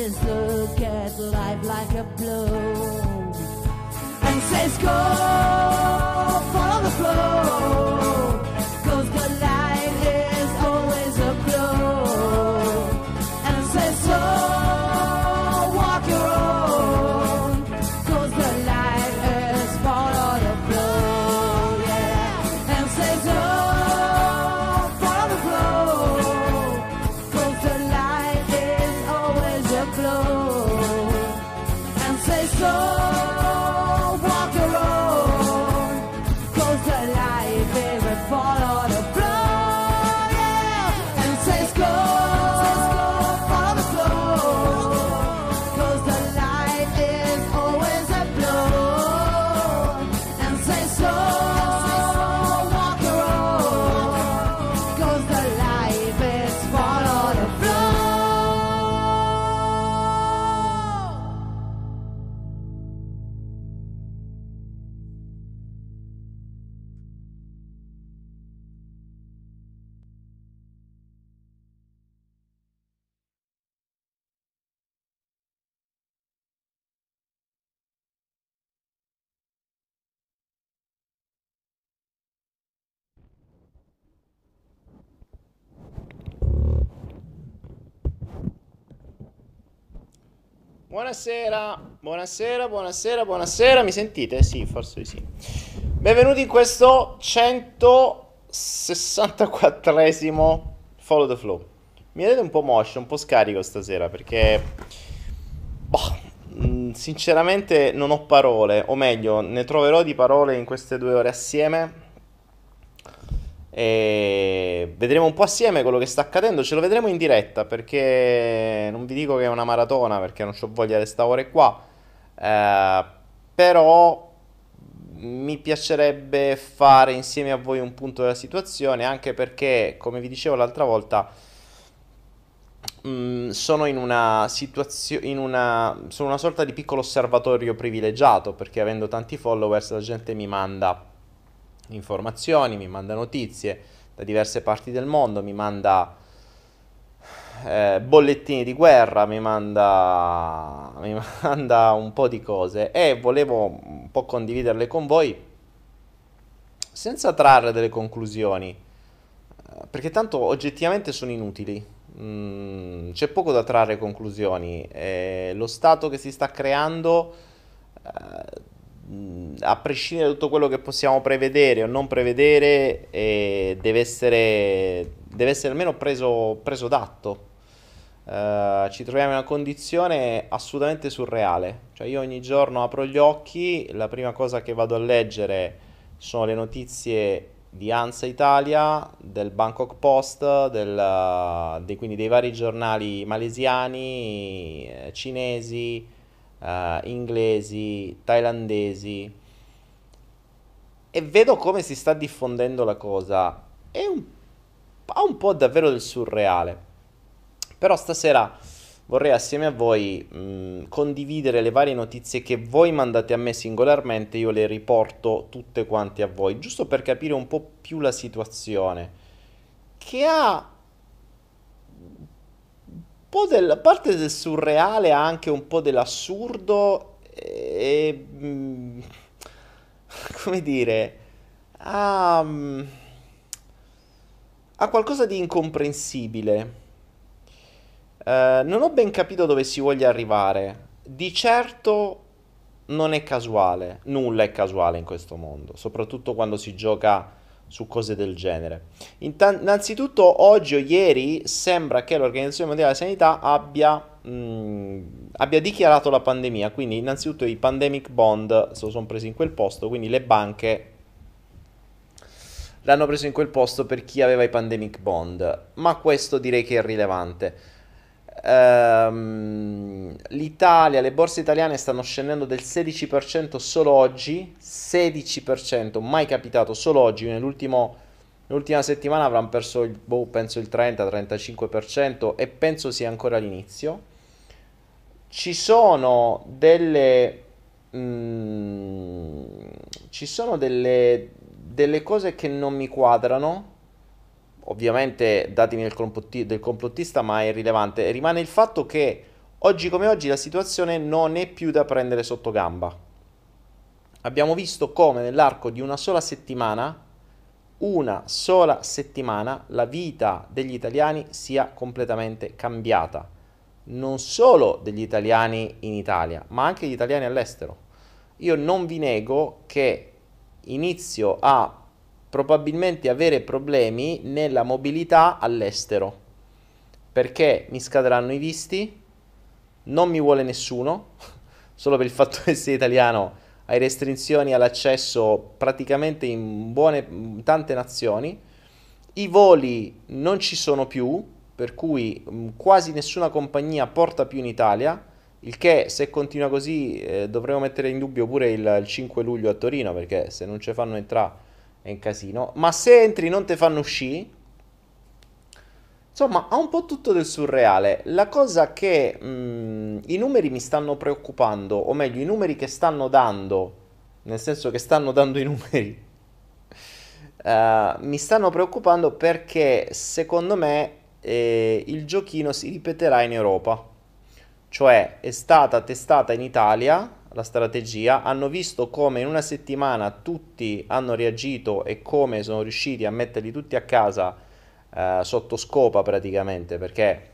this look at life like a blow. And says go follow the flow, Buonasera, buonasera, buonasera, buonasera, mi sentite? Sì, forse sì. Benvenuti in questo 164esimo Follow the Flow. Mi vedete un po' moscio, un po' scarico stasera perché, boh, mh, sinceramente non ho parole, o meglio, ne troverò di parole in queste due ore assieme. E vedremo un po' assieme quello che sta accadendo. Ce lo vedremo in diretta perché non vi dico che è una maratona perché non ho voglia di sta ore qua. Eh, però mi piacerebbe fare insieme a voi un punto della situazione, anche perché, come vi dicevo l'altra volta, mh, sono in una situazione, sono una sorta di piccolo osservatorio privilegiato perché avendo tanti followers la gente mi manda informazioni, mi manda notizie da diverse parti del mondo, mi manda eh, bollettini di guerra, mi manda, mi manda un po' di cose e volevo un po' condividerle con voi senza trarre delle conclusioni, eh, perché tanto oggettivamente sono inutili. Mm, c'è poco da trarre conclusioni. e lo stato che si sta creando, eh, a prescindere da tutto quello che possiamo prevedere o non prevedere, eh, deve essere, deve essere almeno preso, preso d'atto. Eh, ci troviamo in una condizione assolutamente surreale. Cioè, io ogni giorno apro gli occhi, la prima cosa che vado a leggere sono le notizie di ANSA Italia, del Bangkok Post, del, dei, quindi dei vari giornali malesiani, eh, cinesi, eh, inglesi, thailandesi e vedo come si sta diffondendo la cosa. È un, ha un po' davvero del surreale. Però stasera vorrei assieme a voi mh, condividere le varie notizie che voi mandate a me singolarmente, io le riporto tutte quante a voi, giusto per capire un po' più la situazione, che ha po' del, a parte del surreale, anche un po' dell'assurdo e... Mh, come dire... Ha, ha qualcosa di incomprensibile eh, non ho ben capito dove si voglia arrivare. Di certo non è casuale, nulla è casuale in questo mondo, soprattutto quando si gioca su cose del genere. Intan- innanzitutto oggi o ieri sembra che l'Organizzazione Mondiale della Sanità abbia, mh, mm, abbia dichiarato la pandemia, quindi innanzitutto i pandemic bond se lo sono presi in quel posto, quindi le banche l'hanno preso in quel posto per chi aveva i pandemic bond, ma questo direi che è irrilevante. Um, L'Italia, le borse italiane stanno scendendo del 16% solo oggi, 16%, mai capitato solo oggi, nell'ultima settimana avranno perso il, boh, penso il 30-35% e penso sia ancora l'inizio. Ci sono delle... Mm, ci sono delle, delle cose che non mi quadrano ovviamente datemi del, complotti- del complottista, ma è irrilevante. Rimane il fatto che oggi come oggi la situazione non è più da prendere sotto gamba. Abbiamo visto come nell'arco di una sola settimana, una sola settimana, la vita degli italiani sia completamente cambiata. Non solo degli italiani in Italia, ma anche degli italiani all'estero. Io non vi nego che inizio a probabilmente avere problemi nella mobilità all'estero perché mi scadranno i visti, non mi vuole nessuno, solo per il fatto che sei italiano hai restrizioni all'accesso praticamente in buone in tante nazioni, i voli non ci sono più, per cui mm, quasi nessuna compagnia porta più in Italia, il che se continua così eh, dovremo mettere in dubbio pure il, il 5 luglio a Torino, perché se non ci fanno entrare è un casino. Ma se entri non te fanno uscire. Insomma, ha un po' tutto del surreale. La cosa che mh, mm, i numeri mi stanno preoccupando, o meglio, i numeri che stanno dando, nel senso che stanno dando i numeri, uh, mi stanno preoccupando perché secondo me eh, il giochino si ripeterà in Europa. Cioè, è stata testata in Italia la strategia, hanno visto come in una settimana tutti hanno reagito e come sono riusciti a metterli tutti a casa eh, sotto scopa praticamente, perché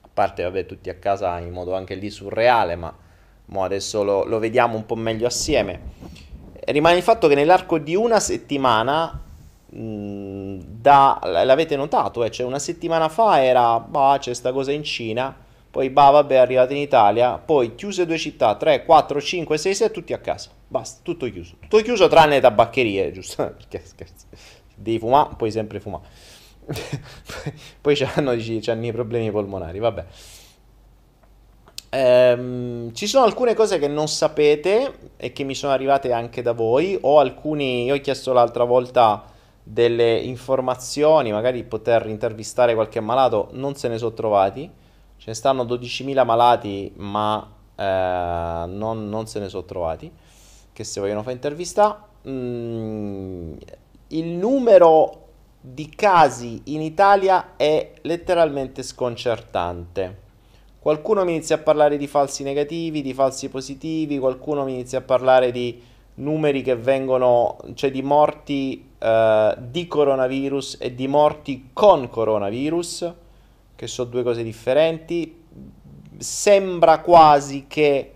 a parte vabbè tutti a casa in modo anche lì surreale, ma adesso lo, lo vediamo un po' meglio assieme. Rimane il fatto che nell'arco di una settimana mh, da, l'avete notato, eh, cioè una settimana fa era, bah, c'è sta cosa in Cina, poi bah vabbè è arrivato in Italia, poi chiuse due città, 3, 4, 5, 6, 6, tutti a casa, basta, tutto chiuso, tutto chiuso tranne le tabaccherie, giusto? Perché scherzo, devi fumare, puoi sempre fumare. poi hanno, i problemi polmonari, vabbè. Ehm, ci sono alcune cose che non sapete e che mi sono arrivate anche da voi, o alcuni, io ho chiesto l'altra volta delle informazioni, magari poter intervistare qualche malato, non se ne sono trovati Ce ne stanno 12.000 malati, ma eh, non, non, se ne sono trovati. Che se vogliono fare intervista. Mm, il numero di casi in Italia è letteralmente sconcertante. Qualcuno mi inizia a parlare di falsi negativi, di falsi positivi, qualcuno mi inizia a parlare di numeri che vengono, cioè di morti eh, di coronavirus e di morti con coronavirus che sono due cose differenti. Sembra quasi che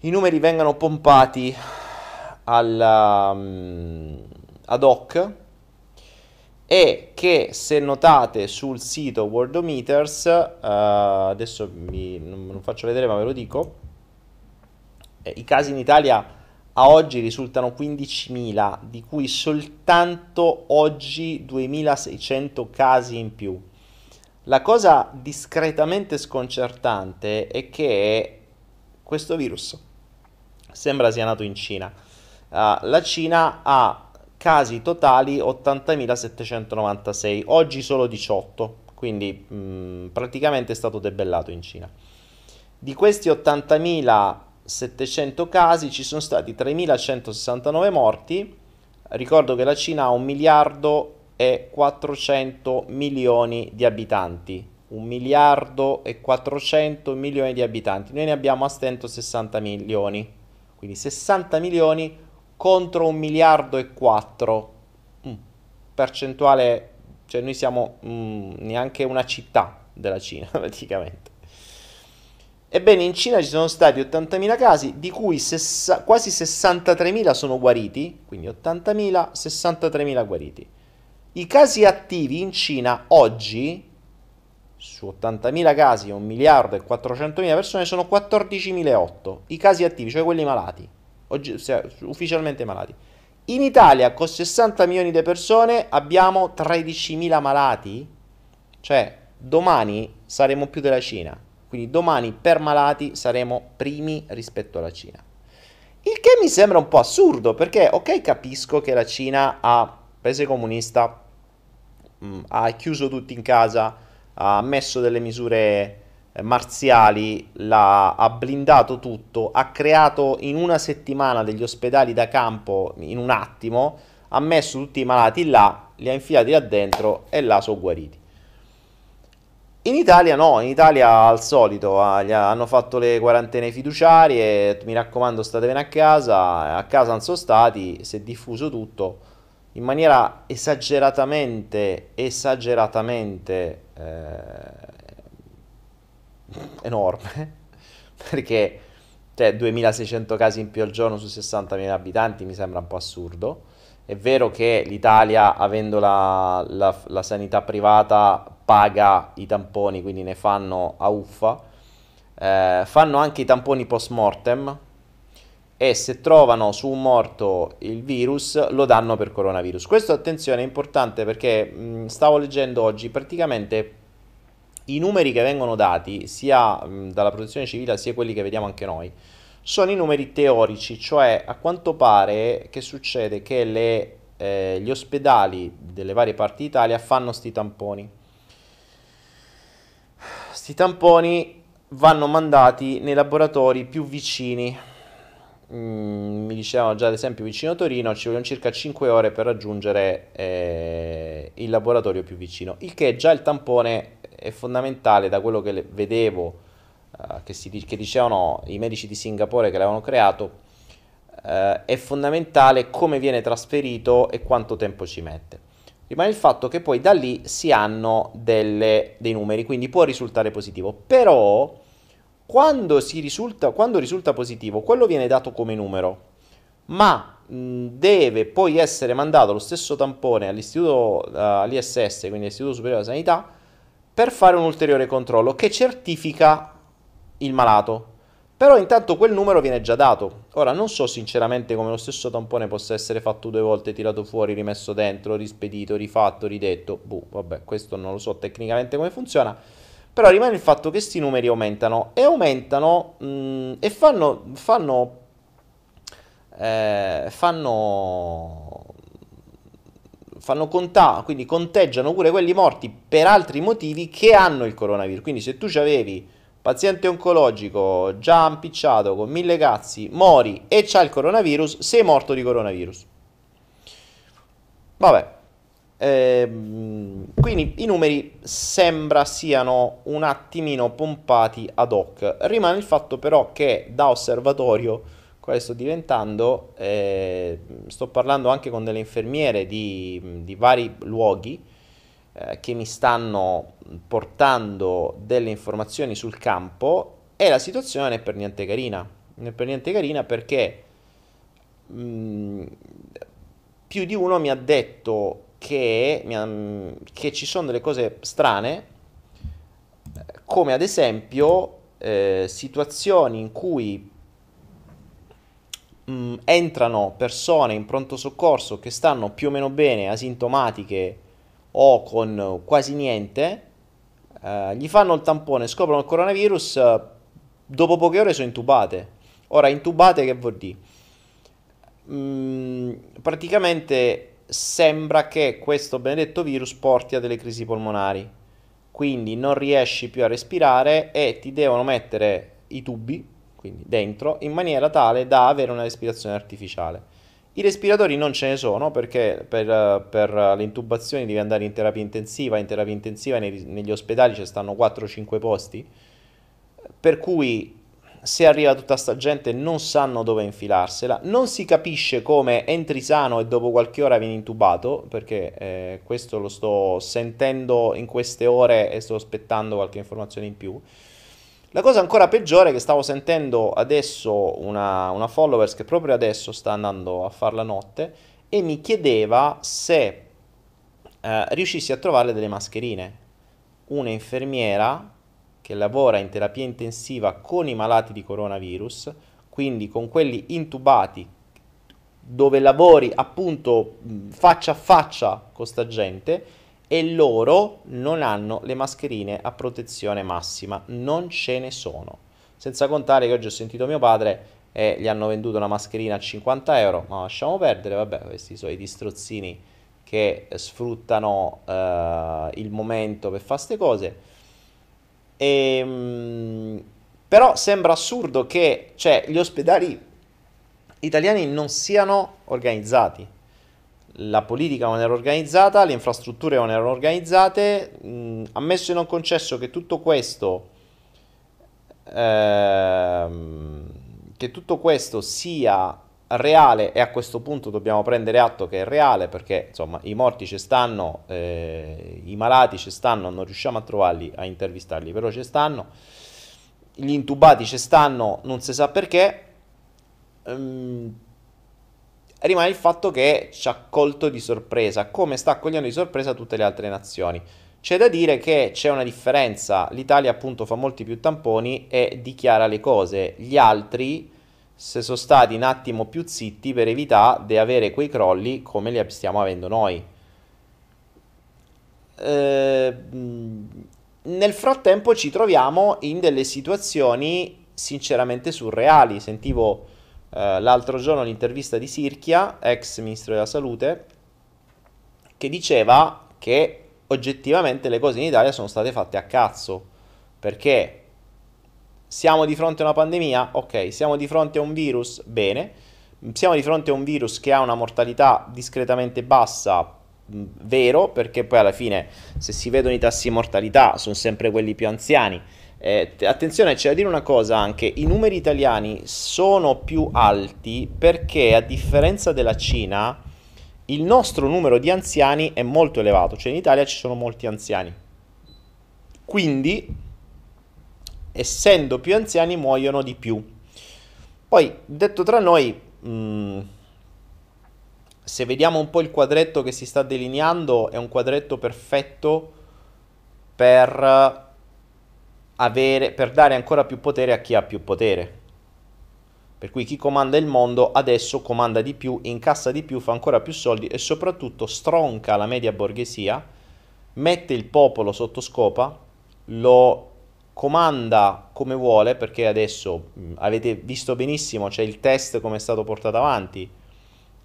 i numeri vengano pompati alla, um, ad hoc e che se notate sul sito Worldometers, uh, adesso mi, non, non faccio vedere ma ve lo dico, eh, i casi in Italia a oggi risultano 15.000, di cui soltanto oggi 2.600 casi in più. La cosa discretamente sconcertante è che questo virus sembra sia nato in Cina. Uh, la Cina ha casi totali 80.796, oggi solo 18, quindi mh, mm, praticamente è stato debellato in Cina. Di questi 80.700 casi ci sono stati 3.169 morti, ricordo che la Cina ha un miliardo e 400 milioni di abitanti, un miliardo e 400 milioni di abitanti, noi ne abbiamo a stento 60 milioni, quindi 60 milioni contro un miliardo e 4, mm, percentuale, cioè noi siamo mm, neanche una città della Cina praticamente. Ebbene, in Cina ci sono stati 80.000 casi, di cui sessa- quasi 63.000 sono guariti, quindi 80.000, 63.000 guariti. I casi attivi in Cina oggi, su 80.000 casi e 1 miliardo e 400.000 persone, sono 14.008. I casi attivi, cioè quelli malati oggi, ufficialmente malati. In Italia con 60 milioni di persone abbiamo 13.000 malati, cioè domani saremo più della Cina, quindi domani per malati saremo primi rispetto alla Cina. Il che mi sembra un po' assurdo perché ok capisco che la Cina ha, paese comunista, mh, mm, ha chiuso tutti in casa, ha messo delle misure eh, marziali la, ha blindato tutto, ha creato in una settimana degli ospedali da campo in un attimo, ha messo tutti i malati là, li ha infilati là dentro e là sono guariti. In Italia no, in Italia al solito ah, hanno fatto le quarantene fiduciarie, mi raccomando statevene a casa, a casa non sono stati, si è diffuso tutto in maniera esageratamente, esageratamente eh, enorme, perché cioè, 2600 casi in più al giorno su 60.000 abitanti mi sembra un po' assurdo. È vero che l'Italia, avendo la, la, la sanità privata, paga i tamponi, quindi ne fanno a uffa. Eh, fanno anche i tamponi post mortem e se trovano su un morto il virus lo danno per coronavirus. Questo attenzione è importante perché mh, stavo leggendo oggi praticamente i numeri che vengono dati sia mh, dalla protezione civile sia quelli che vediamo anche noi sono i numeri teorici, cioè a quanto pare che succede che le, eh, gli ospedali delle varie parti d'Italia fanno sti tamponi. Sti tamponi vanno mandati nei laboratori più vicini. Mm, mi dicevano già ad esempio vicino Torino ci vogliono circa 5 ore per raggiungere eh, il laboratorio più vicino, il che già il tampone è fondamentale da quello che vedevo, uh, che, si, che, dicevano i medici di Singapore che l'avevano creato, uh, è fondamentale come viene trasferito e quanto tempo ci mette. Rimane il fatto che poi da lì si hanno delle, dei numeri, quindi può risultare positivo, però quando, risulta, quando risulta positivo, quello viene dato come numero, ma deve poi essere mandato lo stesso tampone all'istituto, uh, all'ISS, quindi all'Istituto Superiore della Sanità, per fare un ulteriore controllo che certifica il malato. Però intanto quel numero viene già dato. Ora non so sinceramente come lo stesso tampone possa essere fatto due volte, tirato fuori, rimesso dentro, rispedito, rifatto, ridetto. Boh, vabbè, questo non lo so tecnicamente come funziona. Però rimane il fatto che questi numeri aumentano e aumentano mh, mm, e fanno, fanno, eh, fanno fanno contare, quindi conteggiano pure quelli morti per altri motivi che hanno il coronavirus. Quindi se tu avevi paziente oncologico già impicciato con mille cazzi, mori e c'ha il coronavirus, sei morto di coronavirus. Vabbè, ehm, quindi i numeri sembra siano un attimino pompati ad hoc. Rimane il fatto però che da osservatorio quale sto diventando, eh, sto parlando anche con delle infermiere di, di vari luoghi eh, che mi stanno portando delle informazioni sul campo e la situazione è per niente carina. Non è per niente carina perché mh, mm, più di uno mi ha detto che, che ci sono delle cose strane, come ad esempio eh, situazioni in cui mh, entrano persone in pronto soccorso che stanno più o meno bene, asintomatiche o con quasi niente, eh, gli fanno il tampone, scoprono il coronavirus, dopo poche ore sono intubate. Ora, intubate che vuol dire? Mm, praticamente sembra che questo benedetto virus porti a delle crisi polmonari, quindi non riesci più a respirare e ti devono mettere i tubi, quindi dentro, in maniera tale da avere una respirazione artificiale. I respiratori non ce ne sono perché per, per le intubazioni devi andare in terapia intensiva, in terapia intensiva nei, negli ospedali ci stanno 4-5 posti, per cui se arriva tutta sta gente non sanno dove infilarsela, non si capisce come entri sano e dopo qualche ora vieni intubato, perché eh, questo lo sto sentendo in queste ore e sto aspettando qualche informazione in più. La cosa ancora peggiore è che stavo sentendo adesso una, una followers che proprio adesso sta andando a fare la notte e mi chiedeva se eh, riuscissi a trovare delle mascherine. Una infermiera che lavora in terapia intensiva con i malati di coronavirus, quindi con quelli intubati, dove lavori appunto faccia a faccia con sta gente e loro non hanno le mascherine a protezione massima, non ce ne sono. Senza contare che oggi ho sentito mio padre e gli hanno venduto una mascherina a 50 euro, ma lasciamo perdere, vabbè, questi sono i distrozzini che sfruttano uh, il momento per fare queste cose. E, um, però sembra assurdo che cioè, gli ospedali italiani non siano organizzati. La politica non era organizzata, le infrastrutture non erano organizzate, mh, ammesso e non concesso che tutto questo, ehm, che tutto questo sia reale e a questo punto dobbiamo prendere atto che è reale perché insomma i morti ci stanno, eh, i malati ci stanno, non riusciamo a trovarli, a intervistarli, però ci stanno, gli intubati ci stanno, non si sa perché. Um, rimane il fatto che ci ha colto di sorpresa, come sta accogliendo di sorpresa tutte le altre nazioni. C'è da dire che c'è una differenza, l'Italia appunto fa molti più tamponi e dichiara le cose, gli altri se sono stati un attimo più zitti per evitare di avere quei crolli come li stiamo avendo noi. Eh, nel frattempo ci troviamo in delle situazioni sinceramente surreali. Sentivo eh, l'altro giorno l'intervista di Sirchia, ex ministro della salute, che diceva che oggettivamente le cose in Italia sono state fatte a cazzo, perché siamo di fronte a una pandemia? Ok, siamo di fronte a un virus? Bene, siamo di fronte a un virus che ha una mortalità discretamente bassa, vero, perché poi alla fine se si vedono i tassi di mortalità sono sempre quelli più anziani eh, attenzione, c'è da dire una cosa anche, i numeri italiani sono più alti perché a differenza della Cina il nostro numero di anziani è molto elevato, cioè in Italia ci sono molti anziani. Quindi, essendo più anziani, muoiono di più. Poi, detto tra noi, mh, mm, se vediamo un po' il quadretto che si sta delineando, è un quadretto perfetto per avere, per dare ancora più potere a chi ha più potere. Per cui chi comanda il mondo adesso comanda di più, incassa di più, fa ancora più soldi e soprattutto stronca la media borghesia, mette il popolo sotto scopa, lo comanda come vuole, perché adesso mh, avete visto benissimo, c'è il test come è stato portato avanti,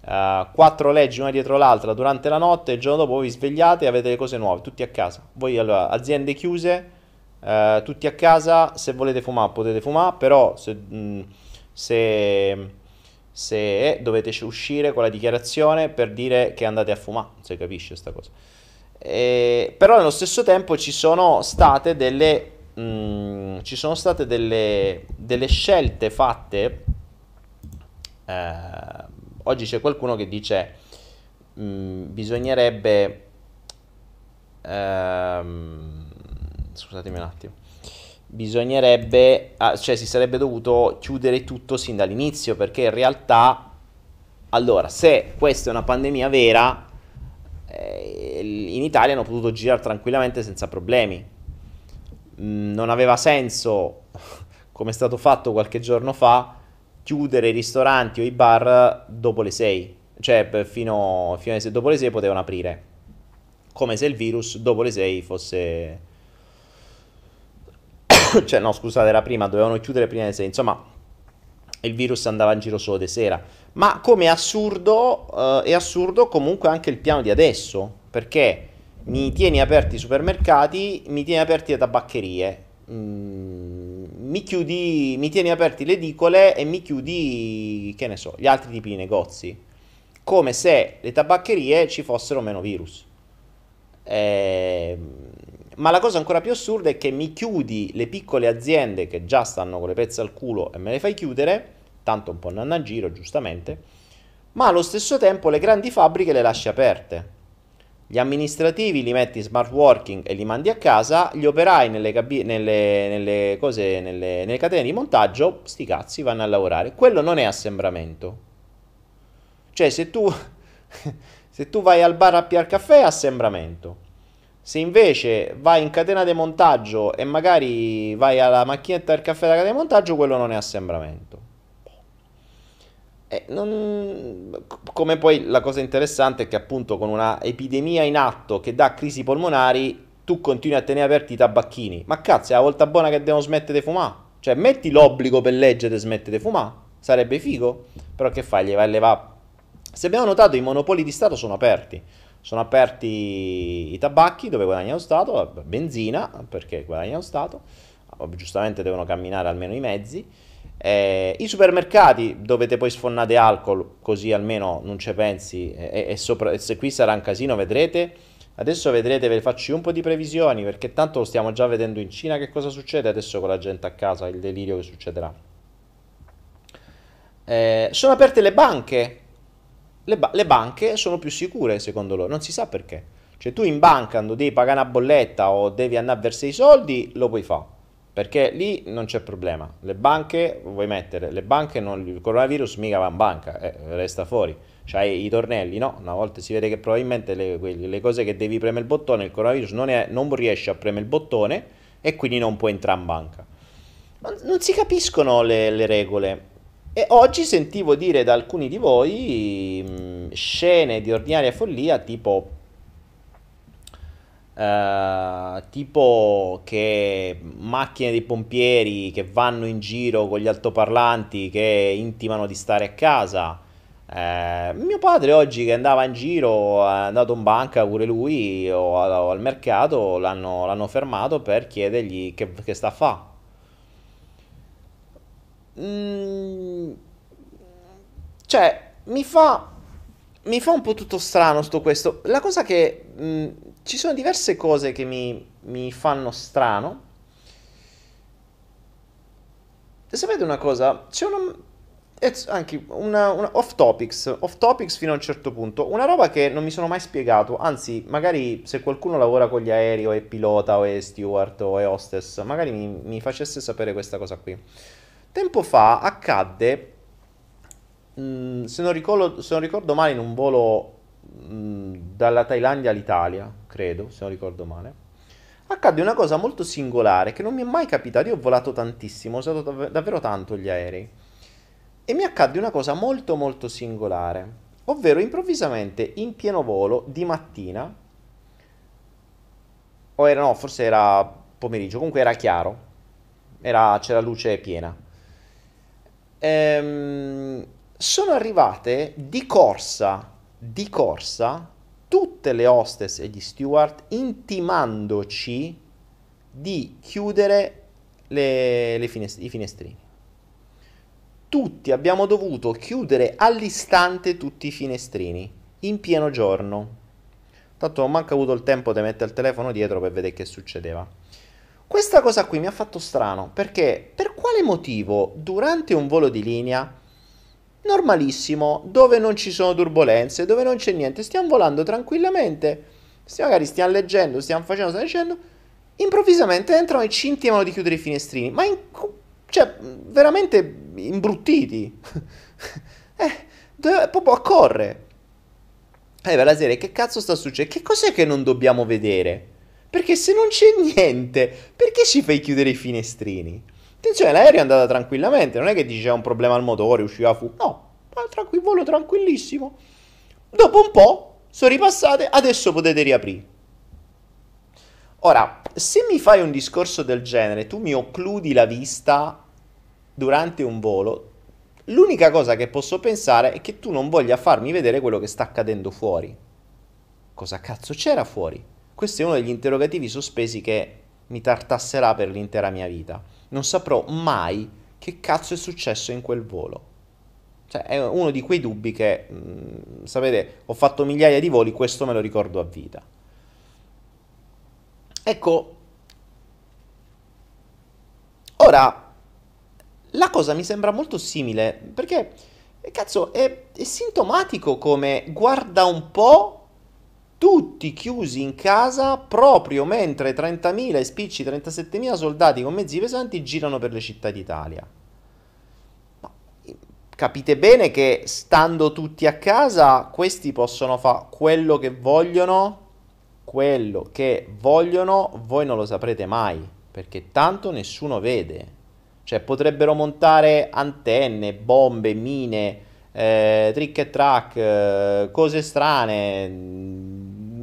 uh, quattro leggi una dietro l'altra durante la notte, il giorno dopo vi svegliate e avete le cose nuove, tutti a casa. Voi allora, aziende chiuse, Uh, tutti a casa, se volete fumare potete fumare, però se, mh, mm, se, se, dovete uscire con la dichiarazione per dire che andate a fumare, se capisce questa cosa. E, però nello stesso tempo ci sono state delle, mm, ci sono state delle, delle scelte fatte. Eh, oggi c'è qualcuno che dice mh, mm, bisognerebbe... Ehm, scusatemi un attimo, bisognerebbe, ah, cioè si sarebbe dovuto chiudere tutto sin dall'inizio perché in realtà, allora, se questa è una pandemia vera, eh, in Italia hanno potuto girare tranquillamente senza problemi. Mm, non aveva senso, come è stato fatto qualche giorno fa, chiudere i ristoranti o i bar dopo le 6, cioè fino, fino a dopo le 6 potevano aprire, come se il virus dopo le 6 fosse... cioè no scusate era prima, dovevano chiudere prima delle 6, insomma il virus andava in giro solo di sera. Ma come assurdo, eh, è assurdo comunque anche il piano di adesso, perché mi tieni aperti i supermercati, mi tieni aperti le tabaccherie, mm, mi chiudi, mi tieni aperti le edicole e mi chiudi, che ne so, gli altri tipi di negozi, come se le tabaccherie ci fossero meno virus. Eh, ma la cosa ancora più assurda è che mi chiudi le piccole aziende che già stanno con le pezze al culo e me le fai chiudere, tanto un po' in giro, giustamente, ma allo stesso tempo le grandi fabbriche le lasci aperte. Gli amministrativi li metti smart working e li mandi a casa, gli operai nelle, cabi- nelle, nelle, cose, nelle, nelle catene di montaggio, sti cazzi, vanno a lavorare. Quello non è assembramento. Cioè, se tu, se tu vai al bar a piar caffè, è assembramento. Se invece vai in catena di montaggio e magari vai alla macchinetta del caffè della catena di montaggio, quello non è assembramento. Eh, non... Come poi la cosa interessante è che appunto con una epidemia in atto che dà crisi polmonari, tu continui a tenere aperti i tabacchini. Ma cazzo, è la volta buona che devono smettere di fumare. Cioè, metti l'obbligo per legge di smettere di fumare. Sarebbe figo. Però che fai? Gli vai a levare. Se abbiamo notato, i monopoli di Stato sono aperti. Sono aperti i tabacchi dove guadagna lo Stato, benzina perché guadagna lo Stato, giustamente devono camminare almeno i mezzi eh, I supermercati dovete poi sfonnate alcol, così almeno non ci pensi, e, e, sopra, e se qui sarà un casino vedrete. Adesso vedrete, ve faccio un po' di previsioni, perché tanto lo stiamo già vedendo in Cina che cosa succede adesso con la gente a casa, il delirio che succederà. Eh, sono aperte le banche. Le, ba- le, banche sono più sicure secondo loro, non si sa perché. Cioè tu in banca quando devi pagare una bolletta o devi andare a versare i soldi, lo puoi fare. Perché lì non c'è problema. Le banche, vuoi mettere, le banche, non, il coronavirus mica va in banca, eh, resta fuori. C'hai i tornelli, no? Una volta si vede che probabilmente le, le cose che devi premere il bottone, il coronavirus non, è, non riesce a premere il bottone e quindi non può entrare in banca. Non, non si capiscono le, le, regole. E oggi sentivo dire da alcuni di voi mh, scene di ordinaria follia tipo Uh, tipo che macchine dei pompieri che vanno in giro con gli altoparlanti che intimano di stare a casa. Uh, mio padre oggi che andava in giro, è andato in banca pure lui o, o al mercato, l'hanno, l'hanno, fermato per chiedergli che, che sta a fare. Mm, cioè, mi fa, mi fa un po' tutto strano sto questo. La cosa che... Mm, ci sono diverse cose che mi, mi fanno strano. E sapete una cosa? C'è una, anche una, una, off topics, off topics fino a un certo punto, una roba che non mi sono mai spiegato, anzi, magari se qualcuno lavora con gli aerei o è pilota o è steward o è hostess, magari mi, mi facesse sapere questa cosa qui. Tempo fa accadde, mh, se, non ricordo, se non ricordo male, in un volo mh, dalla Thailandia all'Italia, credo, se non ricordo male, accadde una cosa molto singolare che non mi è mai capitata. Io ho volato tantissimo, ho usato dav- davvero tanto gli aerei. E mi accadde una cosa molto molto singolare, ovvero improvvisamente in pieno volo di mattina, o era no, forse era pomeriggio, comunque era chiaro, era, c'era luce piena. Ehm, sono arrivate di corsa di corsa tutte le hostess e gli steward intimandoci di chiudere le, le finest- i finestrini. Tutti abbiamo dovuto chiudere all'istante tutti i finestrini, in pieno giorno. Tanto non manca avuto il tempo di mettere il telefono dietro per vedere che succedeva. Questa cosa qui mi ha fatto strano, perché per quale motivo durante un volo di linea normalissimo, dove non ci sono turbulenze, dove non c'è niente, stiamo volando tranquillamente, stiamo, magari stiamo leggendo, stiamo facendo, stiamo dicendo, improvvisamente entrano e ci intimano di chiudere i finestrini, ma in, cioè, veramente imbruttiti. eh, dove, proprio accorre. Eh, per la serie, che cazzo sta succedendo? Che cos'è che non dobbiamo vedere? Perché se non c'è niente, perché ci fai chiudere i finestrini? Attenzione, l'aereo è andata tranquillamente, non è che dice c'è un problema al motore, usciva fu. No, tranqu- volo tranquillissimo. Dopo un po' sono ripassate, adesso potete riaprire. Ora, se mi fai un discorso del genere, tu mi occludi la vista durante un volo, l'unica cosa che posso pensare è che tu non voglia farmi vedere quello che sta accadendo fuori. Cosa cazzo c'era fuori? Questo è uno degli interrogativi sospesi che mi tartasserà per l'intera mia vita. Non saprò mai che cazzo è successo in quel volo. Cioè, è uno di quei dubbi che, mh, mm, sapete, ho fatto migliaia di voli, questo me lo ricordo a vita. Ecco, ora, la cosa mi sembra molto simile, perché, cazzo, è, è sintomatico come, guarda un po', tutti chiusi in casa proprio mentre 30.000 e spicci 37.000 soldati con mezzi pesanti girano per le città d'Italia. Ma capite bene che stando tutti a casa questi possono fare quello che vogliono, quello che vogliono voi non lo saprete mai, perché tanto nessuno vede. Cioè potrebbero montare antenne, bombe, mine, eh, trick e track, eh, cose strane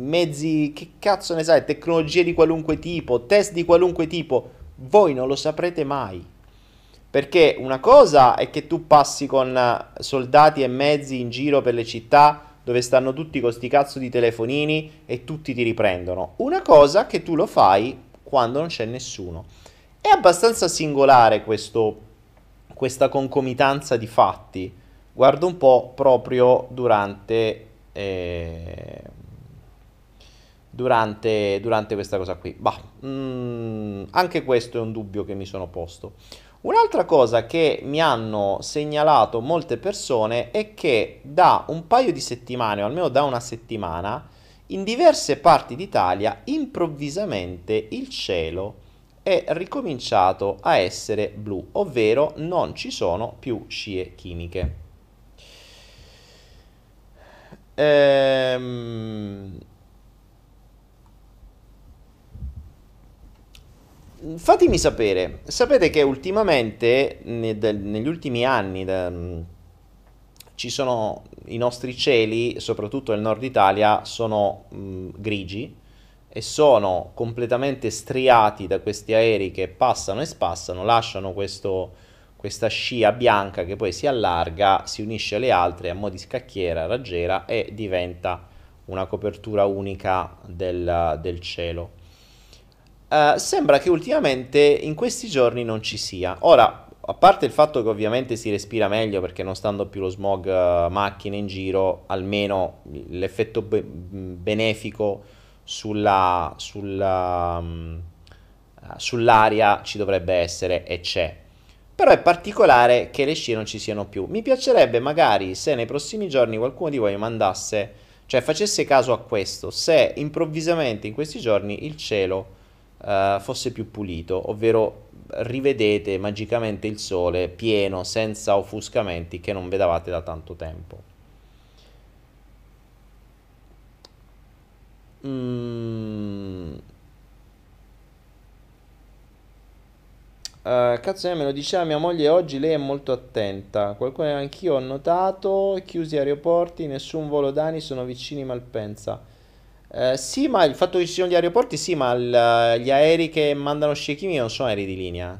mezzi, che cazzo ne sai, tecnologie di qualunque tipo, test di qualunque tipo, voi non lo saprete mai. Perché una cosa è che tu passi con soldati e mezzi in giro per le città dove stanno tutti con sti cazzo di telefonini e tutti ti riprendono. Una cosa che tu lo fai quando non c'è nessuno. È abbastanza singolare questo, questa concomitanza di fatti. Guardo un po' proprio durante eh, durante, durante questa cosa qui. Bah, mm, anche questo è un dubbio che mi sono posto. Un'altra cosa che mi hanno segnalato molte persone è che da un paio di settimane, o almeno da una settimana, in diverse parti d'Italia improvvisamente il cielo è ricominciato a essere blu, ovvero non ci sono più scie chimiche. Ehm, fatemi sapere, sapete che ultimamente, negli ultimi anni, mm, ci sono i nostri cieli, soprattutto nel nord Italia, sono mh, mm, grigi e sono completamente striati da questi aerei che passano e spassano, lasciano questo, questa scia bianca che poi si allarga, si unisce alle altre a mo' di scacchiera, raggiera e diventa una copertura unica del, del cielo. Uh, sembra che ultimamente in questi giorni non ci sia. Ora, a parte il fatto che ovviamente si respira meglio perché non stando più lo smog uh, macchine in giro, almeno l'effetto be- benefico sulla, sulla, um, sull'aria ci dovrebbe essere e c'è. Però è particolare che le scie non ci siano più. Mi piacerebbe magari se nei prossimi giorni qualcuno di voi mandasse, cioè facesse caso a questo, se improvvisamente in questi giorni il cielo uh, fosse più pulito, ovvero rivedete magicamente il sole pieno, senza offuscamenti che non vedavate da tanto tempo. Mm. Uh, cazzo, me lo diceva mia moglie oggi, lei è molto attenta. Qualcuno anch'io ho notato, chiusi aeroporti, nessun volo d'ani, sono vicini Malpensa. Eh, sì, ma il fatto che ci siano gli aeroporti, sì, ma il, gli aerei che mandano sci non sono aerei di linea.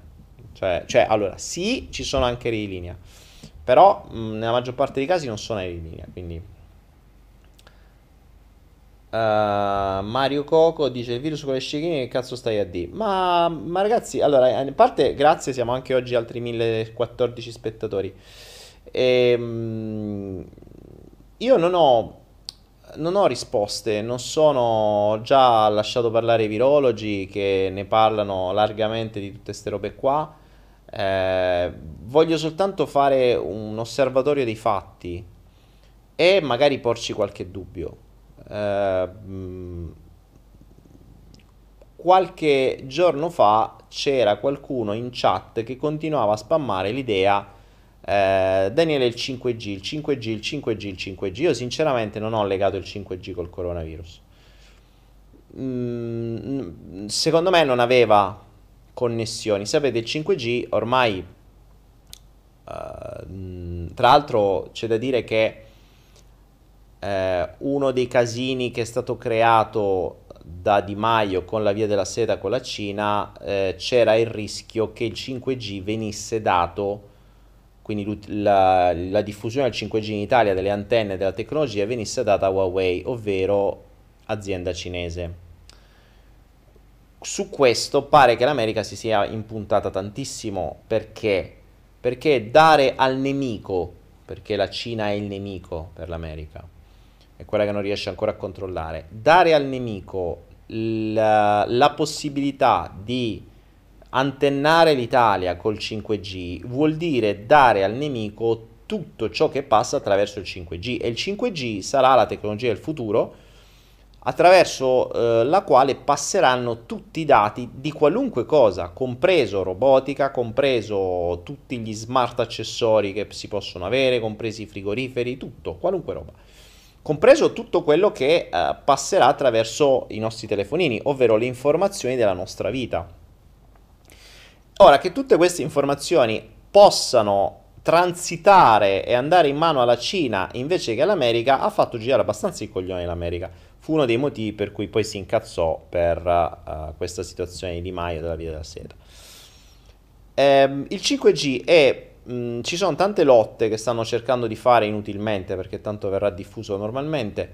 Cioè, cioè, allora, sì, ci sono anche aerei di linea, però mh, nella maggior parte dei casi non sono aerei di linea, quindi... Uh, Mario Coco dice il virus con le sci che cazzo stai a dire? Ma, ma ragazzi, allora, a parte grazie, siamo anche oggi altri 1014 spettatori. E, mh, io non ho non ho risposte, non sono già lasciato parlare i virologi che ne parlano largamente di tutte queste robe qua. Eh, voglio soltanto fare un osservatorio dei fatti e magari porci qualche dubbio. Eh, qualche giorno fa c'era qualcuno in chat che continuava a spammare l'idea eh, Daniele il 5G, il 5G, il 5G, il 5G. Io sinceramente non ho legato il 5G col coronavirus. Mm, secondo me non aveva connessioni. Sapete, il 5G ormai, uh, tra l'altro c'è da dire che uh, uno dei casini che è stato creato da Di Maio con la via della seta con la Cina, uh, c'era il rischio che il 5G venisse dato quindi la, la, diffusione del 5G in Italia delle antenne della tecnologia venisse data a Huawei, ovvero azienda cinese. Su questo pare che l'America si sia impuntata tantissimo. Perché? Perché dare al nemico, perché la Cina è il nemico per l'America, è quella che non riesce ancora a controllare, dare al nemico la, la possibilità di antennare l'Italia col 5G vuol dire dare al nemico tutto ciò che passa attraverso il 5G e il 5G sarà la tecnologia del futuro attraverso eh, la quale passeranno tutti i dati di qualunque cosa, compreso robotica, compreso tutti gli smart accessori che si possono avere, compresi i frigoriferi, tutto, qualunque roba. Compreso tutto quello che eh, passerà attraverso i nostri telefonini, ovvero le informazioni della nostra vita. Ora, che tutte queste informazioni possano transitare e andare in mano alla Cina invece che all'America ha fatto girare abbastanza i coglioni l'America fu uno dei motivi per cui poi si incazzò per uh, questa situazione di Maio della via della seta. Ehm, il 5G è, mh, ci sono tante lotte che stanno cercando di fare inutilmente perché tanto verrà diffuso normalmente,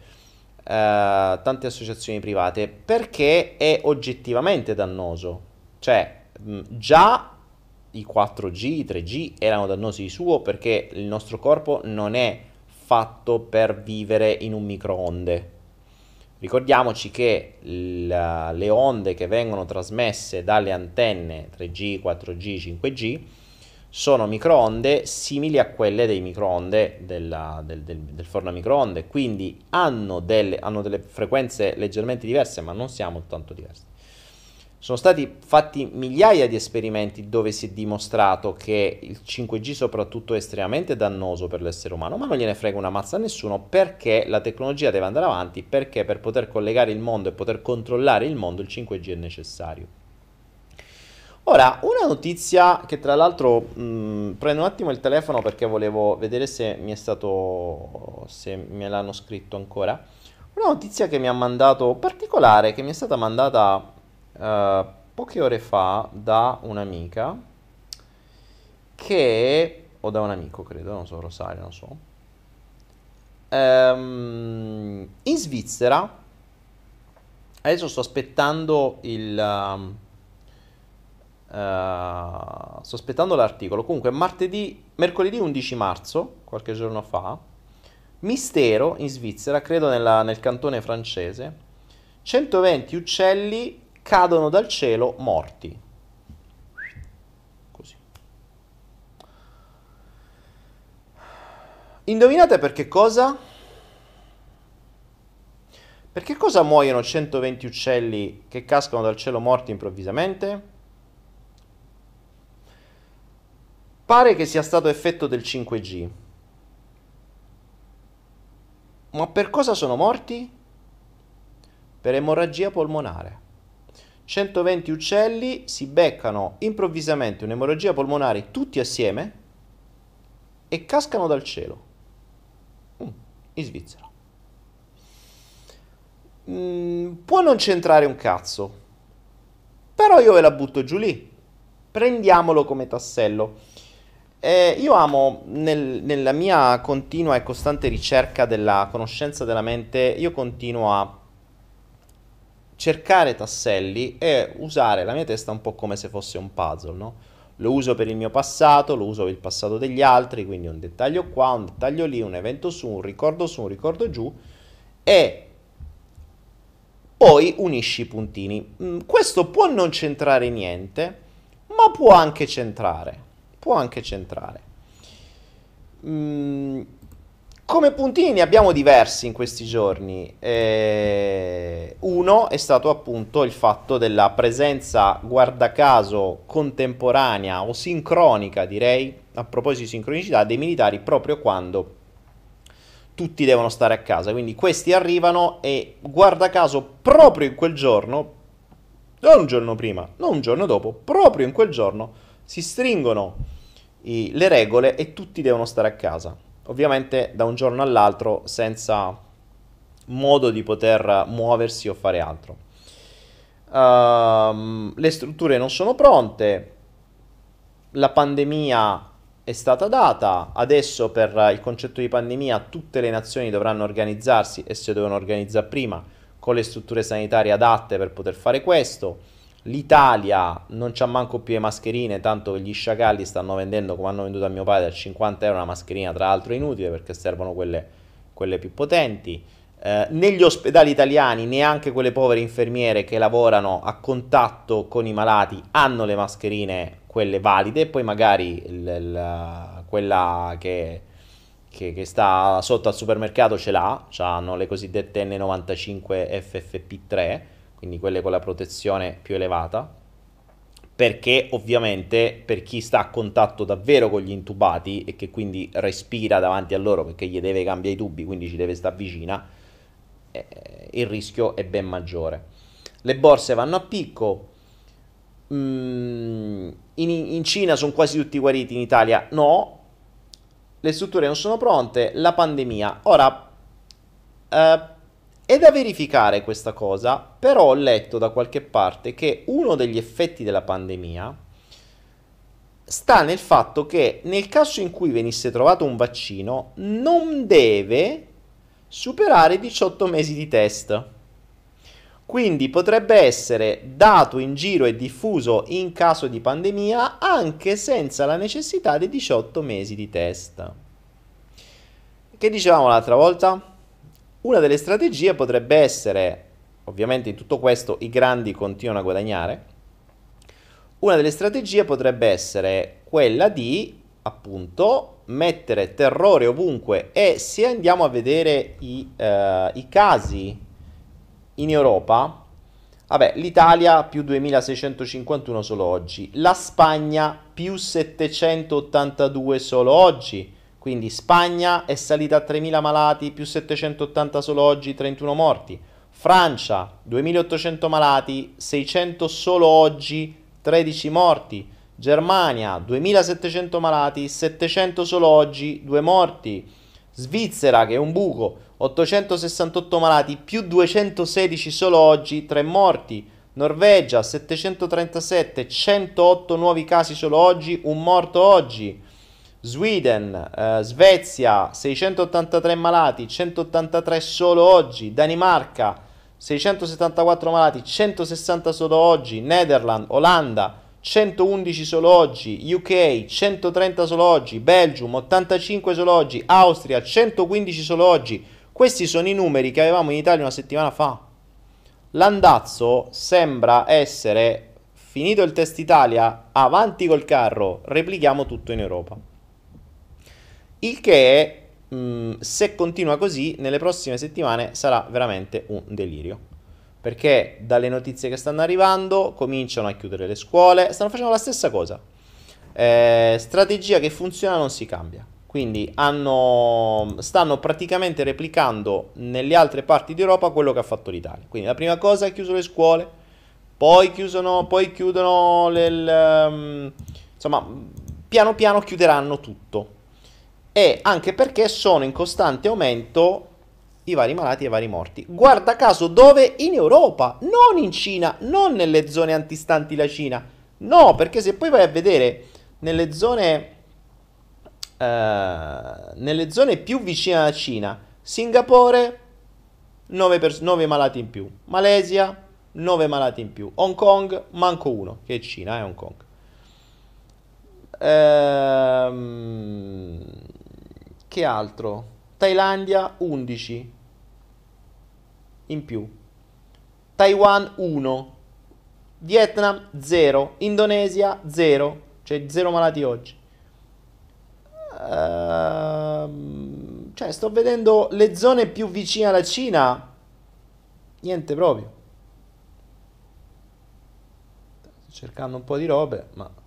uh, tante associazioni private, perché è oggettivamente dannoso. Cioè, mh, già i 4G, i 3G erano dannosi di suo perché il nostro corpo non è fatto per vivere in un microonde Ricordiamoci che la, le onde che vengono trasmesse dalle antenne 3G, 4G, 5G sono microonde simili a quelle dei microonde della, del, del, del, forno a microonde, quindi hanno delle, hanno delle frequenze leggermente diverse, ma non siamo tanto diversi. Sono stati fatti migliaia di esperimenti dove si è dimostrato che il 5G soprattutto è estremamente dannoso per l'essere umano, ma non gliene frega una mazza a nessuno perché la tecnologia deve andare avanti, perché per poter collegare il mondo e poter controllare il mondo il 5G è necessario. Ora, una notizia che tra l'altro mh, prendo un attimo il telefono perché volevo vedere se mi è stato se me l'hanno scritto ancora. Una notizia che mi ha mandato particolare, che mi è stata mandata uh, poche ore fa da un'amica che, o da un amico credo, non so, Rosario, non so, um, in Svizzera, adesso sto aspettando il... Um, Uh, sto aspettando l'articolo. Comunque, martedì, mercoledì 11 marzo, qualche giorno fa, mistero in Svizzera, credo nella, nel cantone francese, 120 uccelli cadono dal cielo morti. Così. Indovinate per che cosa? Per che cosa muoiono 120 uccelli che cascano dal cielo morti improvvisamente? Pare che sia stato effetto del 5G. Ma per cosa sono morti? Per emorragia polmonare. 120 uccelli si beccano improvvisamente un'emorragia polmonare tutti assieme e cascano dal cielo. Mm, in Svizzera. Mm, può non c'entrare un cazzo, però io ve la butto giù lì. Prendiamolo come tassello. Eh, io amo nel, nella mia continua e costante ricerca della conoscenza della mente, io continuo a cercare tasselli e usare la mia testa un po' come se fosse un puzzle, no? Lo uso per il mio passato, lo uso per il passato degli altri, quindi un dettaglio qua, un dettaglio lì, un evento su, un ricordo su, un ricordo giù e poi unisci i puntini. Mm, questo può non centrare niente, ma può anche centrare. Può anche centrare. Mm, come puntini ne abbiamo diversi in questi giorni. Eh, uno è stato appunto il fatto della presenza, guarda caso, contemporanea o sincronica, direi, a proposito di sincronicità, dei militari proprio quando tutti devono stare a casa. Quindi questi arrivano e, guarda caso, proprio in quel giorno, non un giorno prima, non un giorno dopo, proprio in quel giorno si stringono i, le regole e tutti devono stare a casa. Ovviamente da un giorno all'altro senza modo di poter muoversi o fare altro. Uh, le strutture non sono pronte, la pandemia è stata data, adesso per il concetto di pandemia tutte le nazioni dovranno organizzarsi e si dovevano organizzare prima con le strutture sanitarie adatte per poter fare questo. L'Italia non c'ha manco più le mascherine, tanto che gli sciacalli stanno vendendo, come hanno venduto a mio padre, a 50 euro una mascherina, tra l'altro inutile perché servono quelle, quelle più potenti. Eh, negli ospedali italiani neanche quelle povere infermiere che lavorano a contatto con i malati hanno le mascherine, quelle valide, poi magari il, il, quella che, che, che, sta sotto al supermercato ce l'ha, hanno le cosiddette N95 FFP3, quindi quelle con la protezione più elevata, perché ovviamente per chi sta a contatto davvero con gli intubati e che quindi respira davanti a loro perché gli deve cambiare i tubi, quindi ci deve stare vicina, eh, il rischio è ben maggiore. Le borse vanno a picco. Mm, in, in, Cina sono quasi tutti guariti, in Italia no. Le strutture non sono pronte. La pandemia. Ora, eh, è da verificare questa cosa, però ho letto da qualche parte che uno degli effetti della pandemia sta nel fatto che nel caso in cui venisse trovato un vaccino non deve superare i 18 mesi di test. Quindi potrebbe essere dato in giro e diffuso in caso di pandemia anche senza la necessità dei 18 mesi di test. Che dicevamo l'altra volta? Una delle strategie potrebbe essere, ovviamente in tutto questo i grandi continuano a guadagnare, una delle strategie potrebbe essere quella di appunto mettere terrore ovunque e se andiamo a vedere i, eh, i casi in Europa, vabbè, l'Italia più 2651 solo oggi, la Spagna più 782 solo oggi, quindi Spagna è salita a 3000 malati, più 780 solo oggi, 31 morti. Francia 2800 malati, 600 solo oggi, 13 morti. Germania 2700 malati, 700 solo oggi, 2 morti. Svizzera che è un buco, 868 malati, più 216 solo oggi, 3 morti. Norvegia 737, 108 nuovi casi solo oggi, un morto oggi. Sweden, eh, Svezia 683 malati, 183 solo oggi. Danimarca 674 malati, 160 solo oggi. Netherlands, Olanda 111 solo oggi, UK 130 solo oggi, Belgium 85 solo oggi, Austria 115 solo oggi. Questi sono i numeri che avevamo in Italia una settimana fa. L'andazzo sembra essere finito il test Italia, avanti col carro, replichiamo tutto in Europa. Il che, mh, mm, se continua così, nelle prossime settimane sarà veramente un delirio perché dalle notizie che stanno arrivando cominciano a chiudere le scuole, stanno facendo la stessa cosa. Eh, strategia che funziona non si cambia. Quindi hanno, stanno praticamente replicando nelle altre parti d'Europa quello che ha fatto l'Italia. Quindi la prima cosa è chiuso le scuole, poi, chiusono, poi chiudono le, le, um, insomma, piano piano chiuderanno tutto. E anche perché sono in costante aumento i vari malati e i vari morti. Guarda caso dove? In Europa, non in Cina, non nelle zone antistanti la Cina. No, perché se poi vai a vedere nelle zone, eh, nelle zone più vicine alla Cina, Singapore 9, pers- 9 malati in più, Malesia 9 malati in più, Hong Kong manco uno, che è Cina, è eh, Hong Kong. Ehm, che altro? Thailandia 11, in più. Taiwan 1. Vietnam 0. Indonesia 0. Cioè 0 malati oggi. Uh, cioè sto vedendo le zone più vicine alla Cina. Niente proprio. Sto cercando un po' di robe, ma...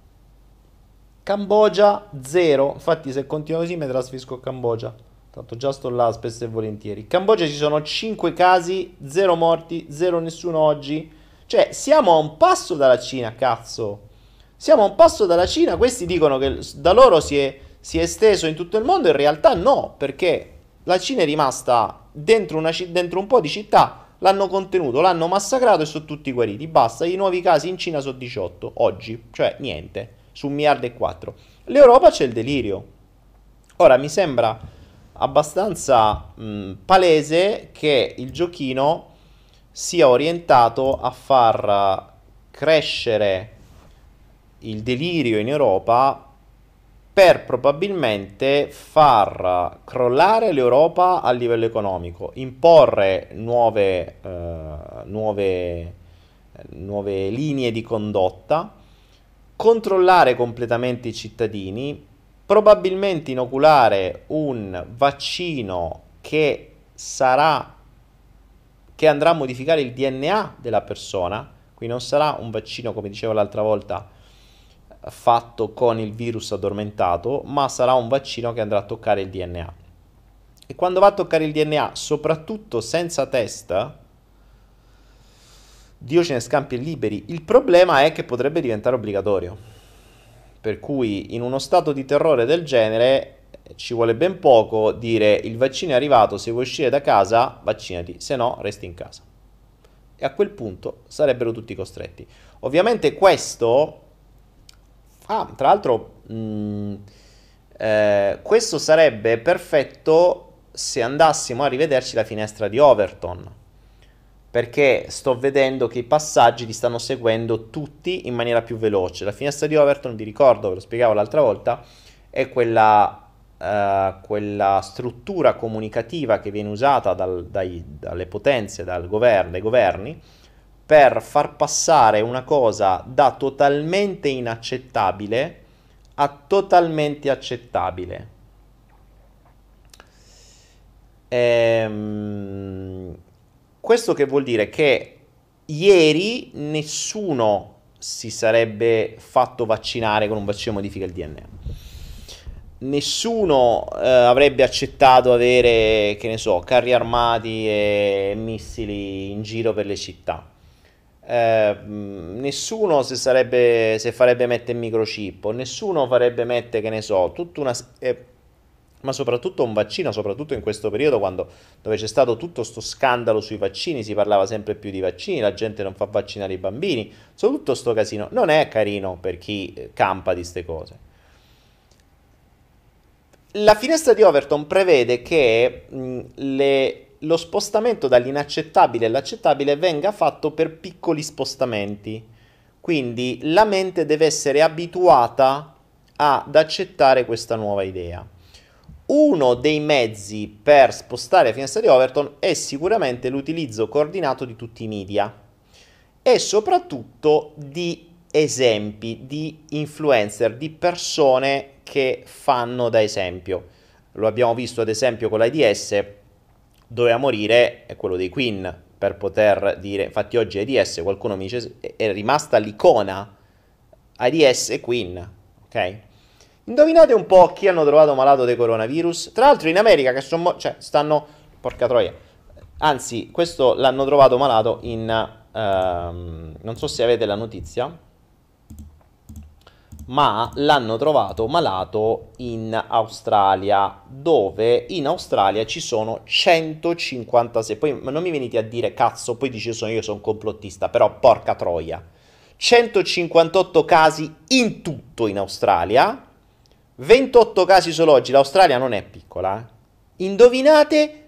Cambogia 0. Infatti se continua così mi trasferisco a Cambogia. Tanto già sto là spesso e volentieri. In Cambogia ci sono 5 casi, 0 morti, 0 nessuno oggi. Cioè, siamo a un passo dalla Cina, cazzo. Siamo a un passo dalla Cina, questi dicono che da loro si è, si è esteso in tutto il mondo, in realtà no, perché la Cina è rimasta dentro, una, dentro un po' di città, l'hanno contenuto, l'hanno massacrato e sono tutti guariti. Basta, i nuovi casi in Cina sono 18 oggi, cioè niente, su un miliardo e quattro. L'Europa c'è il delirio. Ora mi sembra abbastanza mh, palese che il giochino sia orientato a far crescere il delirio in Europa per probabilmente far crollare l'Europa a livello economico, imporre nuove, eh, nuove, nuove linee di condotta, controllare completamente i cittadini, probabilmente inoculare un vaccino che sarà che andrà a modificare il DNA della persona, quindi non sarà un vaccino come dicevo l'altra volta fatto con il virus addormentato, ma sarà un vaccino che andrà a toccare il DNA. E quando va a toccare il DNA, soprattutto senza test, Dio ce ne scampi e liberi. Il problema è che potrebbe diventare obbligatorio. Per cui in uno stato di terrore del genere ci vuole ben poco dire il vaccino è arrivato, se vuoi uscire da casa vaccinati, se no resti in casa. E a quel punto sarebbero tutti costretti. Ovviamente questo... Ah, tra l'altro, mh, mm, eh, questo sarebbe perfetto se andassimo a rivederci la finestra di Overton perché sto vedendo che i passaggi li stanno seguendo tutti in maniera più veloce. La finestra di Overton, vi ricordo, ve lo spiegavo l'altra volta, è quella, uh, quella struttura comunicativa che viene usata dal, dai, dalle potenze, dal governo, dai governi, per far passare una cosa da totalmente inaccettabile a totalmente accettabile. Ehm questo che vuol dire che ieri nessuno si sarebbe fatto vaccinare con un vaccino modifica il DNA. Nessuno eh, avrebbe accettato avere, che ne so, carri armati e missili in giro per le città. Eh, nessuno se, sarebbe, se farebbe mettere microchip, nessuno farebbe mettere, che ne so, tutta una... Eh, ma soprattutto un vaccino, soprattutto in questo periodo quando, dove c'è stato tutto questo scandalo sui vaccini, si parlava sempre più di vaccini, la gente non fa vaccinare i bambini, tutto questo casino. Non è carino per chi eh, campa di queste cose. La finestra di Overton prevede che mh, le, lo spostamento dall'inaccettabile all'accettabile venga fatto per piccoli spostamenti, quindi la mente deve essere abituata ad accettare questa nuova idea uno dei mezzi per spostare la finestra di Overton è sicuramente l'utilizzo coordinato di tutti i media e soprattutto di esempi, di influencer, di persone che fanno da esempio. Lo abbiamo visto ad esempio con l'AIDS, doveva morire quello dei Queen per poter dire, infatti oggi AIDS, qualcuno mi dice, è rimasta l'icona AIDS e Queen, ok? Indovinate un po' chi hanno trovato malato di coronavirus? Tra l'altro in America che sono... Cioè, stanno... Porca troia. Anzi, questo l'hanno trovato malato in... Ehm, non so se avete la notizia, ma l'hanno trovato malato in Australia, dove in Australia ci sono 156. Poi non mi venite a dire cazzo, poi dice sono io sono complottista, però porca troia. 158 casi in tutto in Australia 28 casi solo oggi, l'Australia non è piccola. Eh? Indovinate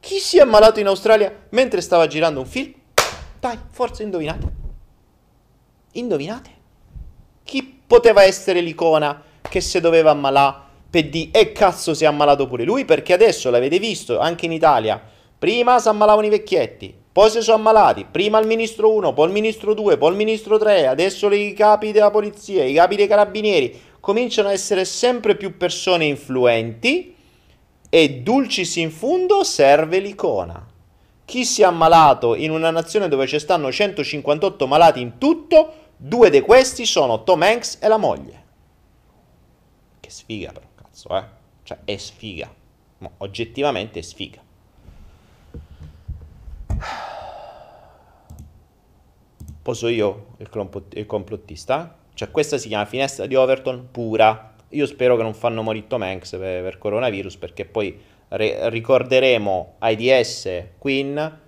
chi si è ammalato in Australia mentre stava girando un film? Dai, forza, indovinate. Indovinate? Chi poteva essere l'icona che si doveva ammalare per di e cazzo si è ammalato pure lui? Perché adesso l'avete visto anche in Italia. Prima si ammalavano i vecchietti, poi si sono ammalati. Prima il ministro 1, poi il ministro 2, poi il ministro 3, adesso i capi della polizia, i capi dei carabinieri cominciano a essere sempre più persone influenti e dulcis in fundo serve l'icona. Chi si è ammalato in una nazione dove ci stanno 158 malati in tutto, due di questi sono Tom Hanks e la moglie. Che sfiga però, cazzo, eh? Cioè, è sfiga. No, oggettivamente è sfiga. Poso io il complottista? Cioè questa si chiama finestra di Overton pura. Io spero che non fanno morire Tom Hanks per, per coronavirus perché poi re- ricorderemo AIDS Queen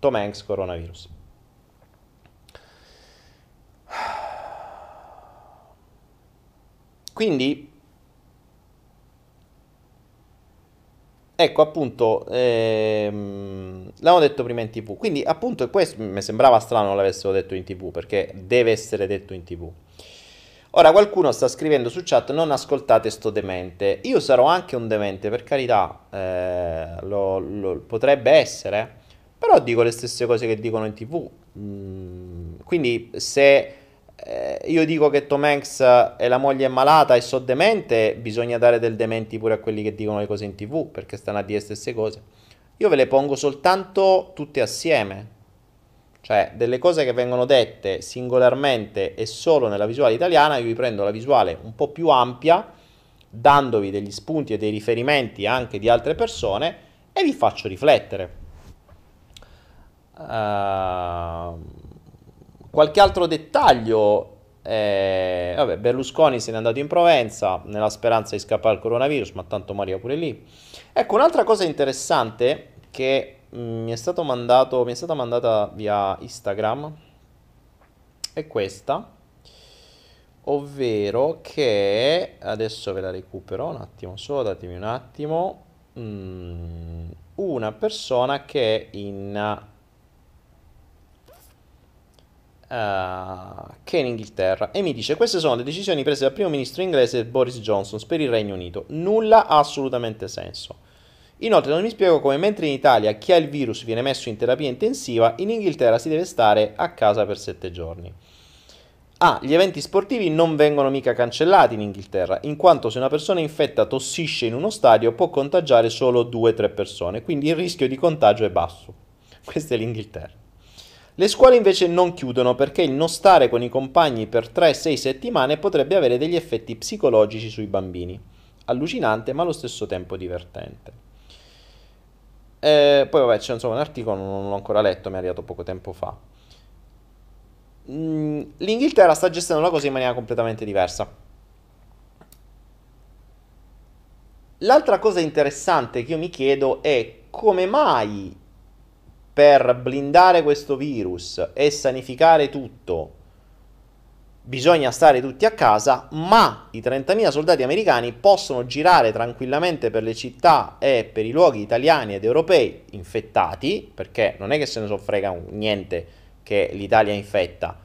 Tom Hanks coronavirus. Quindi Ecco, appunto, ehm, l'hanno detto prima in tv. Quindi, appunto, questo mi sembrava strano l'avessero detto in tv, perché deve essere detto in tv. Ora, qualcuno sta scrivendo su chat, non ascoltate sto demente. Io sarò anche un demente, per carità, eh, lo, lo, potrebbe essere, però dico le stesse cose che dicono in tv. Mm, quindi, se eh, io dico che Tom Hanks e la moglie è malata e so demente, bisogna dare del dementi pure a quelli che dicono le cose in tv, perché stanno a dire le stesse cose. Io ve le pongo soltanto tutte assieme. Cioè, delle cose che vengono dette singolarmente e solo nella visuale italiana, io vi prendo la visuale un po' più ampia, dandovi degli spunti e dei riferimenti anche di altre persone e vi faccio riflettere. Uh, Qualche altro dettaglio? Eh, vabbè, Berlusconi se n'è andato in Provenza nella speranza di scappare al coronavirus, ma tanto Maria pure lì. Ecco, un'altra cosa interessante che mi è, stato mandato, mi è stata mandata via Instagram è questa, ovvero che adesso ve la recupero un attimo solo, datemi un attimo. Mm, una persona che in uh, che in Inghilterra e mi dice queste sono le decisioni prese dal primo ministro inglese Boris Johnson per il Regno Unito. Nulla ha assolutamente senso. Inoltre non mi spiego come mentre in Italia chi ha il virus viene messo in terapia intensiva, in Inghilterra si deve stare a casa per 7 giorni. Ah, gli eventi sportivi non vengono mica cancellati in Inghilterra, in quanto se una persona infetta tossisce in uno stadio può contagiare solo 2-3 persone, quindi il rischio di contagio è basso. Questa è l'Inghilterra. Le scuole invece non chiudono perché il non stare con i compagni per 3-6 settimane potrebbe avere degli effetti psicologici sui bambini. Allucinante ma allo stesso tempo divertente. Eh, poi vabbè c'è insomma, un articolo, non l'ho ancora letto, mi è arrivato poco tempo fa. Mm, L'Inghilterra sta gestendo la cosa in maniera completamente diversa. L'altra cosa interessante che io mi chiedo è come mai per blindare questo virus e sanificare tutto bisogna stare tutti a casa, ma i 30.000 soldati americani possono girare tranquillamente per le città e per i luoghi italiani ed europei infettati, perché non è che se ne soffrega niente che l'Italia infetta.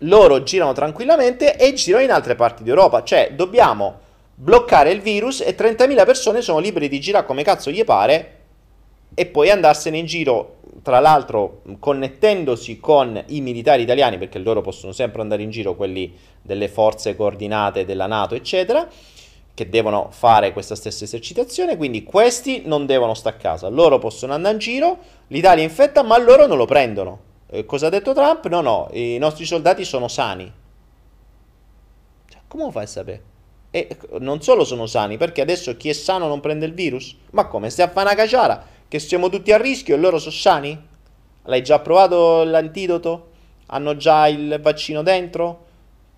Loro girano tranquillamente e girano in altre parti d'Europa, cioè dobbiamo bloccare il virus e 30.000 persone sono liberi di girare come cazzo gli pare e poi andarsene in giro tra l'altro connettendosi con i militari italiani, perché loro possono sempre andare in giro, quelli delle forze coordinate della Nato, eccetera, che devono fare questa stessa esercitazione, quindi questi non devono stare a casa, loro possono andare in giro, l'Italia infetta, ma loro non lo prendono. Eh, cosa ha detto Trump? No, no, i nostri soldati sono sani. Cioè, come fai a sapere? E non solo sono sani, perché adesso chi è sano non prende il virus? Ma come? Stai a fare una caciara? Che siamo tutti a rischio e loro sono sani? L'hai già provato l'antidoto? Hanno già il vaccino dentro?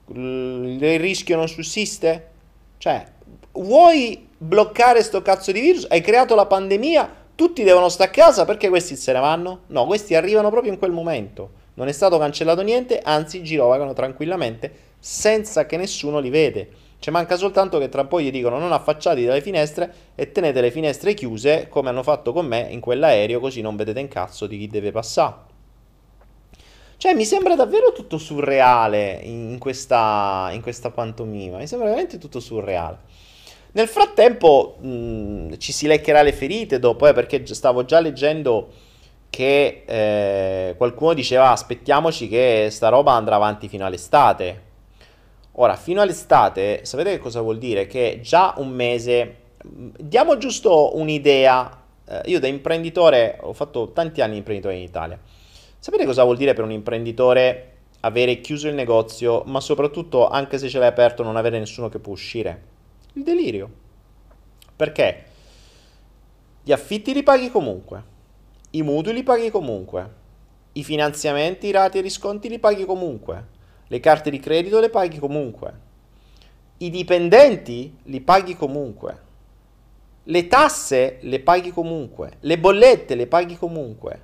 Il rischio non sussiste? Cioè, vuoi bloccare sto cazzo di virus? Hai creato la pandemia? Tutti devono stare a casa perché questi se ne vanno? No, questi arrivano proprio in quel momento. Non è stato cancellato niente, anzi girovagano tranquillamente senza che nessuno li vede. Ci manca soltanto che tra un po' gli dicono non affacciati dalle finestre e tenete le finestre chiuse come hanno fatto con me in quell'aereo così non vedete un cazzo di chi deve passare. Cioè mi sembra davvero tutto surreale in questa, in questa pantomima, mi sembra veramente tutto surreale. Nel frattempo mh, ci si leccherà le ferite dopo, eh, perché stavo già leggendo che eh, qualcuno diceva aspettiamoci che sta roba andrà avanti fino all'estate. Ora, fino all'estate, sapete che cosa vuol dire? Che già un mese, diamo giusto un'idea, eh, io da imprenditore ho fatto tanti anni di imprenditore in Italia, sapete cosa vuol dire per un imprenditore avere chiuso il negozio, ma soprattutto anche se ce l'hai aperto non avere nessuno che può uscire? Il delirio. Perché? Gli affitti li paghi comunque, i mutui li paghi comunque, I finanziamenti, i rati e i risconti li paghi comunque. Le carte di credito le paghi comunque. I dipendenti li paghi comunque. Le tasse le paghi comunque. Le bollette le paghi comunque.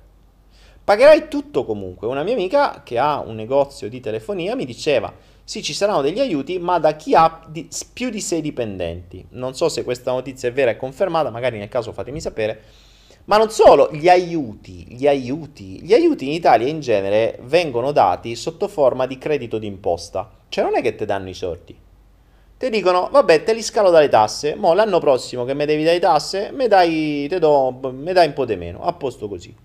Pagherai tutto comunque. Una mia amica che ha un negozio di telefonia mi diceva sì, ci saranno degli aiuti, ma da chi ha di, più di 6 dipendenti. Non so se questa notizia è vera e confermata, magari nel caso fatemi sapere. Ma non solo, gli aiuti, gli aiuti, gli aiuti in Italia in genere vengono dati sotto forma di credito d'imposta. Cioè non è che ti danno i soldi. Ti dicono, vabbè, te li scalo dalle tasse, mo l'anno prossimo che mi devi dare tasse, mi dai, do, mi dai un po' di meno, a posto così.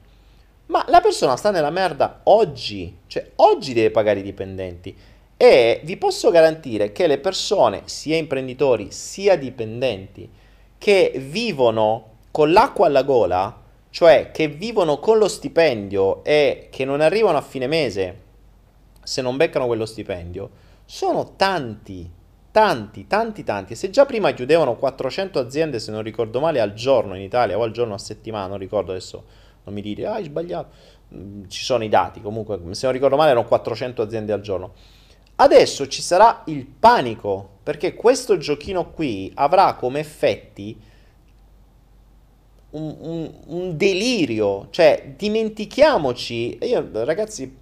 Ma la persona sta nella merda oggi, cioè oggi deve pagare i dipendenti. E vi posso garantire che le persone, sia imprenditori sia dipendenti, che vivono con l'acqua alla gola, cioè che vivono con lo stipendio e che non arrivano a fine mese se non beccano quello stipendio, sono tanti, tanti, tanti, tanti. Se già prima chiudevano 400 aziende, se non ricordo male, al giorno in Italia o al giorno a settimana, non ricordo adesso, non mi dite, ah, hai sbagliato, mm, ci sono i dati, comunque, se non ricordo male, erano 400 aziende al giorno. Adesso ci sarà il panico, perché questo giochino qui avrà come effetti un, un, un delirio, cioè dimentichiamoci, io ragazzi,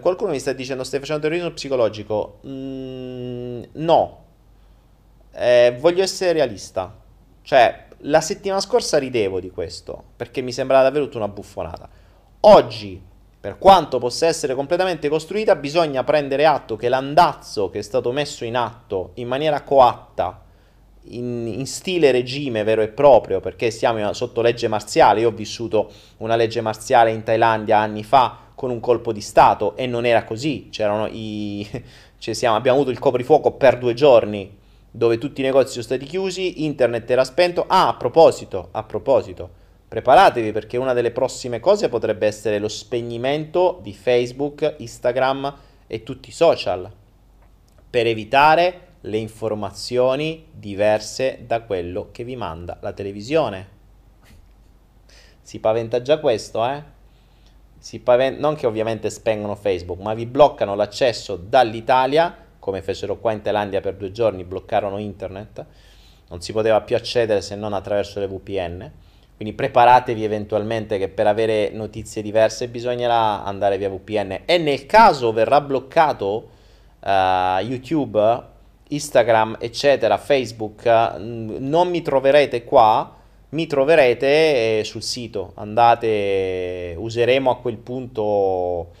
qualcuno mi sta dicendo stai facendo terrorismo psicologico, mm, no, eh, voglio essere realista, cioè la settimana scorsa ridevo di questo, perché mi sembrava davvero una buffonata. Oggi per quanto possa essere completamente costruita, bisogna prendere atto che l'andazzo che è stato messo in atto in maniera coatta, in, in stile regime vero e proprio, perché siamo sotto legge marziale. Io ho vissuto una legge marziale in Thailandia anni fa con un colpo di Stato e non era così. C'erano i... cioè siamo, abbiamo avuto il coprifuoco per due giorni dove tutti i negozi sono stati chiusi, internet era spento. Ah, a proposito, a proposito preparatevi perché una delle prossime cose potrebbe essere lo spegnimento di Facebook, Instagram e tutti i social per evitare le informazioni diverse da quello che vi manda la televisione. Si paventa già questo, eh? Pavent- non che ovviamente spengono Facebook, ma vi bloccano l'accesso dall'Italia, come fecero qua in Thailandia per due giorni, bloccarono internet, non si poteva più accedere se non attraverso le VPN quindi preparatevi eventualmente che per avere notizie diverse bisognerà andare via VPN. E nel caso verrà bloccato uh, YouTube, Instagram, eccetera, Facebook, uh, non mi troverete qua, mi troverete eh, sul sito. Andate, useremo a quel punto...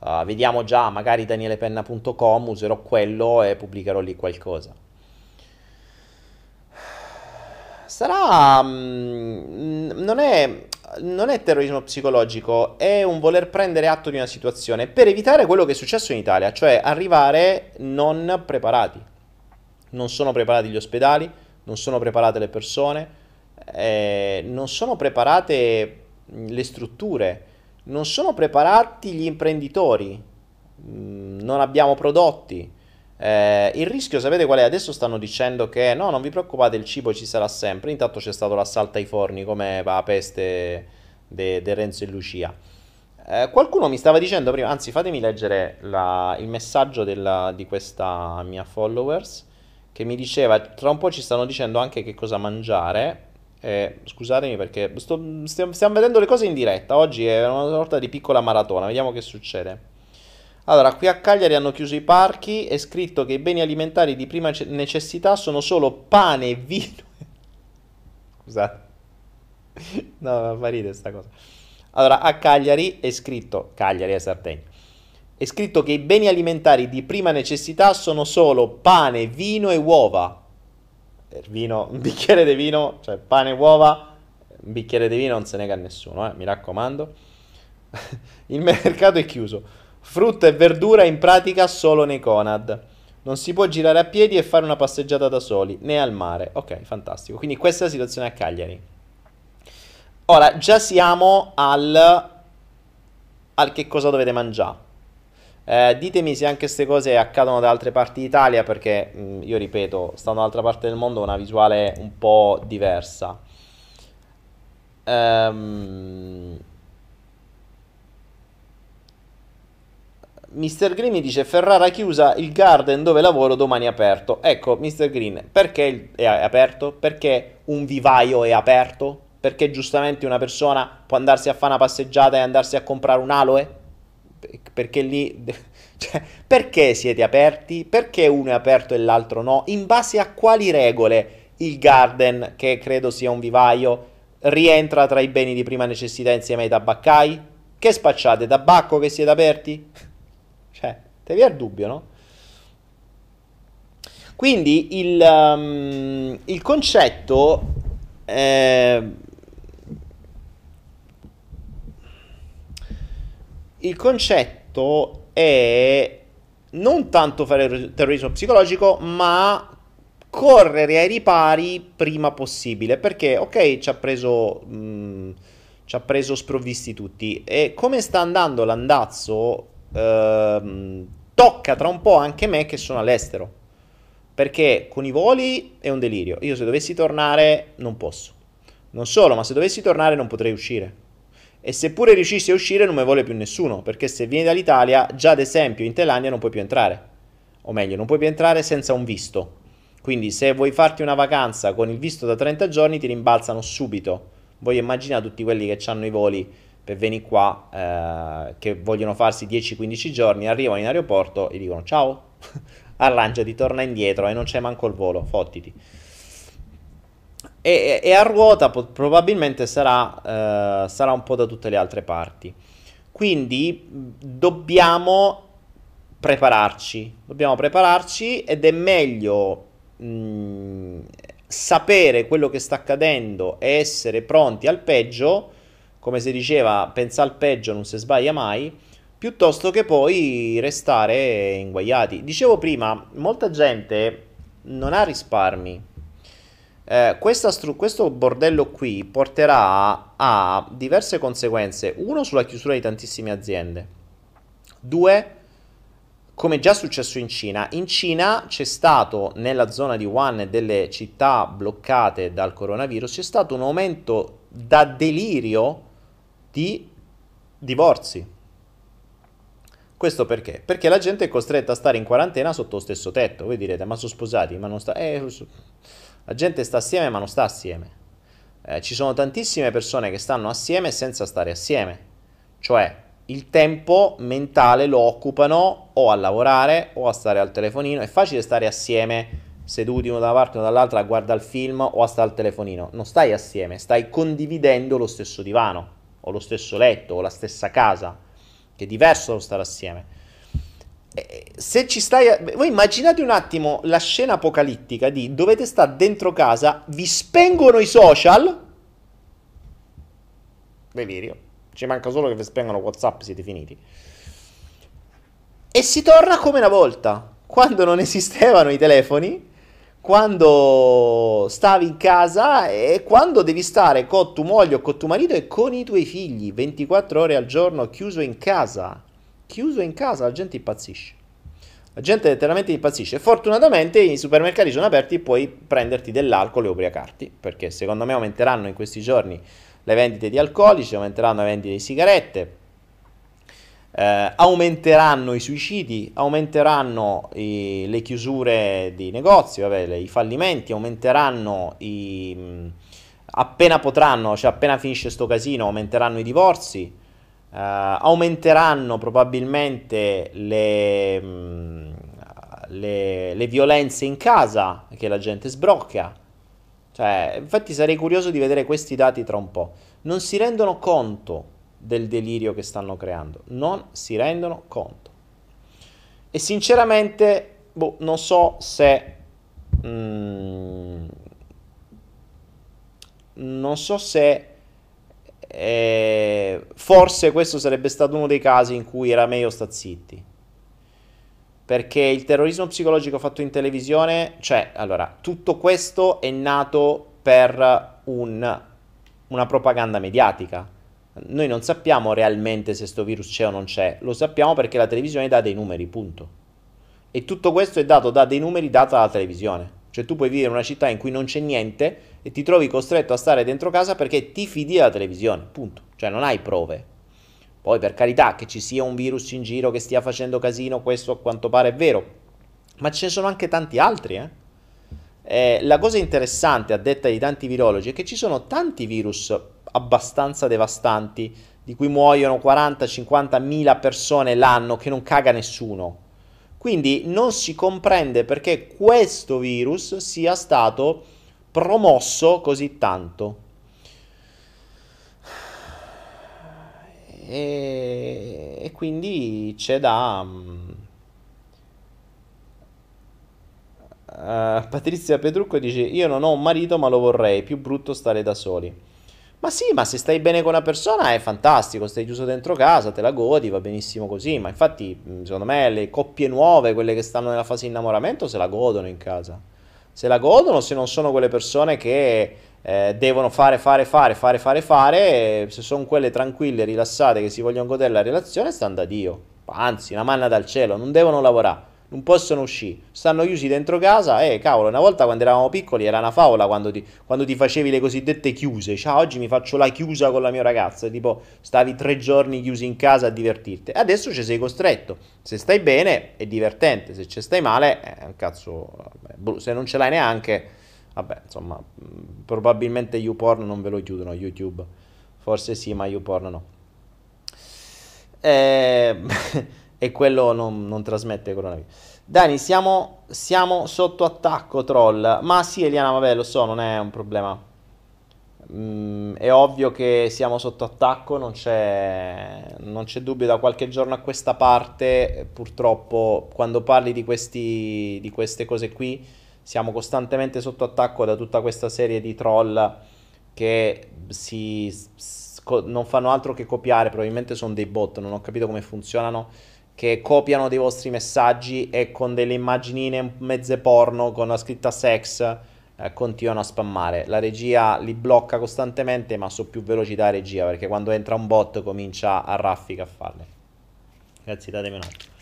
Uh, vediamo già, magari danielepenna.com, userò quello e pubblicherò lì qualcosa. sarà... Mm, non, è, non è terrorismo psicologico, è un voler prendere atto di una situazione per evitare quello che è successo in Italia, cioè arrivare non preparati. Non sono preparati gli ospedali, non sono preparate le persone, eh, non sono preparate le strutture, non sono preparati gli imprenditori, mm, non abbiamo prodotti. Eh, il rischio, sapete qual è? Adesso stanno dicendo che no, non vi preoccupate, il cibo ci sarà sempre. Intanto c'è stato l'assalto ai forni, come la peste di Renzo e Lucia. Eh, qualcuno mi stava dicendo prima, anzi fatemi leggere la, il messaggio della, di questa mia followers, che mi diceva, tra un po' ci stanno dicendo anche che cosa mangiare. Eh, scusatemi perché sto, stiamo, stiamo vedendo le cose in diretta, oggi è una sorta di piccola maratona, vediamo che succede. Allora, qui a Cagliari hanno chiuso i parchi, è scritto che i beni alimentari di prima necessità sono solo pane e vino. Scusate. No, fa ridere sta cosa. Allora, a Cagliari è scritto, Cagliari è Sardegna, è scritto che i beni alimentari di prima necessità sono solo pane, vino e uova. Per vino, un bicchiere di vino, cioè pane e uova, un bicchiere di vino non se nega a nessuno, eh, mi raccomando. Il mercato è chiuso. Frutta e verdura in pratica solo nei Conad. Non si può girare a piedi e fare una passeggiata da soli, né al mare. Ok, fantastico. Quindi questa è la situazione a Cagliari. Ora, già siamo al, al che cosa dovete mangiare. Eh, ditemi se anche queste cose accadono da altre parti d'Italia, perché mh, mm, io ripeto, stando dall'altra parte del mondo, una visuale un po' diversa. Ehm Mr. Green mi dice Ferrara chiusa, il garden dove lavoro domani è aperto. Ecco, Mr. Green, perché è aperto? Perché un vivaio è aperto? Perché giustamente una persona può andarsi a fare una passeggiata e andarsi a comprare un aloe? Perché lì... Cioè, perché siete aperti? Perché uno è aperto e l'altro no? In base a quali regole il garden, che credo sia un vivaio, rientra tra i beni di prima necessità insieme ai tabaccai? Che spacciate? Tabacco che siete aperti? Cioè, te vi è il dubbio, no? Quindi il, um, il concetto eh, il concetto è non tanto fare terrorismo psicologico, ma correre ai ripari prima possibile. Perché, ok, ci ha preso, mh, mm, ci ha preso sprovvisti tutti. E come sta andando l'andazzo, ehm, tocca tra un po' anche me che sono all'estero. Perché con i voli è un delirio. Io se dovessi tornare non posso. Non solo, ma se dovessi tornare non potrei uscire. E seppure riuscissi a uscire non mi vuole più nessuno, perché se vieni dall'Italia, già ad esempio in Thailandia non puoi più entrare. O meglio, non puoi più entrare senza un visto. Quindi se vuoi farti una vacanza con il visto da 30 giorni ti rimbalzano subito. Voi immaginate tutti quelli che hanno i voli per venire qua, eh, che vogliono farsi 10-15 giorni, arrivano in aeroporto e dicono ciao, arrangiati, torna indietro e non c'è manco il volo, fottiti. E, e a ruota po- probabilmente sarà, eh, sarà un po' da tutte le altre parti. Quindi dobbiamo prepararci, dobbiamo prepararci ed è meglio mh, sapere quello che sta accadendo e essere pronti al peggio, come si diceva, pensa al peggio non si sbaglia mai, piuttosto che poi restare inguaiati. Dicevo prima, molta gente non ha risparmi eh, stru- questo bordello qui porterà a diverse conseguenze. Uno, sulla chiusura di tantissime aziende. Due, come già successo in Cina. In Cina c'è stato, nella zona di Wuhan e delle città bloccate dal coronavirus, c'è stato un aumento da delirio di divorzi. Questo perché? Perché la gente è costretta a stare in quarantena sotto lo stesso tetto. Voi direte, ma sono sposati, ma non sta... Eh, la gente sta assieme ma non sta assieme. Eh, ci sono tantissime persone che stanno assieme senza stare assieme. Cioè, il tempo mentale lo occupano o a lavorare o a stare al telefonino. È facile stare assieme seduti uno da una parte o dall'altra a guardare il film o a stare al telefonino. Non stai assieme, stai condividendo lo stesso divano o lo stesso letto o la stessa casa, che è diverso dallo stare assieme. Eh, se ci stai... A... Voi immaginate un attimo la scena apocalittica di dovete stare dentro casa, vi spengono i social. Delirio. Ci manca solo che vi spengono WhatsApp, siete finiti. E si torna come una volta, quando non esistevano i telefoni, quando stavi in casa e quando devi stare con tua moglie o con tuo marito e con i tuoi figli 24 ore al giorno chiuso in casa chiuso in casa, la gente impazzisce. La gente letteralmente impazzisce. Fortunatamente i supermercati sono aperti e puoi prenderti dell'alcol e ubriacarti, perché secondo me aumenteranno in questi giorni le vendite di alcolici, aumenteranno le vendite di sigarette, eh, aumenteranno i suicidi, aumenteranno i, le chiusure di negozi, vabbè, le, i fallimenti, aumenteranno i... appena potranno, cioè appena finisce sto casino, aumenteranno i divorzi, Uh, aumenteranno probabilmente le, mm, le, le, violenze in casa, che la gente sbrocca. Cioè, infatti sarei curioso di vedere questi dati tra un po'. Non si rendono conto del delirio che stanno creando, non si rendono conto. E sinceramente, boh, non so se... Mm, non so se eh, forse questo sarebbe stato uno dei casi in cui era meglio sta zitti. Perché il terrorismo psicologico fatto in televisione, cioè, allora, tutto questo è nato per un, una propaganda mediatica. Noi non sappiamo realmente se questo virus c'è o non c'è, lo sappiamo perché la televisione dà dei numeri, punto. E tutto questo è dato da dei numeri dati dalla televisione. Cioè tu puoi vivere in una città in cui non c'è niente e ti trovi costretto a stare dentro casa perché ti fidi della televisione, punto. Cioè non hai prove. Poi per carità che ci sia un virus in giro che stia facendo casino, questo a quanto pare è vero, ma ce ne sono anche tanti altri. Eh? Eh, la cosa interessante, a detta di tanti virologi, è che ci sono tanti virus abbastanza devastanti di cui muoiono 40-50 mila persone l'anno che non caga nessuno. Quindi non si comprende perché questo virus sia stato promosso così tanto. E, e quindi c'è da... Uh, Patrizia Petrucco dice: Io non ho un marito, ma lo vorrei. Più brutto stare da soli. Ma sì, ma se stai bene con una persona è fantastico, stai chiuso dentro casa, te la godi, va benissimo così. Ma infatti, secondo me, le coppie nuove, quelle che stanno nella fase innamoramento, se la godono in casa. Se la godono, se non sono quelle persone che eh, devono fare, fare, fare, fare, fare, fare, se sono quelle tranquille, rilassate, che si vogliono godere la relazione, stanno da Dio. Anzi, una manna dal cielo, non devono lavorare non possono uscire, stanno chiusi dentro casa eh, cavolo, una volta quando eravamo piccoli era una favola quando ti, quando ti facevi le cosiddette chiuse, cioè oggi mi faccio la chiusa con la mia ragazza, tipo stavi tre giorni chiusi in casa a divertirti, adesso ci sei costretto, se stai bene è divertente, se ci stai male è un cazzo, se non ce l'hai neanche, vabbè insomma, probabilmente YouPorn non ve lo chiudono, YouTube, forse sì ma YouPorn no. Eh... e quello non, non trasmette coronavirus. Dani, siamo, siamo, sotto attacco, troll. Ma sì, Eliana, vabbè, lo so, non è un problema. Mm, è ovvio che siamo sotto attacco, non c'è, non c'è dubbio. Da qualche giorno a questa parte, purtroppo, quando parli di, questi, di queste cose qui, siamo costantemente sotto attacco da tutta questa serie di troll che si, non fanno altro che copiare. Probabilmente sono dei bot, non ho capito come funzionano che copiano dei vostri messaggi e con delle immaginine mezze porno con la scritta sex eh, continuano a spammare. La regia li blocca costantemente, ma sono più veloci da regia perché quando entra un bot comincia a raffica a farle. Ragazzi, datemi un attimo.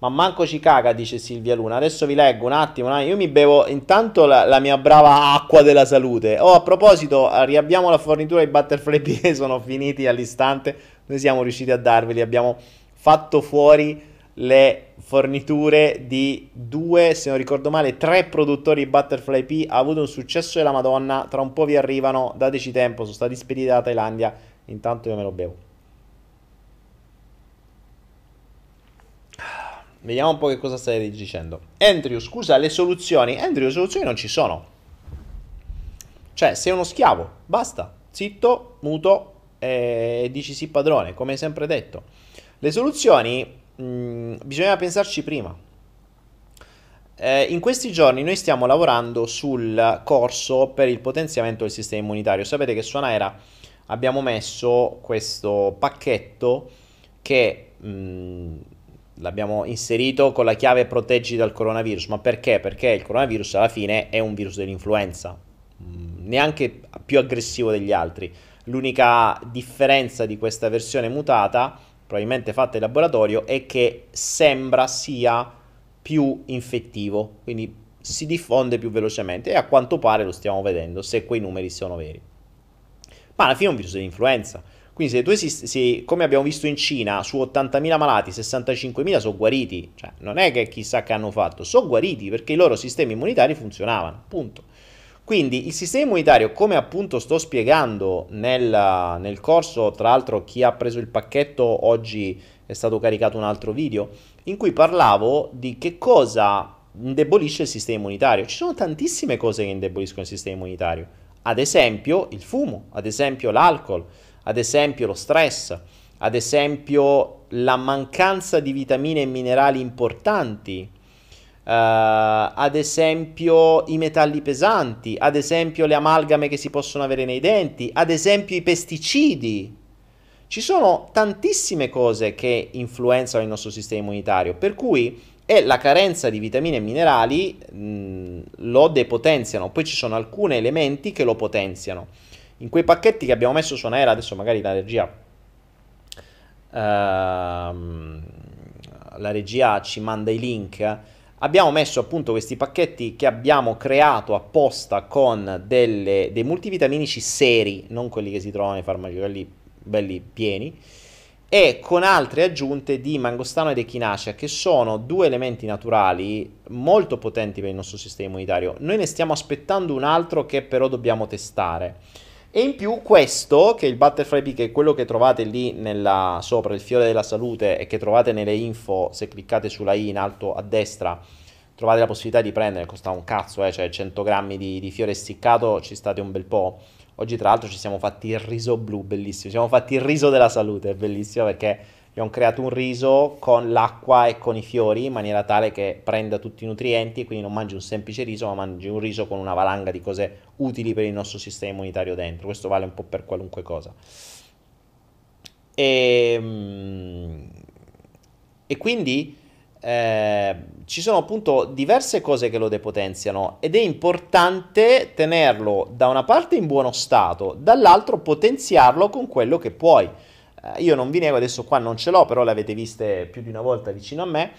Ma manco ci caga, dice Silvia Luna. Adesso vi leggo un attimo. Io mi bevo intanto la, la mia brava acqua della salute. Oh, a proposito, riabbiamo la fornitura di Butterfly P sono finiti all'istante. Noi siamo riusciti a darveli. Abbiamo fatto fuori le forniture di due, se non ricordo male, tre produttori di Butterfly P. Ha avuto un successo della Madonna. Tra un po' vi arrivano, dateci tempo. Sono stati spediti dalla Thailandia. Intanto io me lo bevo. Vediamo un po' che cosa stai dicendo. Andrew, scusa, le soluzioni. Andrew, le soluzioni non ci sono. Cioè, sei uno schiavo. Basta. Zitto, muto e dici sì padrone, come sempre detto. Le soluzioni mh, mm, bisogna pensarci prima. Eh, in questi giorni noi stiamo lavorando sul corso per il potenziamento del sistema immunitario. Sapete che su Anaera abbiamo messo questo pacchetto che mh, mm, l'abbiamo inserito con la chiave proteggi dal coronavirus. Ma perché? Perché il coronavirus alla fine è un virus dell'influenza, mh, mm, neanche più aggressivo degli altri. L'unica differenza di questa versione mutata probabilmente fatta in laboratorio, e che sembra sia più infettivo, quindi si diffonde più velocemente e a quanto pare lo stiamo vedendo se quei numeri sono veri. Ma alla fine è un virus dell'influenza. Quindi se tu esisti, come abbiamo visto in Cina, su 80.000 malati, 65.000 sono guariti. Cioè, non è che chissà che hanno fatto, sono guariti perché i loro sistemi immunitari funzionavano. Punto. Quindi il sistema immunitario, come appunto sto spiegando nel, nel, corso, tra l'altro chi ha preso il pacchetto oggi è stato caricato un altro video, in cui parlavo di che cosa indebolisce il sistema immunitario. Ci sono tantissime cose che indeboliscono il sistema immunitario, ad esempio il fumo, ad esempio l'alcol, ad esempio lo stress, ad esempio la mancanza di vitamine e minerali importanti, ad esempio i metalli pesanti, ad esempio le amalgame che si possono avere nei denti, ad esempio i pesticidi. Ci sono tantissime cose che influenzano il nostro sistema immunitario, per cui e la carenza di vitamine e minerali mh, lo depotenziano. Poi ci sono alcuni elementi che lo potenziano. In quei pacchetti che abbiamo messo su Anaera, adesso magari la regia, uh, la regia ci manda i link abbiamo messo appunto questi pacchetti che abbiamo creato apposta con delle, dei multivitaminici seri, non quelli che si trovano nei farmaci, quelli belli pieni, e con altre aggiunte di mangostano ed echinacea che sono due elementi naturali molto potenti per il nostro sistema immunitario. Noi ne stiamo aspettando un altro che però dobbiamo testare. E in più questo, che è il Butterfly Pea, che è quello che trovate lì nella, sopra, il fiore della salute e che trovate nelle info, se cliccate sulla i in alto a destra, trovate la possibilità di prendere, costa un cazzo, eh, cioè 100 grammi di, di fiore essiccato, ci state un bel po'. Oggi tra l'altro ci siamo fatti il riso blu, bellissimo, ci siamo fatti il riso della salute, bellissimo perché abbiamo creato un riso con l'acqua e con i fiori in maniera tale che prenda tutti i nutrienti, quindi non mangi un semplice riso, ma mangi un riso con una valanga di cose utili per il nostro sistema immunitario dentro. Questo vale un po' per qualunque cosa. E, ehm, e quindi eh, ci sono appunto diverse cose che lo depotenziano ed è importante tenerlo da una parte in buono stato, dall'altro potenziarlo con quello che puoi. Eh, io non vi nego, adesso qua non ce l'ho, però l'avete viste più di una volta vicino a me.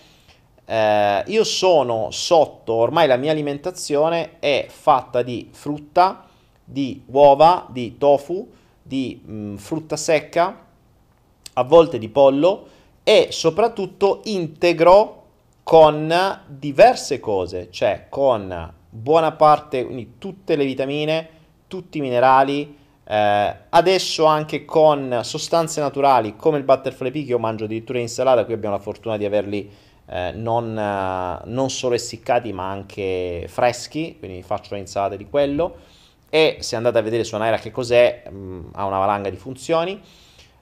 Eh, io sono sotto, ormai la mia alimentazione è fatta di frutta, di uova, di tofu, di mh, mm, frutta secca, a volte di pollo e soprattutto integro con diverse cose, cioè con buona parte, quindi tutte le vitamine, tutti i minerali, eh, adesso anche con sostanze naturali come il butterfly pea che io mangio addirittura in insalata, qui abbiamo la fortuna di averli eh, non, eh, non, solo essiccati ma anche freschi, quindi faccio l'insalata di quello. E se andate a vedere su Anaira che cos'è, mh, mm, ha una valanga di funzioni.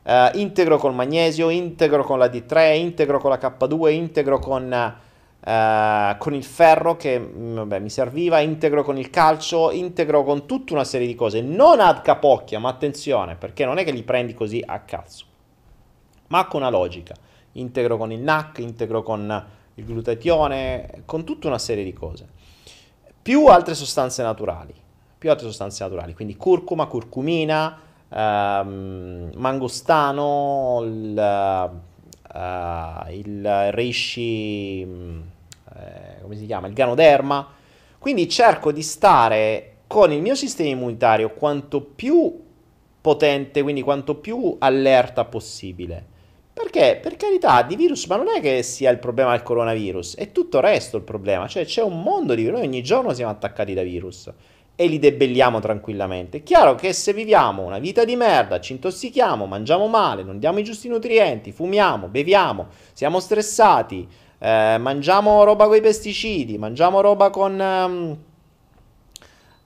Uh, integro col magnesio, integro con la D3, integro con la K2, integro con, uh, con il ferro che mm, vabbè, mi serviva, integro con il calcio, integro con tutta una serie di cose. Non ad capocchia, ma attenzione, perché non è che li prendi così a cazzo, ma con una logica. Integro con il NAC, integro con il glutatione, con tutta una serie di cose. Più altre sostanze naturali, più altre sostanze naturali, quindi curcuma, curcumina, ehm, mangostano, il, uh, il reishi, eh, come si chiama, il ganoderma. Quindi cerco di stare con il mio sistema immunitario quanto più potente, quindi quanto più allerta possibile. Perché, per carità, di virus, ma non è che sia il problema del coronavirus, è tutto il resto il problema. Cioè c'è un mondo di virus, noi ogni giorno siamo attaccati da virus e li debelliamo tranquillamente. È chiaro che se viviamo una vita di merda, ci intossichiamo, mangiamo male, non diamo i giusti nutrienti, fumiamo, beviamo, siamo stressati, eh, mangiamo roba con i pesticidi, mangiamo roba con...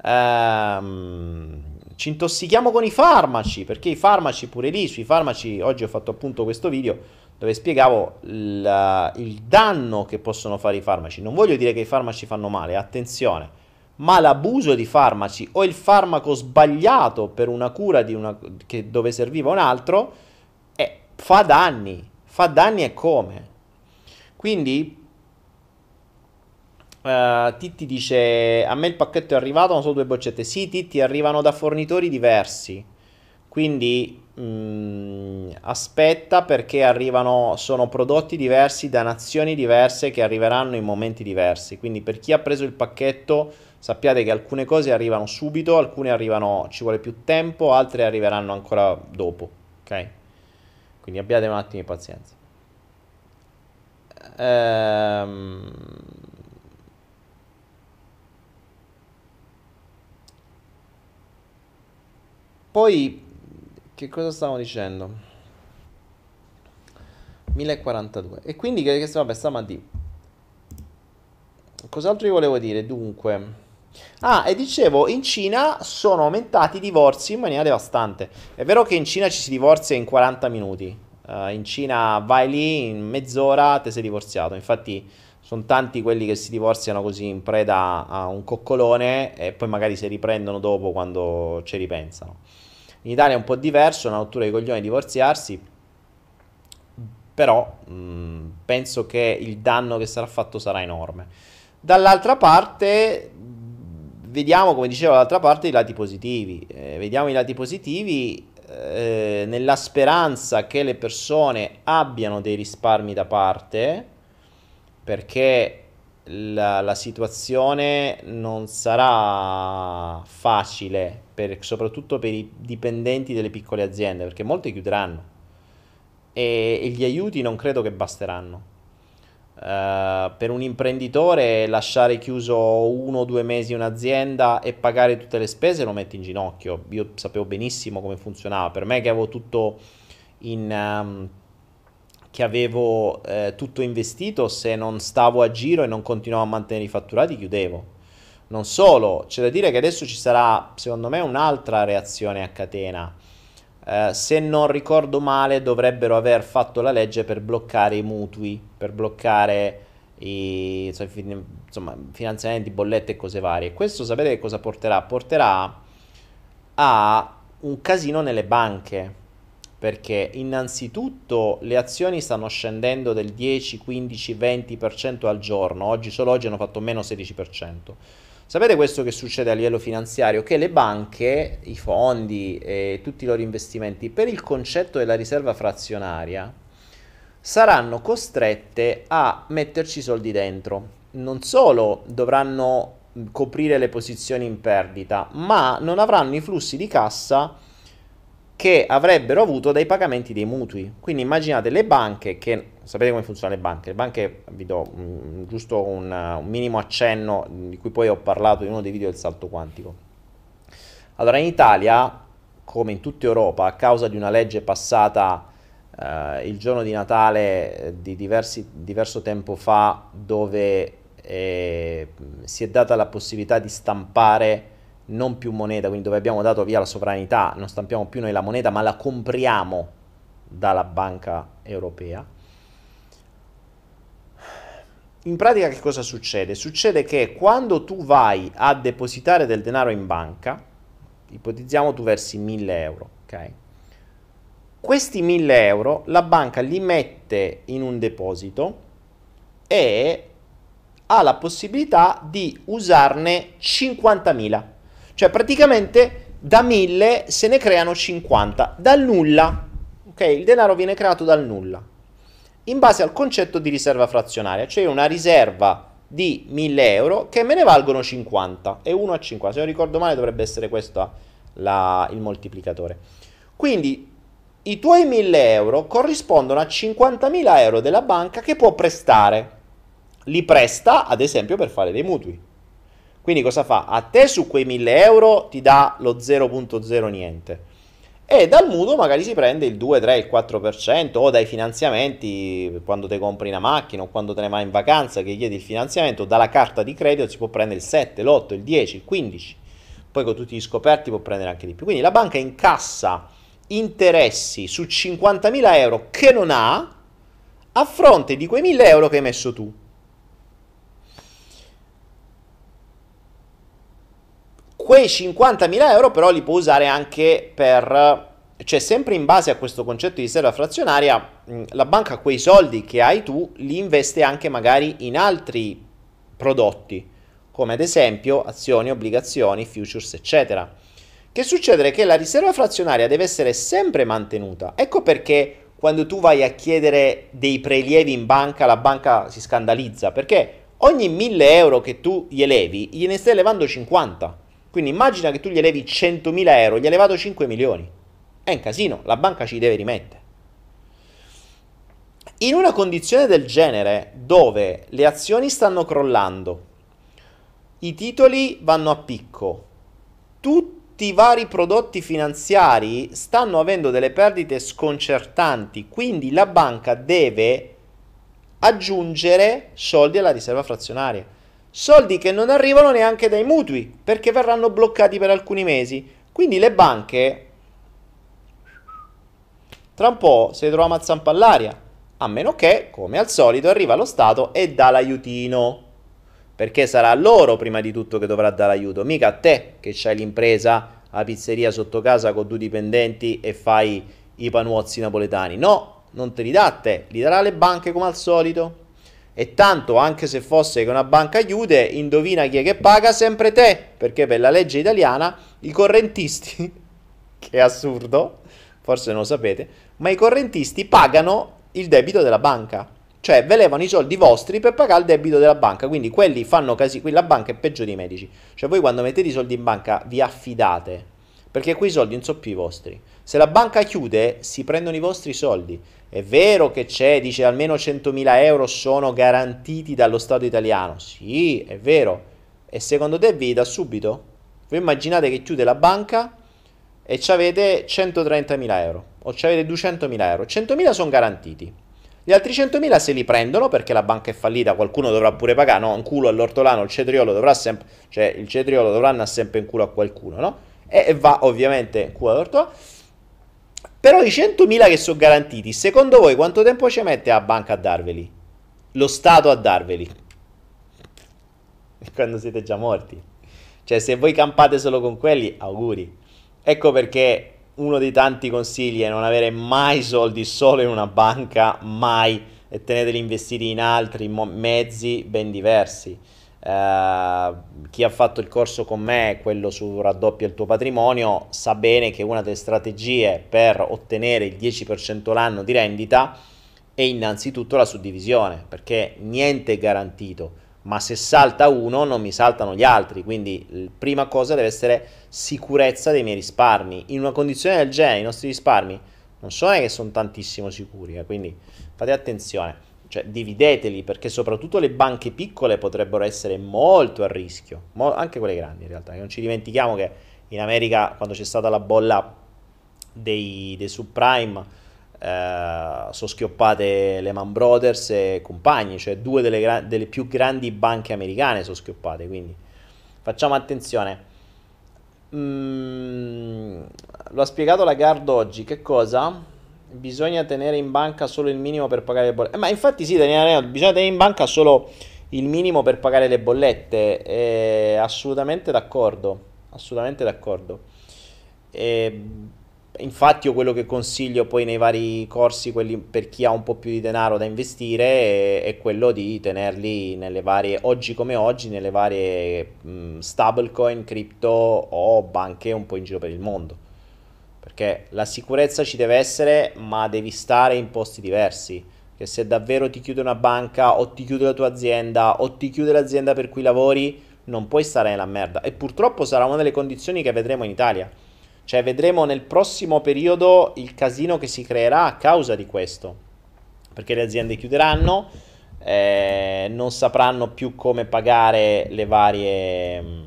Um, ci intossichiamo con i farmaci, perché i farmaci pure lì, sui farmaci, oggi ho fatto appunto questo video dove spiegavo il, il danno che possono fare i farmaci. Non voglio dire che i farmaci fanno male, attenzione ma l'abuso di farmaci o il farmaco sbagliato per una cura una, che, dove serviva un altro eh, fa danni, fa danni e come. Quindi uh, Titti dice a me il pacchetto è arrivato, non sono due boccette. Sì, Titti arrivano da fornitori diversi. Quindi mh, mm, aspetta perché arrivano, sono prodotti diversi da nazioni diverse che arriveranno in momenti diversi. Quindi per chi ha preso il pacchetto sappiate che alcune cose arrivano subito, alcune arrivano, ci vuole più tempo, altre arriveranno ancora dopo, ok? Quindi abbiate un attimo di pazienza. Ehm... Poi, che cosa stavo dicendo? 1042. E quindi, che, che vabbè, stamattina. Cos'altro vi volevo dire? Dunque... Ah, e dicevo, in Cina sono aumentati i divorzi in maniera devastante. È vero che in Cina ci si divorzia in 40 minuti. Uh, in Cina vai lì, in mezz'ora te sei divorziato. Infatti sono tanti quelli che si divorziano così in preda a un coccolone e poi magari si riprendono dopo quando ci ripensano. In Italia è un po' diverso, è una rottura di coglioni divorziarsi, però mh, mm, penso che il danno che sarà fatto sarà enorme. Dall'altra parte vediamo, come dicevo, dall'altra parte i lati positivi. Eh, vediamo i lati positivi eh, nella speranza che le persone abbiano dei risparmi da parte, perché la, la situazione non sarà facile, per, soprattutto per i dipendenti delle piccole aziende, perché molte chiuderanno. e, e gli aiuti non credo che basteranno. Uh, per un imprenditore lasciare chiuso uno o due mesi un'azienda e pagare tutte le spese lo mette in ginocchio. Io sapevo benissimo come funzionava. Per me che avevo tutto in... Um, che avevo eh, tutto investito, se non stavo a giro e non continuavo a mantenere i fatturati, chiudevo. Non solo, c'è da dire che adesso ci sarà, secondo me, un'altra reazione a catena. Eh, se non ricordo male, dovrebbero aver fatto la legge per bloccare i mutui, per bloccare i insomma, finanziamenti, bollette e cose varie. Questo sapete cosa porterà? Porterà a un casino nelle banche perché innanzitutto le azioni stanno scendendo del 10, 15, 20% al giorno, oggi solo oggi hanno fatto meno 16%. Sapete questo che succede a livello finanziario? Che le banche, i fondi e tutti i loro investimenti per il concetto della riserva frazionaria saranno costrette a metterci soldi dentro. Non solo dovranno coprire le posizioni in perdita, ma non avranno i flussi di cassa che avrebbero avuto dai pagamenti dei mutui. Quindi immaginate le banche che, sapete come funzionano le banche? Le banche, vi do um, giusto un, un, minimo accenno di cui poi ho parlato in uno dei video del salto quantico. Allora in Italia, come in tutta Europa, a causa di una legge passata uh, il giorno di Natale eh, di diversi, diverso tempo fa, dove eh, si è data la possibilità di stampare non più moneta, quindi dove abbiamo dato via la sovranità, non stampiamo più noi la moneta, ma la compriamo dalla banca europea. In pratica che cosa succede? Succede che quando tu vai a depositare del denaro in banca, ipotizziamo tu versi 1000 euro, ok? Questi 1000 euro la banca li mette in un deposito e ha la possibilità di usarne 50.000. Cioè praticamente da 1000 se ne creano 50, dal nulla. Ok, il denaro viene creato dal nulla. In base al concetto di riserva frazionaria, cioè una riserva di 1000 euro che me ne valgono 50 e 1 a 50. Se non ricordo male dovrebbe essere questo la, il moltiplicatore. Quindi i tuoi 1000 euro corrispondono a 50.000 euro della banca che può prestare. Li presta ad esempio per fare dei mutui. Quindi cosa fa? A te su quei 1000 euro ti dà lo 0.0 niente. E dal mutuo magari si prende il 2, 3, il 4% o dai finanziamenti quando ti compri una macchina o quando te ne vai in vacanza che chiedi il finanziamento, dalla carta di credito si può prendere il 7, l'8, il 10, il 15. Poi con tutti gli scoperti può prendere anche di più. Quindi la banca incassa interessi su 50.000 euro che non ha a fronte di quei 1.000 euro che hai messo tu. Quei 50.000 euro però li può usare anche per, cioè sempre in base a questo concetto di riserva frazionaria, la banca quei soldi che hai tu li investe anche magari in altri prodotti, come ad esempio azioni, obbligazioni, futures, eccetera. Che succede? Che la riserva frazionaria deve essere sempre mantenuta. Ecco perché quando tu vai a chiedere dei prelievi in banca, la banca si scandalizza, perché ogni 1000 euro che tu gli elevi, gliene stai elevando 50. Quindi immagina che tu gli elevi 100.000 euro, gli hai elevato 5 milioni. È un casino, la banca ci deve rimettere. In una condizione del genere, dove le azioni stanno crollando, i titoli vanno a picco, tutti i vari prodotti finanziari stanno avendo delle perdite sconcertanti, quindi la banca deve aggiungere soldi alla riserva frazionaria soldi che non arrivano neanche dai mutui perché verranno bloccati per alcuni mesi. Quindi le banche tra un po' si trova a zampa all'aria, a meno che, come al solito, arriva lo Stato e dà l'aiutino. Perché sarà loro prima di tutto che dovrà dare l'aiuto, mica a te che c'hai l'impresa, la pizzeria sotto casa con due dipendenti e fai i panuozzi napoletani. No, non te li dà a te, li darà le banche come al solito. E tanto, anche se fosse che una banca aiuta, indovina chi è che paga? Sempre te, perché per la legge italiana i correntisti, che è assurdo, forse non lo sapete, ma i correntisti pagano il debito della banca. Cioè, ve levano i soldi vostri per pagare il debito della banca. Quindi quelli fanno casi. Qui la banca è peggio dei medici. Cioè, voi quando mettete i soldi in banca vi affidate. perché quei soldi non sono più i vostri. Se la banca chiude, si prendono i vostri soldi. È vero che c'è, dice almeno 100.000 euro sono garantiti dallo Stato italiano. Sì, è vero. E secondo te vi dà subito? Voi immaginate che chiude la banca e avete 130.000 euro o avete 200.000 euro. 100.000 sono garantiti. Gli altri 100.000 se li prendono perché la banca è fallita, qualcuno dovrà pure pagare, no? Un culo all'ortolano, il cetriolo dovrà sempre, cioè il cetriolo dovrà andare sempre in culo a qualcuno, no? E va ovviamente in culo all'ortolano. Però i 100.000 che sono garantiti, secondo voi quanto tempo ci mette la banca a darveli? Lo Stato a darveli? Quando siete già morti. Cioè se voi campate solo con quelli, auguri. Ecco perché uno dei tanti consigli è non avere mai soldi solo in una banca, mai, e teneteli investiti in altri mezzi ben diversi. Uh, chi ha fatto il corso con me, quello su raddoppia il tuo patrimonio, sa bene che una delle strategie per ottenere il 10% l'anno di rendita è innanzitutto la suddivisione, perché niente è garantito ma se salta uno non mi saltano gli altri, quindi la prima cosa deve essere sicurezza dei miei risparmi. In una condizione del genere i nostri risparmi non sono che sono tantissimo sicuri, eh, quindi fate attenzione, cioè divideteli perché soprattutto le banche piccole potrebbero essere molto a rischio, mo- anche quelle grandi in realtà, non ci dimentichiamo che in America quando c'è stata la bolla dei, dei subprime eh, sono schioppate Lehman Brothers e compagni, cioè due delle, gra- delle più grandi banche americane sono schioppate, quindi facciamo attenzione. Mm, lo ha spiegato la Gard oggi, che cosa? Bisogna tenere in banca solo il minimo per pagare le bollette. Eh, ma infatti sì, Daniele, bisogna tenere in banca solo il minimo per pagare le bollette. Eh, assolutamente d'accordo, assolutamente d'accordo. Eh, Infatti io quello che consiglio poi nei vari corsi, quelli per chi ha un po' più di denaro da investire, è, quello di tenerli nelle varie, oggi come oggi, nelle varie stablecoin, cripto o banche un po' in giro per il mondo. Perché la sicurezza ci deve essere, ma devi stare in posti diversi. Che se davvero ti chiude una banca o ti chiude la tua azienda o ti chiude l'azienda per cui lavori, non puoi stare nella merda. E purtroppo sarà una delle condizioni che vedremo in Italia cioè vedremo nel prossimo periodo il casino che si creerà a causa di questo, perché le aziende chiuderanno, eh, non sapranno più come pagare le varie, mm,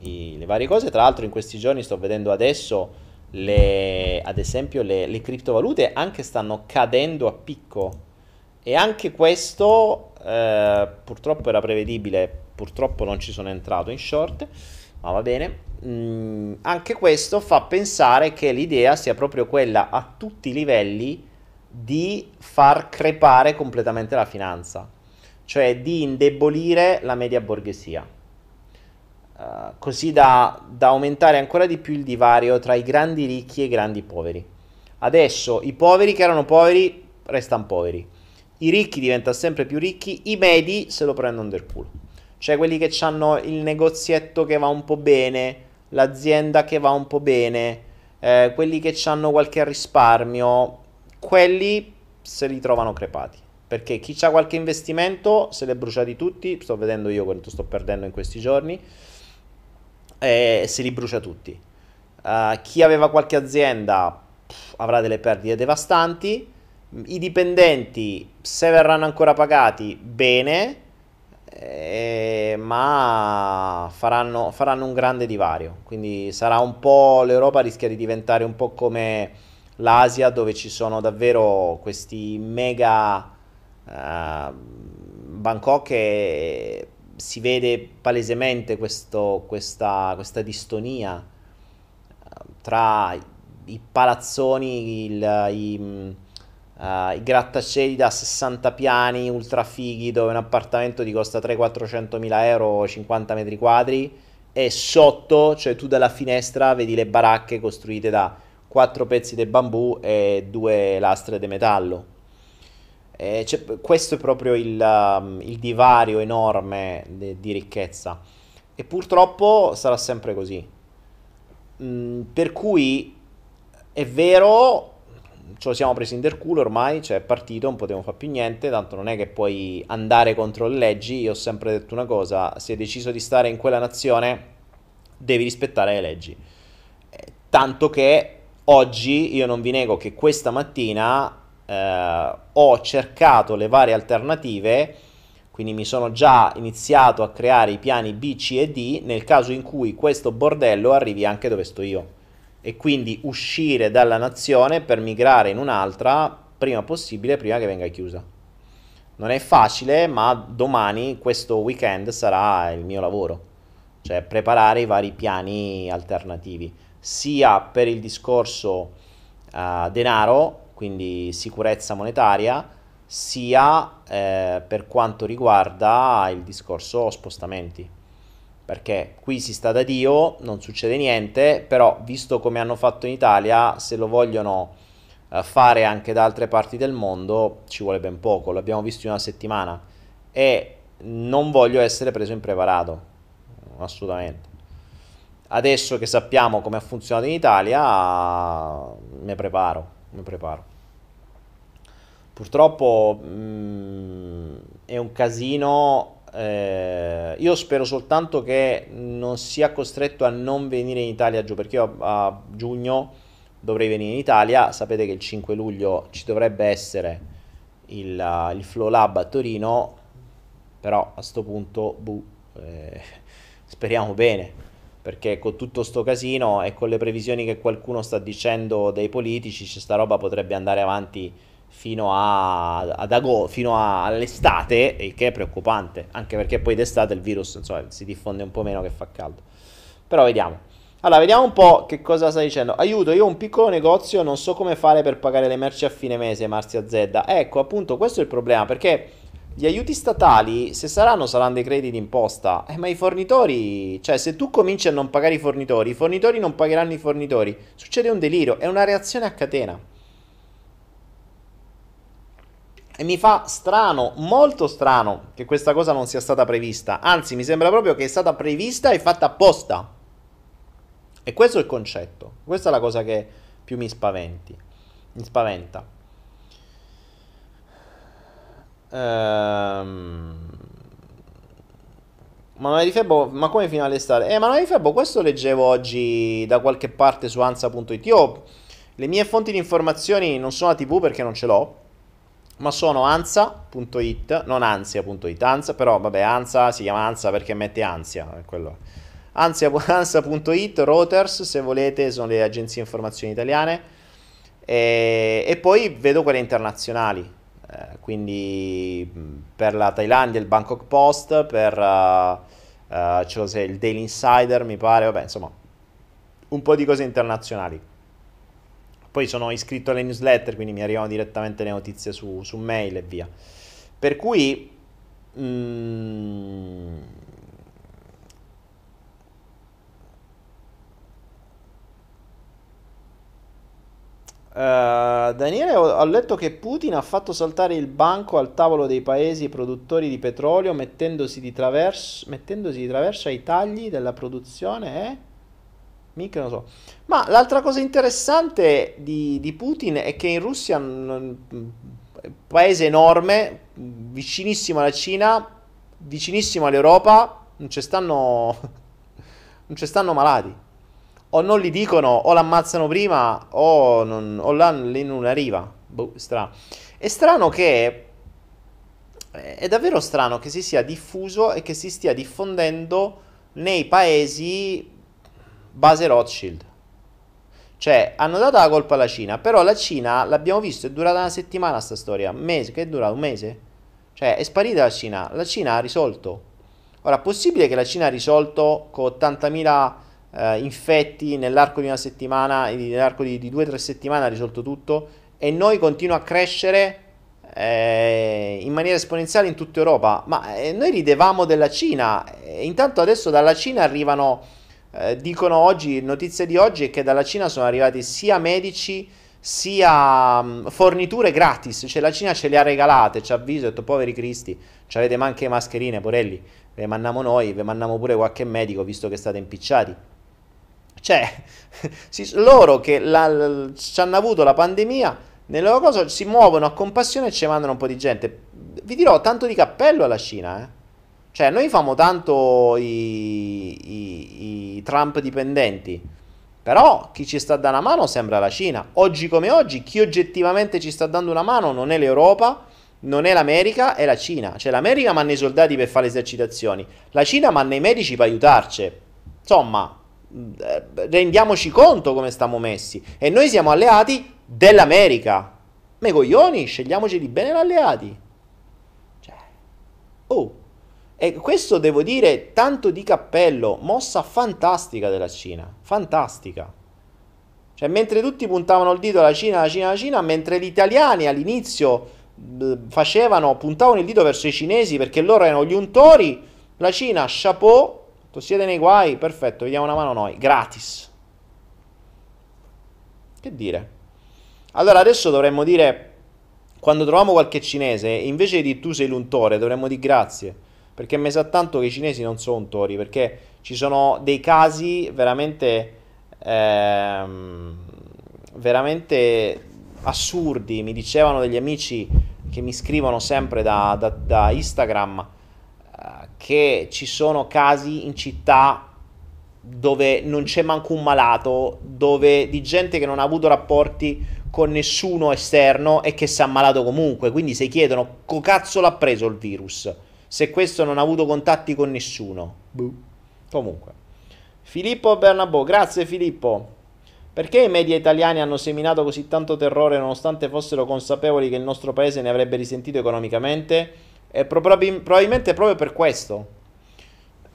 i, le varie cose. Tra l'altro in questi giorni sto vedendo adesso, le, ad esempio, le, le criptovalute anche stanno cadendo a picco. E anche questo eh, purtroppo era prevedibile, purtroppo non ci sono entrato in short, ma va bene mm, anche questo fa pensare che l'idea sia proprio quella a tutti i livelli di far crepare completamente la finanza, cioè di indebolire la media borghesia, uh, così da, da aumentare ancora di più il divario tra i grandi ricchi e i grandi poveri. Adesso i poveri che erano poveri restano poveri, i ricchi diventano sempre più ricchi, i medi se lo prendono del culo. Cioè quelli che hanno il negozietto che va un po' bene, l'azienda che va un po' bene, eh, quelli che hanno qualche risparmio, quelli se li trovano crepati. Perché chi ha qualche investimento se li è bruciati tutti, sto vedendo io quanto sto perdendo in questi giorni, e se li brucia tutti. Uh, chi aveva qualche azienda pff, avrà delle perdite devastanti. I dipendenti, se verranno ancora pagati, bene, eh, ma faranno, faranno, un grande divario. Quindi sarà un po' l'Europa rischia di diventare un po' come l'Asia, dove ci sono davvero questi mega uh, Bangkok e si vede palesemente questo, questa, questa distonia uh, tra i palazzoni, il, i Uh, I grattacieli da 60 piani ultra fighi dove un appartamento ti costa 300-400 mila euro 50 metri quadri e sotto, cioè tu dalla finestra vedi le baracche costruite da 4 pezzi di bambù e 2 lastre di metallo. E questo è proprio il, um, il divario enorme de, di ricchezza e purtroppo sarà sempre così. Mm, per cui è vero ce lo siamo presi in del culo ormai, cioè è partito, non potevo fare più niente, tanto non è che puoi andare contro le leggi, io ho sempre detto una cosa, se hai deciso di stare in quella nazione devi rispettare le leggi. tanto che oggi io non vi nego che questa mattina eh, ho cercato le varie alternative, quindi mi sono già iniziato a creare i piani B, C e D nel caso in cui questo bordello arrivi anche dove sto io e quindi uscire dalla nazione per migrare in un'altra prima possibile, prima che venga chiusa. Non è facile, ma domani, questo weekend, sarà il mio lavoro, cioè preparare i vari piani alternativi, sia per il discorso uh, denaro, quindi sicurezza monetaria, sia eh, per quanto riguarda il discorso spostamenti. Perché qui si sta da Dio, non succede niente, però visto come hanno fatto in Italia, se lo vogliono eh, fare anche da altre parti del mondo, ci vuole ben poco, l'abbiamo visto in una settimana. E non voglio essere preso impreparato, assolutamente. Adesso che sappiamo come ha funzionato in Italia, mi preparo, mi preparo. Purtroppo mh, mm, è un casino eh, io spero soltanto che non sia costretto a non venire in Italia giù, perché io a, a giugno dovrei venire in Italia. Sapete che il 5 luglio ci dovrebbe essere il, uh, il Flow Lab a Torino, però a questo punto buh, eh, speriamo bene. Perché con tutto sto casino e con le previsioni che qualcuno sta dicendo dei politici, questa roba potrebbe andare avanti fino, a, ad agosto, fino a, all'estate, il che è preoccupante, anche perché poi d'estate il virus insomma, si diffonde un po' meno che fa caldo. Però vediamo. Allora, vediamo un po' che cosa sta dicendo. Aiuto, io ho un piccolo negozio, non so come fare per pagare le merci a fine mese, Marzia Z. Ecco, appunto, questo è il problema, perché gli aiuti statali, se saranno, saranno dei crediti d'imposta. Eh, ma i fornitori, cioè, se tu cominci a non pagare i fornitori, i fornitori non pagheranno i fornitori. Succede un delirio, è una reazione a catena. E mi fa strano, molto strano, che questa cosa non sia stata prevista. Anzi, mi sembra proprio che è stata prevista e fatta apposta. E questo è il concetto. Questa è la cosa che più mi spaventi. Mi spaventa. Ehm... Manuele di Febbo, ma come fino all'estate? Eh, Manuele di Febbo, questo leggevo oggi da qualche parte su ansa.it. Io le mie fonti di informazioni non sono a TV perché non ce l'ho ma sono ansa.it, non ansia.it, ansia, però vabbè, ansa si chiama ansa perché mette ansia, è quello. Ansia, ansa.it, Reuters, se volete, sono le agenzie informazioni italiane, e, e poi vedo quelle internazionali, eh, quindi per la Thailandia il Bangkok Post, per uh, uh, il Daily Insider, mi pare, vabbè, insomma, un po' di cose internazionali. Poi sono iscritto alle newsletter, quindi mi arrivano direttamente le notizie su, su mail e via. Per cui... Mm, Uh, Daniele, ho, ho, letto che Putin ha fatto saltare il banco al tavolo dei paesi produttori di petrolio mettendosi di, traverso, mettendosi di traverso ai tagli della produzione. Eh? Mica non so. Ma l'altra cosa interessante di, di Putin è che in Russia, un paese enorme, vicinissimo alla Cina, vicinissimo all'Europa, non ci stanno, non ci stanno malati. O non li dicono, o l'ammazzano prima, o, non, o là lì non arriva. Boh, strano. È strano che... È davvero strano che si sia diffuso e che si stia diffondendo nei paesi base Rothschild. Cioè, hanno dato la colpa alla Cina, però la Cina, l'abbiamo visto, è durata una settimana sta storia, un mese, che è durato un mese? Cioè, è sparita la Cina, la Cina ha risolto. Ora, possibile che la Cina ha risolto con 80.000 eh, infetti nell'arco di una settimana, nell'arco di, di due o tre settimane ha risolto tutto, e noi continua a crescere eh, in maniera esponenziale in tutta Europa? Ma eh, noi ridevamo della Cina, e intanto adesso dalla Cina arrivano eh, dicono oggi, notizia di oggi è che dalla Cina sono arrivati sia medici sia um, forniture gratis, cioè la Cina ce le ha regalate, ci ha avviso, ha detto poveri cristi, ci avete manche mascherine, porelli, le mandiamo noi, vi mandiamo pure qualche medico visto che state impicciati. Cioè, loro che ci hanno avuto la pandemia, nelle loro cose si muovono a compassione e ci mandano un po' di gente. Vi dirò tanto di cappello alla Cina, eh. Cioè, noi famo tanto i, i, i Trump dipendenti, Però chi ci sta dando una mano sembra la Cina. Oggi come oggi, chi oggettivamente ci sta dando una mano non è l'Europa, non è l'America, è la Cina. Cioè l'America manda i soldati per fare le esercitazioni, la Cina manda i medici per aiutarci. Insomma, rendiamoci conto come stiamo messi. E noi siamo alleati dell'America. Me coglioni, scegliamoci di bene alleati. Cioè, oh. E questo devo dire, tanto di cappello, mossa fantastica della Cina, fantastica. Cioè, mentre tutti puntavano il dito alla Cina, alla Cina, alla Cina, mentre gli italiani all'inizio facevano, puntavano il dito verso i cinesi perché loro erano gli untori, la Cina, chapeau, tu siete nei guai, perfetto, vediamo una mano noi, gratis. Che dire? Allora adesso dovremmo dire, quando troviamo qualche cinese, invece di tu sei l'untore, dovremmo dire grazie perché mi sa tanto che i cinesi non sono tori, perché ci sono dei casi veramente, ehm, veramente assurdi. Mi dicevano degli amici che mi scrivono sempre da, da, da Instagram che ci sono casi in città dove non c'è manco un malato, dove di gente che non ha avuto rapporti con nessuno esterno e che si è ammalato comunque. Quindi si chiedono, co cazzo l'ha preso il virus? se questo non ha avuto contatti con nessuno. Buh. Comunque. Filippo Bernabò, grazie Filippo. Perché i media italiani hanno seminato così tanto terrore nonostante fossero consapevoli che il nostro paese ne avrebbe risentito economicamente? E probab- probabilmente proprio per questo.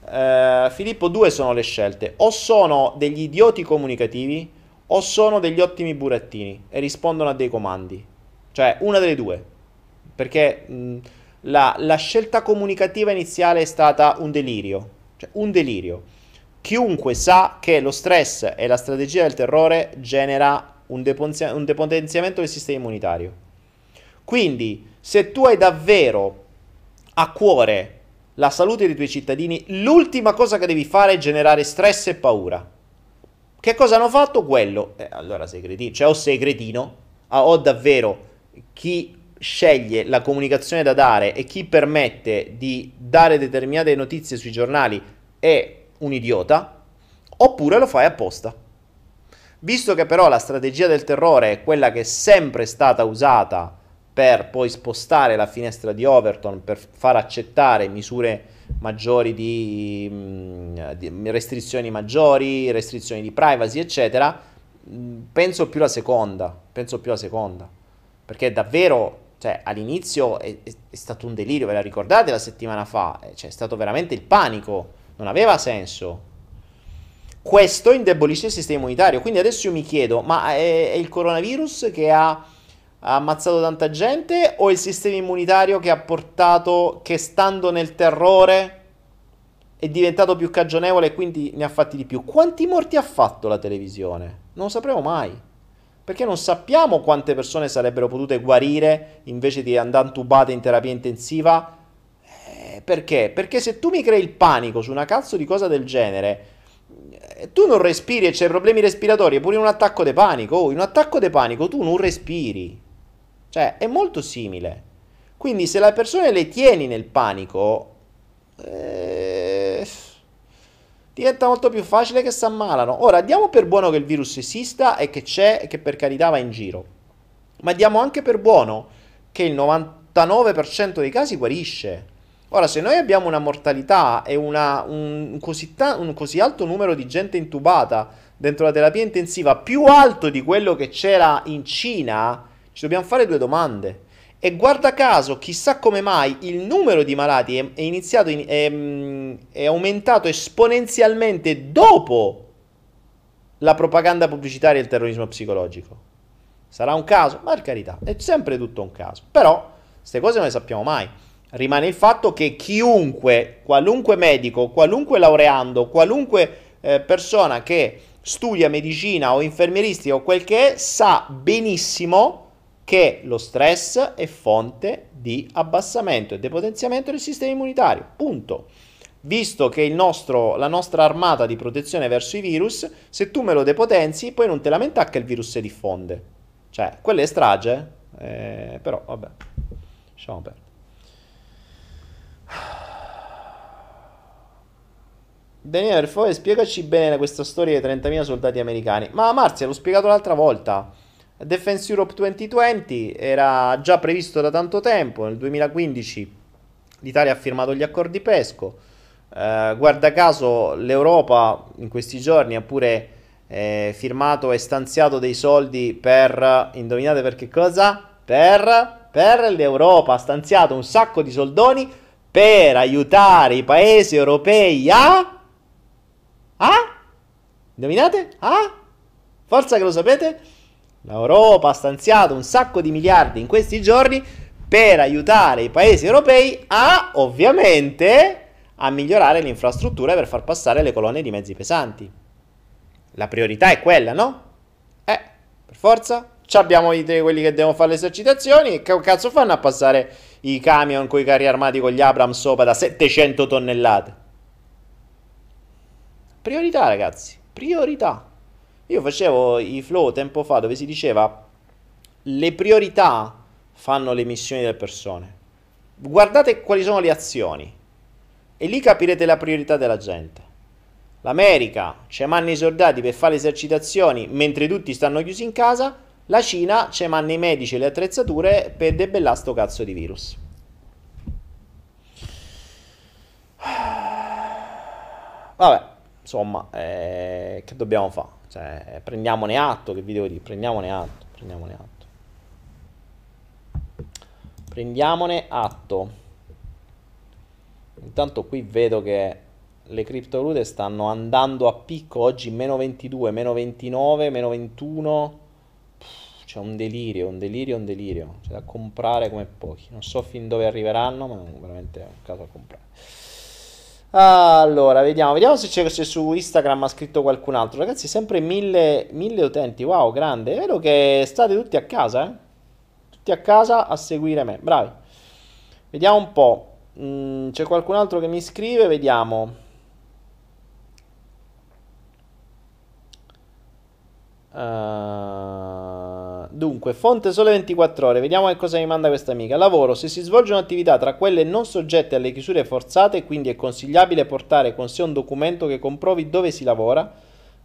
Uh, Filippo, due sono le scelte. O sono degli idioti comunicativi o sono degli ottimi burattini e rispondono a dei comandi. Cioè, una delle due. Perché... Mh, la, la scelta comunicativa iniziale è stata un delirio, cioè un delirio. Chiunque sa che lo stress e la strategia del terrore genera un, deponzia- un depotenziamento del sistema immunitario. Quindi, se tu hai davvero a cuore la salute dei tuoi cittadini, l'ultima cosa che devi fare è generare stress e paura. Che cosa hanno fatto? Quello. Eh, allora sei cretino. Cioè, o sei cretino, o davvero chi sceglie la comunicazione da dare e chi permette di dare determinate notizie sui giornali è un idiota, oppure lo fai apposta. Visto che però la strategia del terrore è quella che è sempre stata usata per poi spostare la finestra di Overton, per far accettare misure maggiori di, mm, di restrizioni maggiori, restrizioni di privacy, eccetera, mm, penso più la seconda, penso più la seconda, perché davvero cioè, all'inizio è, è, è, stato un delirio, ve la ricordate la settimana fa? Eh, cioè, è stato veramente il panico, non aveva senso. Questo indebolisce il sistema immunitario, quindi adesso io mi chiedo, ma è, è il coronavirus che ha, ha ammazzato tanta gente o il sistema immunitario che ha portato, che stando nel terrore è diventato più cagionevole e quindi ne ha fatti di più? Quanti morti ha fatto la televisione? Non lo sapremo mai perché non sappiamo quante persone sarebbero potute guarire invece di andare intubate in terapia intensiva. Eh, perché? Perché se tu mi crei il panico su una cazzo di cosa del genere, eh, tu non respiri e c'hai problemi respiratori, eppure in un attacco di panico, oh, in un attacco di panico tu non respiri. Cioè, è molto simile. Quindi se le persone le tieni nel panico... Eh diventa molto più facile che si ammalano. Ora, diamo per buono che il virus esista e che c'è e che per carità va in giro. Ma diamo anche per buono che il 99% dei casi guarisce. Ora, se noi abbiamo una mortalità e una, un, così ta- un così alto numero di gente intubata dentro la terapia intensiva più alto di quello che c'era in Cina, ci dobbiamo fare due domande. E guarda caso, chissà come mai il numero di malati è, è iniziato in, è, è aumentato esponenzialmente dopo la propaganda pubblicitaria e il terrorismo psicologico. Sarà un caso? Ma per carità, è sempre tutto un caso. Però, queste cose non le sappiamo mai. Rimane il fatto che chiunque, qualunque medico, qualunque laureando, qualunque eh, persona che studia medicina o infermieristica o quel che è, sa benissimo che lo stress è fonte di abbassamento e depotenziamento del sistema immunitario. Punto. Visto che nostro, la nostra armata di protezione verso i virus, se tu me lo depotenzi, poi non te lamentare che il virus si diffonde. Cioè, quella è strage, eh, però vabbè, lasciamo perdere. Daniele, per favore, spiegaci bene questa storia dei 30.000 soldati americani. Ma Marzia, l'ho spiegato l'altra volta. Defense Europe 2020 era già previsto da tanto tempo. Nel 2015 l'Italia ha firmato gli accordi PESCO. Eh, guarda caso, l'Europa in questi giorni ha pure eh, firmato e stanziato dei soldi per. Indovinate per che cosa? Per, per l'Europa ha stanziato un sacco di soldoni per aiutare i paesi europei a Ah? Indovinate? Ah? Forza che lo sapete? L'Europa ha stanziato un sacco di miliardi in questi giorni per aiutare i paesi europei a, ovviamente, a migliorare le infrastrutture per far passare le colonne di mezzi pesanti. La priorità è quella, no? Eh, per forza. Ci abbiamo quelli che devono fare le esercitazioni. Che cazzo fanno a passare i camion con i carri armati con gli Abrams sopra da 700 tonnellate? Priorità, ragazzi, priorità. Io facevo i flow tempo fa dove si diceva le priorità fanno le missioni delle persone. Guardate quali sono le azioni e lì capirete la priorità della gente. L'America ci manna i soldati per fare le esercitazioni mentre tutti stanno chiusi in casa, la Cina ci manna i medici e le attrezzature per debellare sto cazzo di virus. Vabbè, insomma, eh, che dobbiamo fare? Cioè, prendiamone atto, che vi devo dire? Prendiamone atto, prendiamone atto. Prendiamone atto. Intanto qui vedo che le criptovalute stanno andando a picco oggi meno 22, meno 29, meno 21. C'è un delirio, un delirio, un delirio. C'è da comprare come pochi. Non so fin dove arriveranno, ma veramente è un caso a comprare. Allora, vediamo, vediamo se, c'è, se su Instagram ha scritto qualcun altro. Ragazzi, sempre mille, mille utenti. Wow, grande. È vero che state tutti a casa, eh? Tutti a casa a seguire me. Bravi. Vediamo un po'. Mm, c'è qualcun altro che mi scrive, vediamo. Uh, dunque, fonte sole 24 ore. Vediamo che cosa mi manda questa amica. Lavoro. Se si svolge un'attività tra quelle non soggette alle chiusure forzate, quindi è consigliabile portare con sé un documento che comprovi dove si lavora,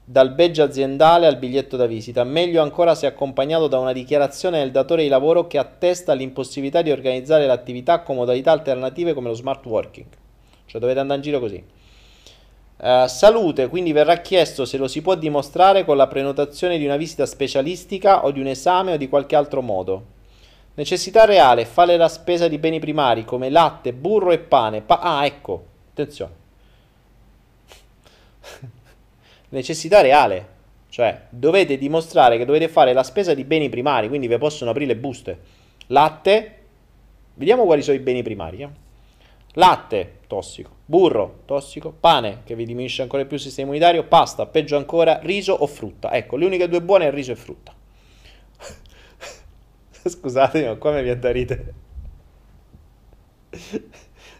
dal badge aziendale al biglietto da visita. Meglio ancora se accompagnato da una dichiarazione del datore di lavoro che attesta l'impossibilità di organizzare l'attività con modalità alternative come lo smart working. Cioè dovete andare in giro così. Uh, salute, quindi verrà chiesto se lo si può dimostrare con la prenotazione di una visita specialistica o di un esame o di qualche altro modo. Necessità reale, fare la spesa di beni primari come latte, burro e pane. Pa- ah, ecco, attenzione. Necessità reale, cioè dovete dimostrare che dovete fare la spesa di beni primari, quindi vi possono aprire le buste. Latte, vediamo quali sono i beni primari. Eh? Latte, tossico. Burro, tossico. Pane, che vi diminuisce ancora più il sistema immunitario. Pasta, peggio ancora, riso o frutta. Ecco, le uniche due buone è riso e frutta. Scusatemi, ma qua mi viene da ridere.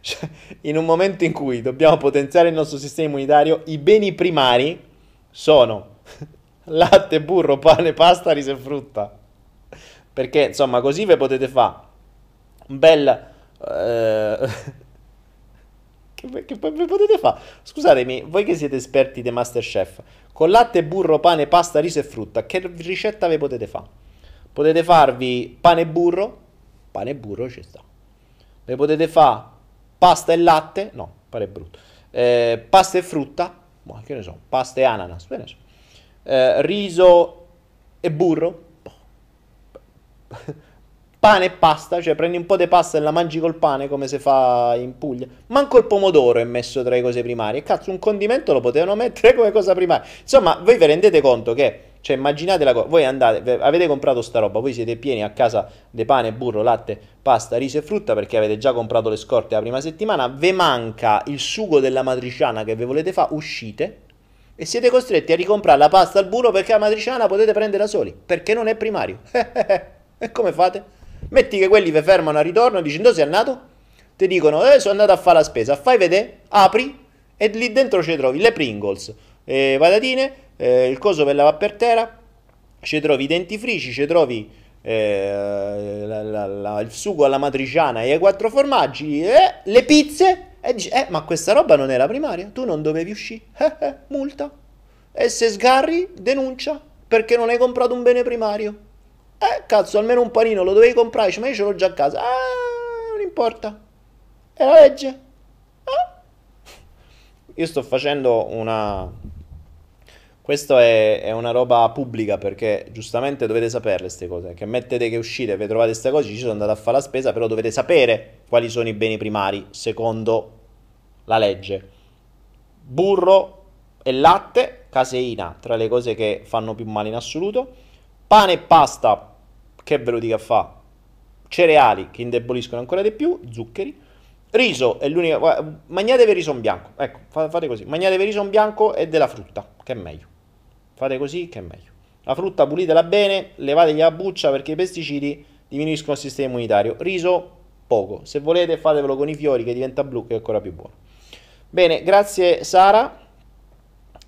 Cioè, in un momento in cui dobbiamo potenziare il nostro sistema immunitario, i beni primari sono latte, burro, pane, pasta, riso e frutta. Perché, insomma, così vi potete fare un bel... Eh, che, che potete fare? Scusatemi, voi che siete esperti di Masterchef, con latte, burro, pane, pasta, riso e frutta, che ricetta vi potete fare? Potete farvi pane e burro, pane e burro ci sta. Vi potete fare pasta e latte, no, pare brutto. Eh, pasta e frutta, boh, che ne so, pasta e ananas, che ne so. Eh, riso e burro, boh pane e pasta, cioè prendi un po' di pasta e la mangi col pane come si fa in Puglia. Manco il pomodoro è messo tra le cose primarie. Cazzo, un condimento lo potevano mettere come cosa primaria. Insomma, voi vi rendete conto che, cioè immaginate la cosa, voi andate, avete comprato sta roba, voi siete pieni a casa di pane, burro, latte, pasta, riso e frutta perché avete già comprato le scorte la prima settimana, ve manca il sugo della matriciana che vi volete fare, uscite e siete costretti a ricomprare la pasta al burro perché la matriciana potete prendere da soli, perché non è primario. e come fate? Metti che quelli vi fermano a ritorno e dici sei andato? Ti dicono, eh, sono andato a fare la spesa. Fai vedere, apri e lì dentro ci trovi le Pringles, le patatine, eh, il coso per lavare per terra, ci trovi i dentifrici, ci trovi eh, la, la, la, il sugo alla matriciana e i quattro formaggi, eh, le pizze E dice, eh, ma questa roba non era primaria, tu non dovevi uscire. Eh, eh, multa. E se sgarri, denuncia, perché non hai comprato un bene primario. Eh, cazzo, almeno un panino lo dovevi comprare, dice, ma io ce l'ho già a casa. Ah, non importa. È la legge. Ah. Io sto facendo una questo è, è, una roba pubblica perché giustamente dovete saperle queste cose. Che mettete che uscite vi trovate queste cose, ci sono andato a fare la spesa, però dovete sapere quali sono i beni primari secondo la legge. Burro e latte, caseina, tra le cose che fanno più male in assoluto. Pane e pasta, che ve lo dica fa? Cereali che indeboliscono ancora di più, zuccheri. Riso è l'unica. Magnatevi riso in bianco. Ecco, fate così. Magnatevi riso in bianco e della frutta, che è meglio. Fate così che è meglio. La frutta pulitela bene, levategli la buccia perché i pesticidi diminuiscono il sistema immunitario. Riso poco. Se volete fatevelo con i fiori che diventa blu che è ancora più buono. Bene, grazie Sara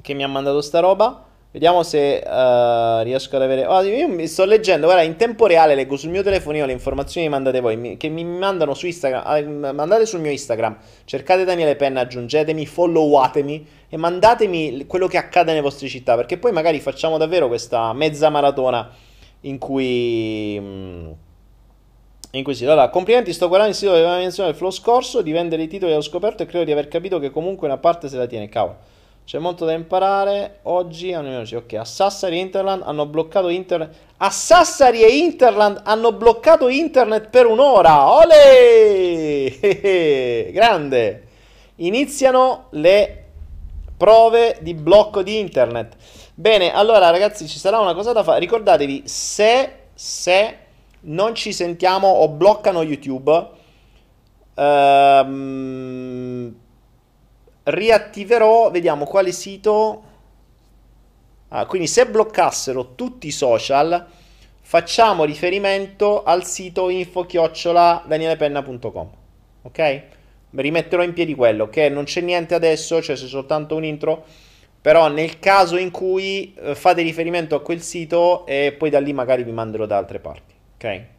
che mi ha mandato sta roba. Vediamo se uh, riesco ad avere. Oh, io mi sto leggendo, guarda, in tempo reale leggo sul mio telefonino le informazioni che mandate voi, mi, che mi mandano su Instagram. Uh, mandate sul mio Instagram, cercate Daniele Penna, aggiungetemi, followatemi e mandatemi quello che accade nelle vostre città, perché poi magari facciamo davvero questa mezza maratona in cui. Mm, in cui sì, allora, complimenti, sto guardando il sito della menzione del flow scorso, di vendere i titoli allo scoperto e credo di aver capito che comunque una parte se la tiene, cavolo. C'è molto da imparare. Oggi ok, a Sassari e Interland hanno bloccato internet. A Sassari e Interland hanno bloccato internet per un'ora. Ole! Grande! Iniziano le prove di blocco di internet. Bene, allora ragazzi, ci sarà una cosa da fare. Ricordatevi, se, se non ci sentiamo o bloccano YouTube, ehm, riattiverò, vediamo quale sito. Ah, quindi se bloccassero tutti i social, facciamo riferimento al sito info-danielepenna.com. Ok? Rimetterò in piedi quello, che non c'è niente adesso, cioè c'è soltanto un intro. Però nel caso in cui eh, fate riferimento a quel sito e poi da lì magari vi manderò da altre parti. Ok?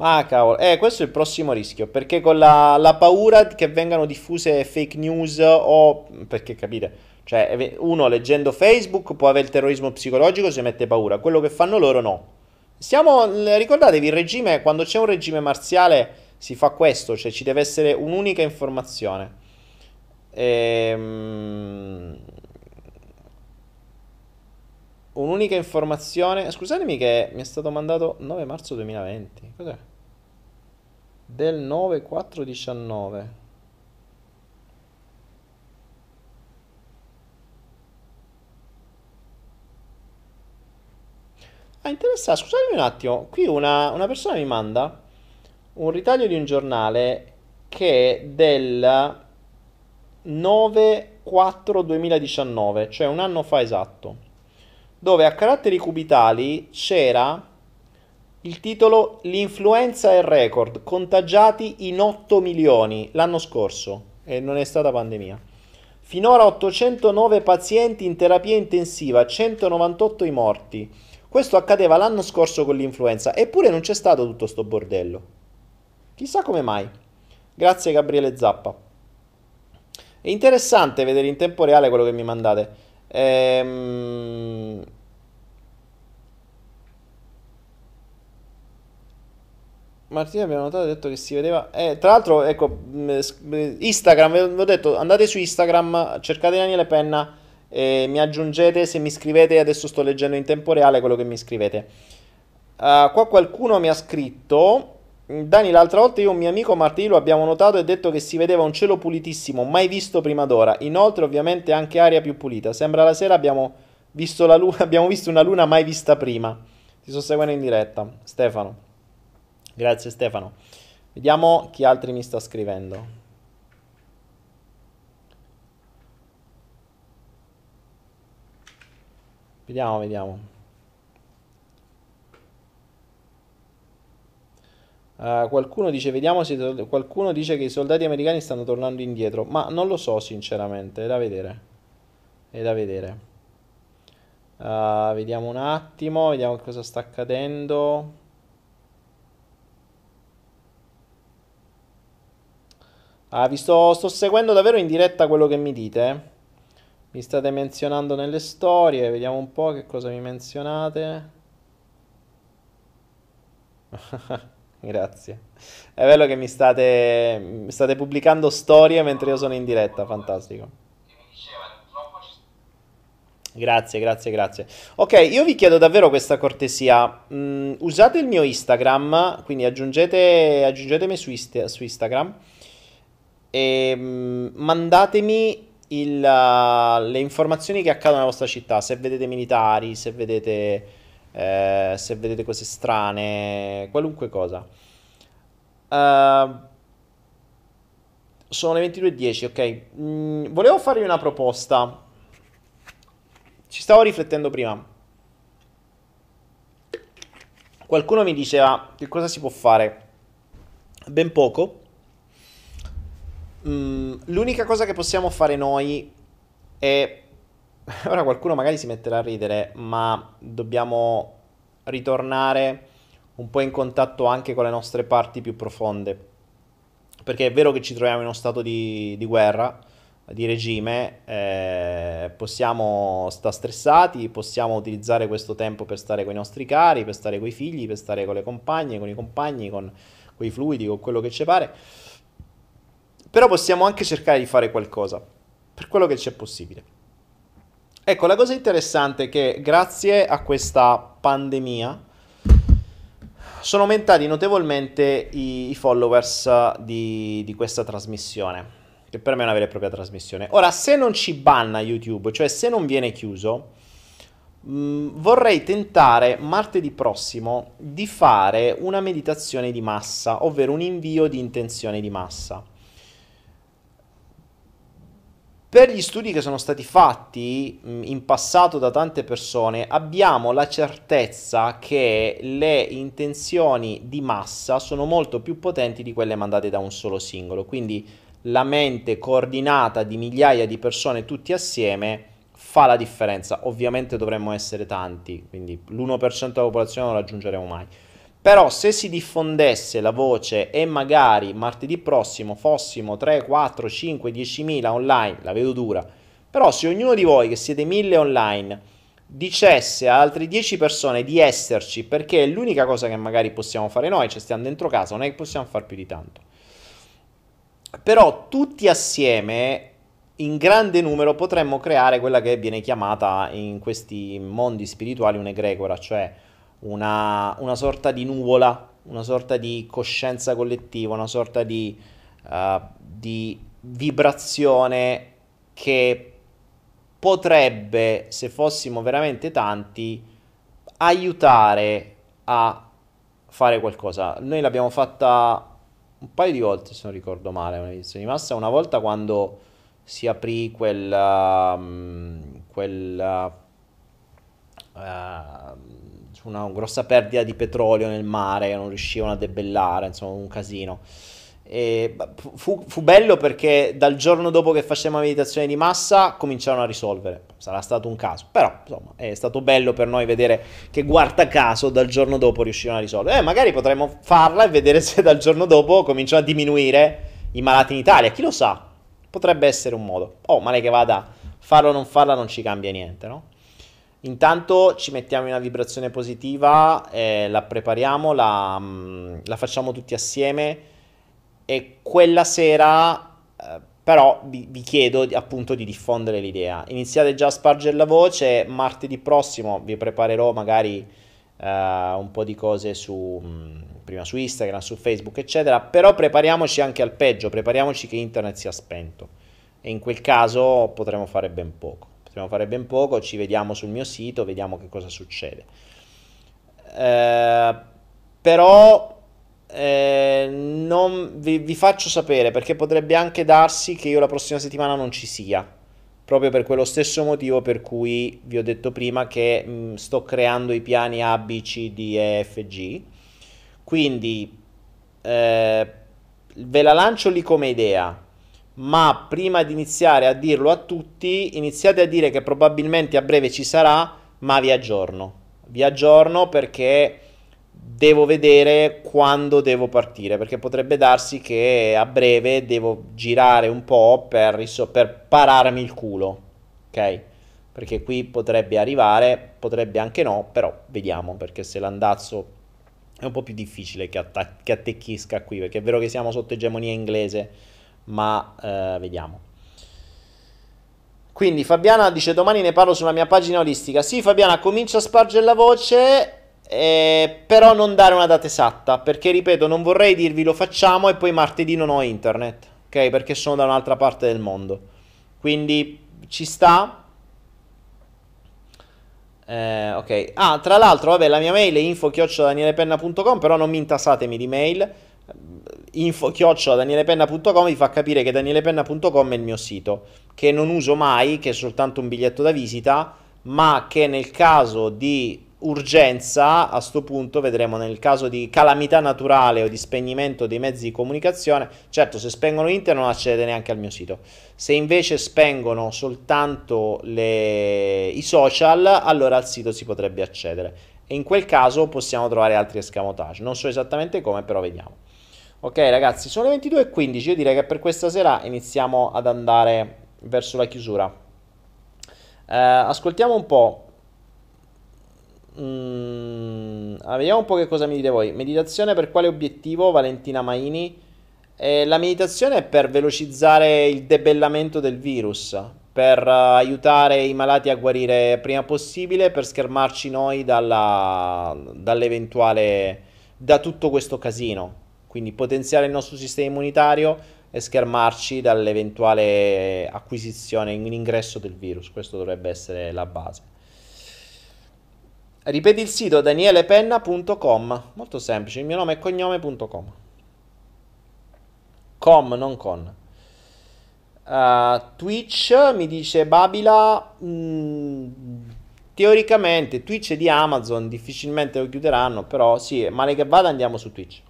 Ah, cavolo. Eh, questo è il prossimo rischio. Perché con la, la, paura che vengano diffuse fake news o... Perché capite? Cioè, uno leggendo Facebook può avere il terrorismo psicologico se mette paura. Quello che fanno loro no. Stiamo... Ricordatevi, il regime... Quando c'è un regime marziale si fa questo. Cioè, ci deve essere un'unica informazione. Ehm... Un'unica informazione. Scusatemi che mi è stato mandato 9 marzo 2020. Cos'è? Del 9419 Ah, interessante, scusatemi un attimo, qui una, una persona mi manda un ritaglio di un giornale che è del 9-4-2019, cioè un anno fa esatto, dove a caratteri cubitali c'era il titolo L'influenza è record, contagiati in 8 milioni l'anno scorso e non è stata pandemia. Finora 809 pazienti in terapia intensiva, 198 i morti. Questo accadeva l'anno scorso con l'influenza, eppure non c'è stato tutto sto bordello. Chissà come mai. Grazie Gabriele Zappa. È interessante vedere in tempo reale quello che mi mandate. Ehm Martina abbiamo notato detto che si vedeva. Eh, tra l'altro, ecco, mm, eh, Instagram, vi ho detto, andate su Instagram, cercate Daniele Penna e mi aggiungete se mi scrivete. Adesso sto leggendo in tempo reale quello che mi scrivete. Uh, qua qualcuno mi ha scritto. Dani, l'altra volta io e un mio amico Martino abbiamo notato e detto che si vedeva un cielo pulitissimo, mai visto prima d'ora. Inoltre, ovviamente, anche aria più pulita. Sembra la sera abbiamo visto, la luna, abbiamo visto una luna mai vista prima. Ti sto seguendo in diretta, Stefano. Grazie Stefano. Vediamo chi altri mi sta scrivendo. Vediamo, vediamo. Uh, qualcuno dice, vediamo se qualcuno dice che i soldati americani stanno tornando indietro, ma non lo so sinceramente, è da vedere. È da vedere. Uh, vediamo un attimo, vediamo cosa sta accadendo. Ah, vi sto, sto seguendo davvero in diretta quello che mi dite. Mi state menzionando nelle storie, vediamo un po' che cosa mi menzionate. Grazie. È bello che mi state, mi state pubblicando storie mentre io sono in diretta, fantastico. Grazie, grazie, grazie. Ok, io vi chiedo davvero questa cortesia. Mm, usate il mio Instagram, quindi aggiungete, aggiungetemi su, ist- su Instagram e mm, mandatemi il, uh, le informazioni che accadono nella vostra città. Se vedete militari, se vedete, eh, se vedete cose strane, qualunque cosa. Uh, sono le 22.10, ok. Mm, volevo farvi una proposta. Ci stavo riflettendo prima. Qualcuno mi diceva che cosa si può fare. Ben poco. Mm, l'unica cosa che possiamo fare noi è... Ora qualcuno magari si metterà a ridere, ma dobbiamo ritornare un po' in contatto anche con le nostre parti più profonde. Perché è vero che ci troviamo in uno stato di, di guerra, di regime, eh, possiamo stare stressati, possiamo utilizzare questo tempo per stare con i nostri cari, per stare con i figli, per stare con le compagne, con i compagni, con, con i fluidi, con quello che ci pare. Però possiamo anche cercare di fare qualcosa, per quello che c'è possibile. Ecco, la cosa interessante è che grazie a questa pandemia sono aumentati notevolmente i, i followers di, di questa trasmissione che per me è una vera e propria trasmissione. Ora, se non ci banna YouTube, cioè se non viene chiuso, mh, mm, vorrei tentare martedì prossimo di fare una meditazione di massa, ovvero un invio di intenzione di massa. Per gli studi che sono stati fatti mm, in passato da tante persone, abbiamo la certezza che le intenzioni di massa sono molto più potenti di quelle mandate da un solo singolo. Quindi la mente coordinata di migliaia di persone tutti assieme fa la differenza. Ovviamente dovremmo essere tanti, quindi l'1% della popolazione non lo raggiungeremo mai. Però se si diffondesse la voce e magari martedì prossimo fossimo 3, 4, 5, 10.000 online, la vedo dura, però se ognuno di voi che siete 1000 online dicesse a altre 10 persone di esserci perché è l'unica cosa che magari possiamo fare noi, cioè stiamo dentro casa, non è che possiamo fare più di tanto. Però tutti assieme in grande numero potremmo creare quella che viene chiamata in questi mondi spirituali un'egregora, cioè una, una sorta di nuvola, una sorta di coscienza collettiva, una sorta di, uh, di vibrazione che potrebbe, se fossimo veramente tanti, aiutare a fare qualcosa. Noi l'abbiamo fatta un paio di volte, se non ricordo male, un'edizione di massa. Una volta quando si aprì quel... Um, quel uh, una grossa perdita di petrolio nel mare, non riuscivano a debellare, insomma un casino. E fu, fu, bello perché dal giorno dopo che facevamo meditazione di massa cominciarono a risolvere. Sarà stato un caso, però insomma è stato bello per noi vedere che guarda caso dal giorno dopo riuscivano a risolvere. Eh, magari potremmo farla e vedere se dal giorno dopo cominciano a diminuire i malati in Italia. Chi lo sa? Potrebbe essere un modo. Oh, male che vada, farlo o non farla non ci cambia niente, no? Intanto ci mettiamo in una vibrazione positiva, eh, la prepariamo, la, mm, la facciamo tutti assieme e quella sera eh, però vi, vi, chiedo appunto di diffondere l'idea. Iniziate già a spargere la voce, martedì prossimo vi preparerò magari eh, un po' di cose su, mm, prima su Instagram, su Facebook, eccetera, però prepariamoci anche al peggio, prepariamoci che internet sia spento e in quel caso potremo fare ben poco. Potremo fare ben poco, ci vediamo sul mio sito, vediamo che cosa succede. Eh, però eh, non vi, vi, faccio sapere perché potrebbe anche darsi che io la prossima settimana non ci sia. Proprio per quello stesso motivo per cui vi ho detto prima che mh, mm, sto creando i piani A, B, C, D, E, F, G. Quindi eh, ve la lancio lì come idea. Ma prima di iniziare a dirlo a tutti, iniziate a dire che probabilmente a breve ci sarà, ma vi aggiorno. Vi aggiorno perché devo vedere quando devo partire, perché potrebbe darsi che a breve devo girare un po' per, per pararmi il culo, ok? Perché qui potrebbe arrivare, potrebbe anche no, però vediamo, perché se l'andazzo è un po' più difficile che, atta- che attecchisca qui, perché è vero che siamo sotto egemonia inglese, ma eh, vediamo. Quindi Fabiana dice domani ne parlo sulla mia pagina olistica. Sì Fabiana, comincia a spargere la voce, eh, però non dare una data esatta, perché ripeto, non vorrei dirvi lo facciamo e poi martedì non ho internet, ok? Perché sono da un'altra parte del mondo. Quindi ci sta. Eh, ok. Ah, tra l'altro, vabbè, la mia mail è info-danielepenna.com, però non mi intasatemi di mail. info-danielepenna.com vi fa capire che danielepenna.com è il mio sito, che non uso mai, che è soltanto un biglietto da visita, ma che nel caso di urgenza, a sto punto vedremo nel caso di calamità naturale o di spegnimento dei mezzi di comunicazione, certo se spengono internet non accede neanche al mio sito, se invece spengono soltanto le... i social, allora al sito si potrebbe accedere. E in quel caso possiamo trovare altri escamotage, non so esattamente come però vediamo. Ok ragazzi, sono le 22.15, io direi che per questa sera iniziamo ad andare verso la chiusura. Eh, ascoltiamo un po' Mm, allora, vediamo un po' che cosa mi dite voi. Meditazione per quale obiettivo, Valentina Maini? Eh, la meditazione è per velocizzare il debellamento del virus, per uh, aiutare i malati a guarire prima possibile, per schermarci noi dalla, dall'eventuale, da tutto questo casino. Quindi potenziare il nostro sistema immunitario e schermarci dall'eventuale acquisizione in ingresso del virus. Questo dovrebbe essere la base. Ripeti il sito danielepenna.com. Molto semplice, il mio nome è cognome.com. Com, non con. Uh, Twitch mi dice Babila. Mh, mm, teoricamente Twitch è di Amazon, difficilmente lo chiuderanno, però sì, male che vada andiamo su Twitch.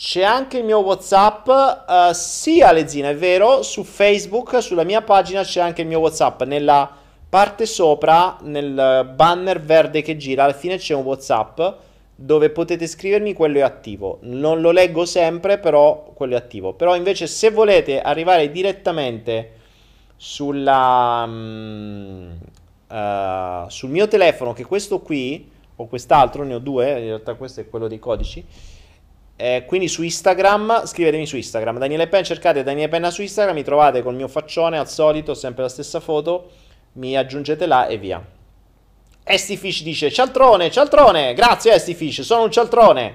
C'è anche il mio WhatsApp, uh, sì Alezina, è vero, su Facebook, sulla mia pagina c'è anche il mio WhatsApp, nella parte sopra nel banner verde che gira, alla fine c'è un WhatsApp dove potete scrivermi, quello è attivo. Non lo leggo sempre, però quello è attivo. Però invece se volete arrivare direttamente sulla, um, uh, sul mio telefono, che questo qui, o quest'altro, ne ho due, in realtà questo è quello dei codici, eh, quindi su Instagram, scrivetemi su Instagram, Daniele Penna, cercate Daniele Penna su Instagram, mi trovate col mio faccione al solito, sempre la stessa foto mi aggiungete là e via. Estifish dice cialtrone, cialtrone, grazie Estifish, sono un cialtrone.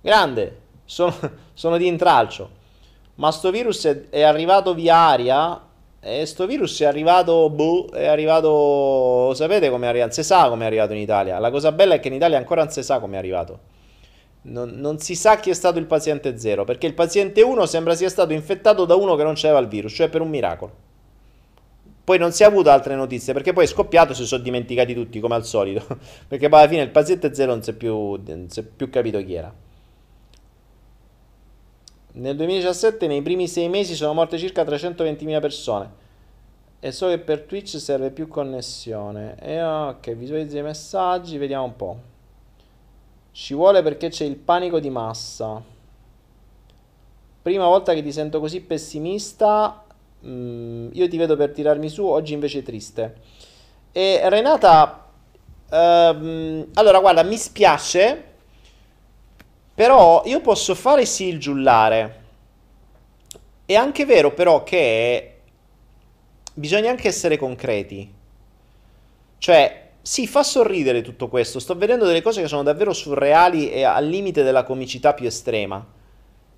Grande, sono, sono di intralcio. Ma sto virus è, è arrivato via aria e sto virus è arrivato, boh, è arrivato, sapete come è arrivato? Non si sa come è arrivato in Italia. La cosa bella è che in Italia ancora non si sa come è arrivato. Non, non, si sa chi è stato il paziente 0, perché il paziente 1 sembra sia stato infettato da uno che non c'aveva il virus, cioè per un miracolo. Poi non si è avuto altre notizie perché poi è scoppiato e si sono dimenticati tutti come al solito. perché poi alla fine il paziente zero non si è più, si è più capito chi era. Nel 2017 nei primi sei mesi sono morte circa 320.000 persone. E so che per Twitch serve più connessione. E ok, visualizza i messaggi, vediamo un po'. Ci vuole perché c'è il panico di massa. Prima volta che ti sento così pessimista Mm, io ti vedo per tirarmi su, oggi invece triste. E Renata, ehm, allora guarda, mi spiace, però io posso fare sì il giullare. È anche vero però che bisogna anche essere concreti. Cioè, sì, fa sorridere tutto questo. Sto vedendo delle cose che sono davvero surreali e al limite della comicità più estrema.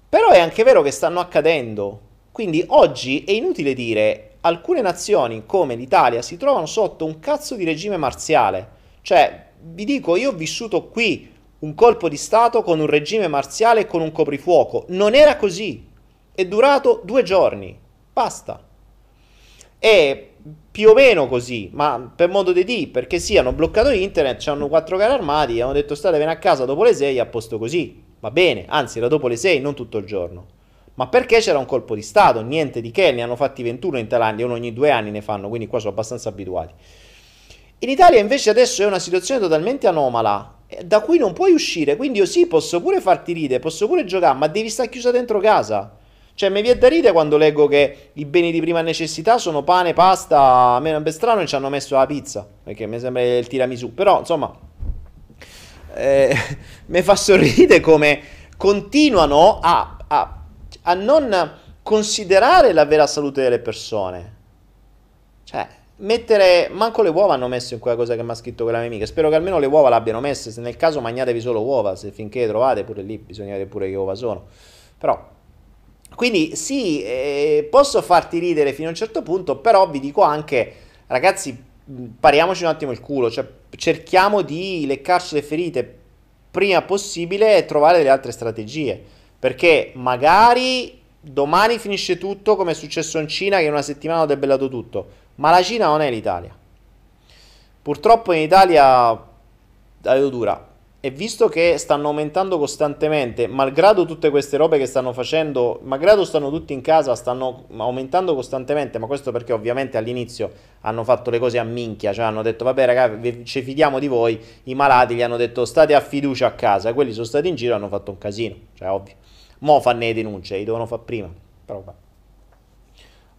Però è anche vero che stanno accadendo. Quindi oggi è inutile dire alcune nazioni come l'Italia si trovano sotto un cazzo di regime marziale. Cioè, vi dico, io ho vissuto qui un colpo di Stato con un regime marziale e con un coprifuoco. Non era così. È durato due giorni. Basta. È più o meno così, ma per modo di dire, perché sì, hanno bloccato internet, hanno quattro carri armati, hanno detto statevene a casa dopo le 6 a posto così. Va bene, anzi era dopo le 6, non tutto il giorno. Ma perché c'era un colpo di Stato? Niente di che, ne hanno fatti 21 in Thailandia, uno ogni due anni ne fanno, quindi qua sono abbastanza abituati. In Italia invece adesso è una situazione totalmente anomala da cui non puoi uscire. Quindi io sì, posso pure farti ridere, posso pure giocare, ma devi stare chiusa dentro casa. Cioè, mi viene da ridere quando leggo che i beni di prima necessità sono pane, pasta, a me è strano e ci hanno messo la pizza, perché mi sembra il tiramisù. Però, insomma, eh, mi fa sorridere come continuano a, a, a non considerare la vera salute delle persone. Cioè, mettere. Manco le uova hanno messo in quella cosa che mi ha scritto quella mia amica. Spero che almeno le uova l'abbiano messe. Se nel caso mangiatevi solo uova. Se finché le trovate, pure lì bisogna vedere pure che uova sono. Però. Quindi sì, eh, posso farti ridere fino a un certo punto, però vi dico anche, ragazzi, pariamoci un attimo il culo, cioè cerchiamo di leccarci le ferite prima possibile e trovare delle altre strategie, perché magari domani finisce tutto come è successo in Cina che in una settimana ha debellato tutto, ma la Cina non è l'Italia. Purtroppo in Italia la vedo dura. E visto che stanno aumentando costantemente, malgrado tutte queste robe che stanno facendo, malgrado stanno tutti in casa, stanno aumentando costantemente, ma questo perché ovviamente all'inizio hanno fatto le cose a minchia, cioè hanno detto vabbè ragazzi ci fidiamo di voi, i malati gli hanno detto state a fiducia a casa, quelli sono stati in giro e hanno fatto un casino, cioè ovvio. Mo fanno le denunce, li devono fare prima, però vabbè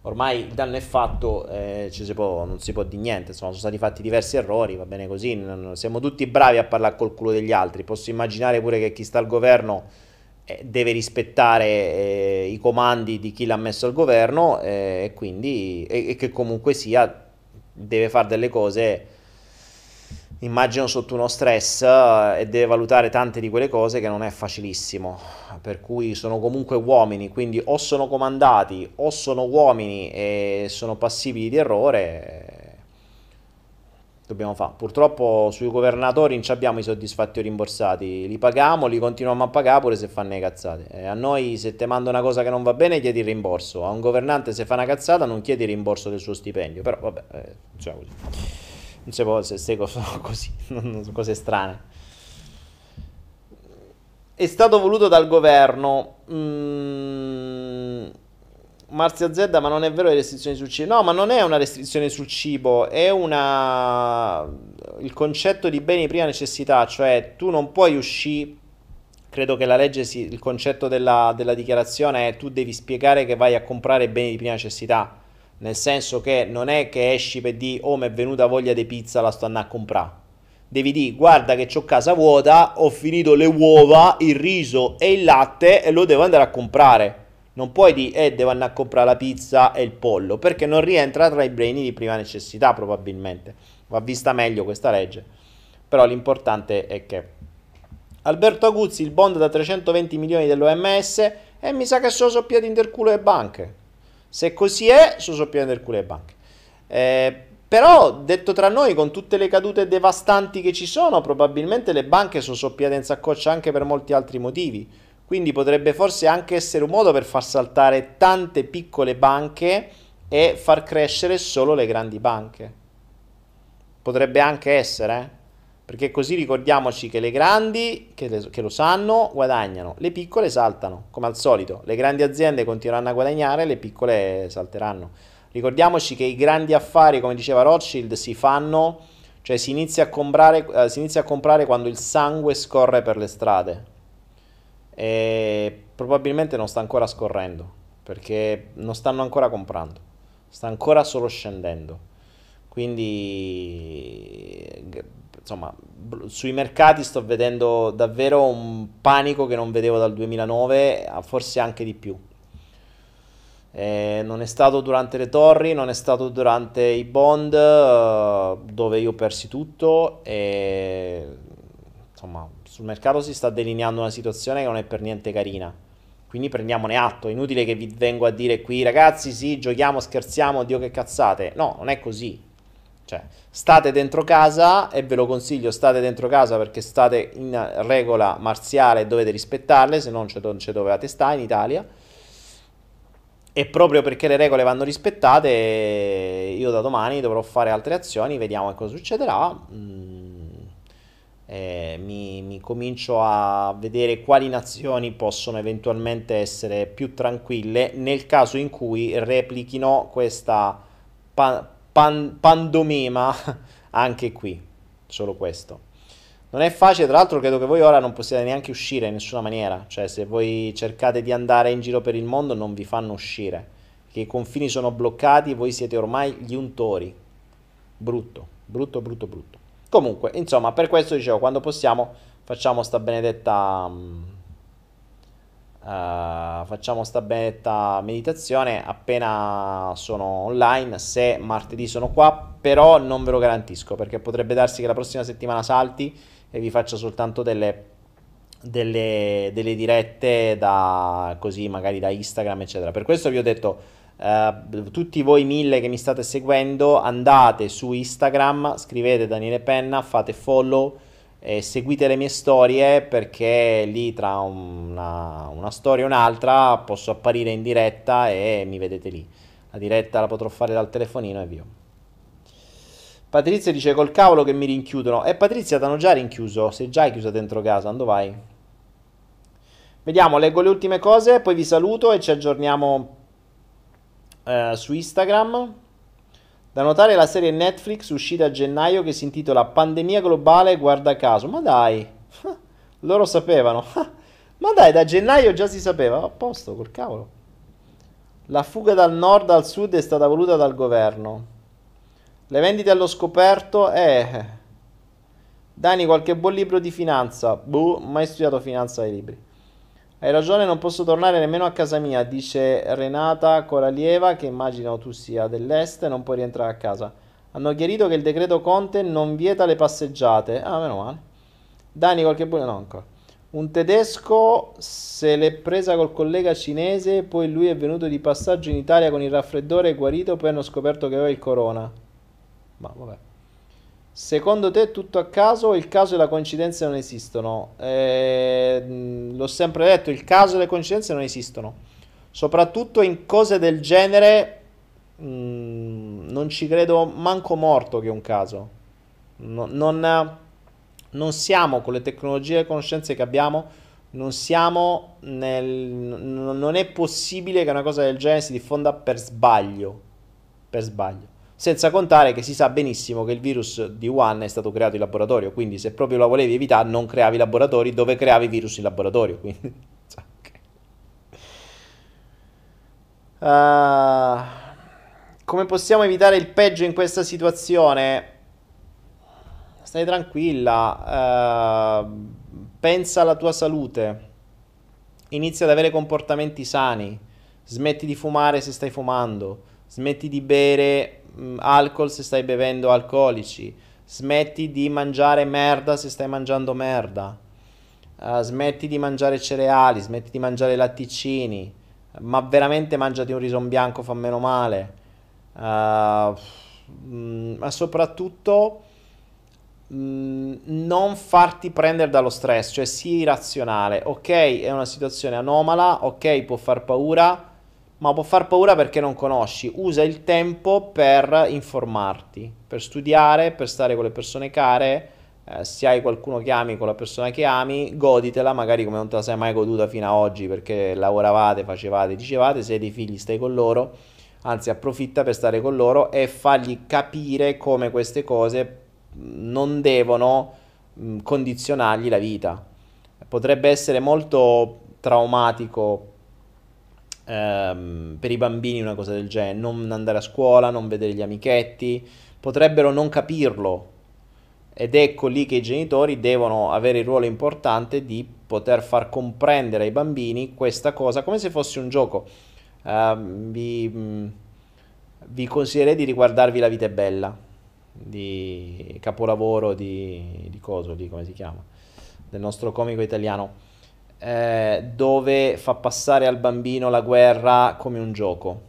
ormai il danno è fatto, eh, si può, non si può dire niente, insomma sono stati fatti diversi errori, va bene così, non, siamo tutti bravi a parlare col culo degli altri, posso immaginare pure che chi sta al governo eh, deve rispettare eh, i comandi di chi l'ha messo al governo eh, e quindi e, che comunque sia deve fare delle cose immagino sotto uno stress eh, e deve valutare tante di quelle cose che non è facilissimo, per cui sono comunque uomini, quindi o sono comandati o sono uomini e sono passibili di errore. Dobbiamo fare. Purtroppo sui governatori non abbiamo i soddisfatti o rimborsati, li paghiamo, li continuiamo a pagare pure se fanno le cazzate. E a noi se ti manda una cosa che non va bene chiedi il rimborso, a un governante se fa una cazzata non chiedi il rimborso del suo stipendio, però vabbè, eh, cioè così non può, se, se cose così, non, cose strane. È stato voluto dal governo. Mm, Marzia Z, ma non è vero le restrizioni sul cibo? No, ma non è una restrizione sul cibo, è una... il concetto di beni prima necessità, cioè tu non puoi uscire credo che la legge, il concetto della, della, dichiarazione è tu devi spiegare che vai a comprare beni di prima necessità nel senso che non è che esci per dire oh mi è venuta voglia di pizza la sto andando a comprare devi dire guarda che ho casa vuota ho finito le uova il riso e il latte e lo devo andare a comprare. Non puoi dire eh devo andare a comprare la pizza e il pollo perché non rientra tra i beni di prima necessità probabilmente. Va vista meglio questa legge. Però l'importante è che Alberto Aguzzi il bond da 320 milioni dell'OMS e mi sa che sono soppiati in del culo le banche se così è, sono soppione del culo le banche. Eh, però, detto tra noi, con tutte le cadute devastanti che ci sono, probabilmente le banche sono soppiate in saccoccia anche per molti altri motivi. Quindi potrebbe forse anche essere un modo per far saltare tante piccole banche e far crescere solo le grandi banche. Potrebbe anche essere, eh? Perché così ricordiamoci che le grandi, che, le, che, lo sanno, guadagnano, le piccole saltano, come al solito. Le grandi aziende continueranno a guadagnare, le piccole salteranno. Ricordiamoci che i grandi affari, come diceva Rothschild, si fanno, cioè si inizia a comprare, eh, si inizia a comprare quando il sangue scorre per le strade. E probabilmente non sta ancora scorrendo, perché non stanno ancora comprando, sta ancora solo scendendo. Quindi insomma, sui mercati sto vedendo davvero un panico che non vedevo dal 2009, forse anche di più. Eh, non è stato durante le torri, non è stato durante i bond, eh, dove io persi tutto. E insomma, sul mercato si sta delineando una situazione che non è per niente carina. Quindi prendiamone atto. Inutile che vi vengo a dire qui, ragazzi, sì, giochiamo, scherziamo, Dio che cazzate. No, non è così. Cioè, state dentro casa e ve lo consiglio, state dentro casa perché state in regola marziale e dovete rispettarle, se non ci dovevate stare in Italia. E proprio perché le regole vanno rispettate, io da domani dovrò fare altre azioni, vediamo cosa succederà. Mm, mi, mi, comincio a vedere quali nazioni possono eventualmente essere più tranquille nel caso in cui replichino questa pan- pandomima anche qui, solo questo. Non è facile, tra l'altro credo che voi ora non possiate neanche uscire in nessuna maniera, cioè se voi cercate di andare in giro per il mondo non vi fanno uscire, che i confini sono bloccati, voi siete ormai gli untori. Brutto, brutto, brutto, brutto. Comunque, insomma, per questo dicevo, quando possiamo facciamo sta benedetta uh, facciamo sta benedetta meditazione appena sono online, se martedì sono qua, però non ve lo garantisco perché potrebbe darsi che la prossima settimana salti e vi faccio soltanto delle, delle, delle dirette da così magari da Instagram eccetera. Per questo vi ho detto uh, tutti voi mille che mi state seguendo andate su Instagram, scrivete Daniele Penna, fate follow e seguite le mie storie perché lì tra una, una storia e un'altra posso apparire in diretta e mi vedete lì. La diretta la potrò fare dal telefonino e via. Patrizia dice col cavolo che mi rinchiudono. E eh, Patrizia ti hanno già rinchiuso. Sei già chiusa dentro casa. Dove vai? Vediamo, leggo le ultime cose, poi vi saluto e ci aggiorniamo eh, su Instagram. Da notare la serie Netflix uscita a gennaio che si intitola Pandemia globale, guarda caso. Ma dai, loro sapevano. Ma dai, da gennaio già si sapeva. A posto, col cavolo. La fuga dal nord al sud è stata voluta dal governo. Le vendite allo scoperto, eh. Dani, qualche buon libro di finanza? Buh, mai studiato finanza ai libri. Hai ragione, non posso tornare nemmeno a casa mia, dice Renata Coralieva, che immagino tu sia dell'est, non puoi rientrare a casa. Hanno chiarito che il decreto Conte non vieta le passeggiate. Ah, meno male. Dani, qualche buon... No, ancora. Un tedesco se l'è presa col collega cinese, poi lui è venuto di passaggio in Italia con il raffreddore guarito, poi hanno scoperto che aveva il corona. Ma vabbè. Secondo te è tutto a caso il caso e la coincidenza non esistono? Eh, l'ho sempre detto, il caso e le coincidenze non esistono. Soprattutto in cose del genere mh, non ci credo manco morto che è un caso. No, non, non siamo con le tecnologie e le conoscenze che abbiamo, non siamo nel... non è possibile che una cosa del genere si diffonda per sbaglio. Per sbaglio. Senza contare che si sa benissimo che il virus di Wuhan è stato creato in laboratorio, quindi se proprio lo volevi evitare non creavi laboratori dove creavi virus in laboratorio. Quindi, uh, come possiamo evitare il peggio in questa situazione? Stai tranquilla, uh, pensa alla tua salute, inizia ad avere comportamenti sani, smetti di fumare se stai fumando, smetti di bere mm, alcol se stai bevendo alcolici, smetti di mangiare merda se stai mangiando merda, uh, smetti di mangiare cereali, smetti di mangiare latticini, ma veramente mangiati un riso bianco fa meno male, uh, ma soprattutto mm, non farti prendere dallo stress, cioè sii razionale, ok è una situazione anomala, ok può far paura, ma può far paura perché non conosci. Usa il tempo per informarti, per studiare, per stare con le persone care. Eh, se hai qualcuno che ami con la persona che ami, goditela, magari come non te la sei mai goduta fino ad oggi perché lavoravate, facevate, dicevate, se hai dei figli stai con loro, anzi approfitta per stare con loro e fargli capire come queste cose non devono mh, condizionargli la vita. Potrebbe essere molto traumatico ehm, per i bambini una cosa del genere, non andare a scuola, non vedere gli amichetti, potrebbero non capirlo ed ecco lì che i genitori devono avere il ruolo importante di poter far comprendere ai bambini questa cosa come se fosse un gioco. Uh, vi, mm, vi consiglierei di riguardarvi La vita è bella di capolavoro di, di Coso, come si chiama, del nostro comico italiano eh, dove fa passare al bambino la guerra come un gioco.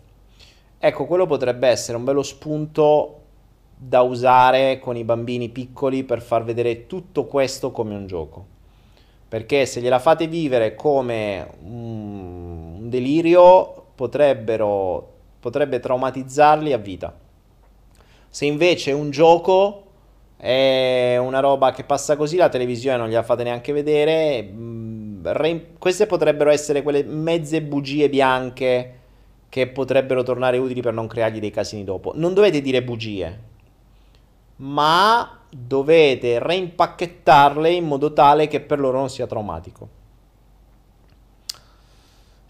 Ecco, quello potrebbe essere un bello spunto da usare con i bambini piccoli per far vedere tutto questo come un gioco. Perché se gliela fate vivere come un delirio, potrebbero, potrebbe traumatizzarli a vita. Se invece un gioco, è una roba che passa così, la televisione non gliela fate neanche vedere, re- queste potrebbero essere quelle mezze bugie bianche che potrebbero tornare utili per non creargli dei casini dopo. Non dovete dire bugie, ma dovete reimpacchettarle in modo tale che per loro non sia traumatico.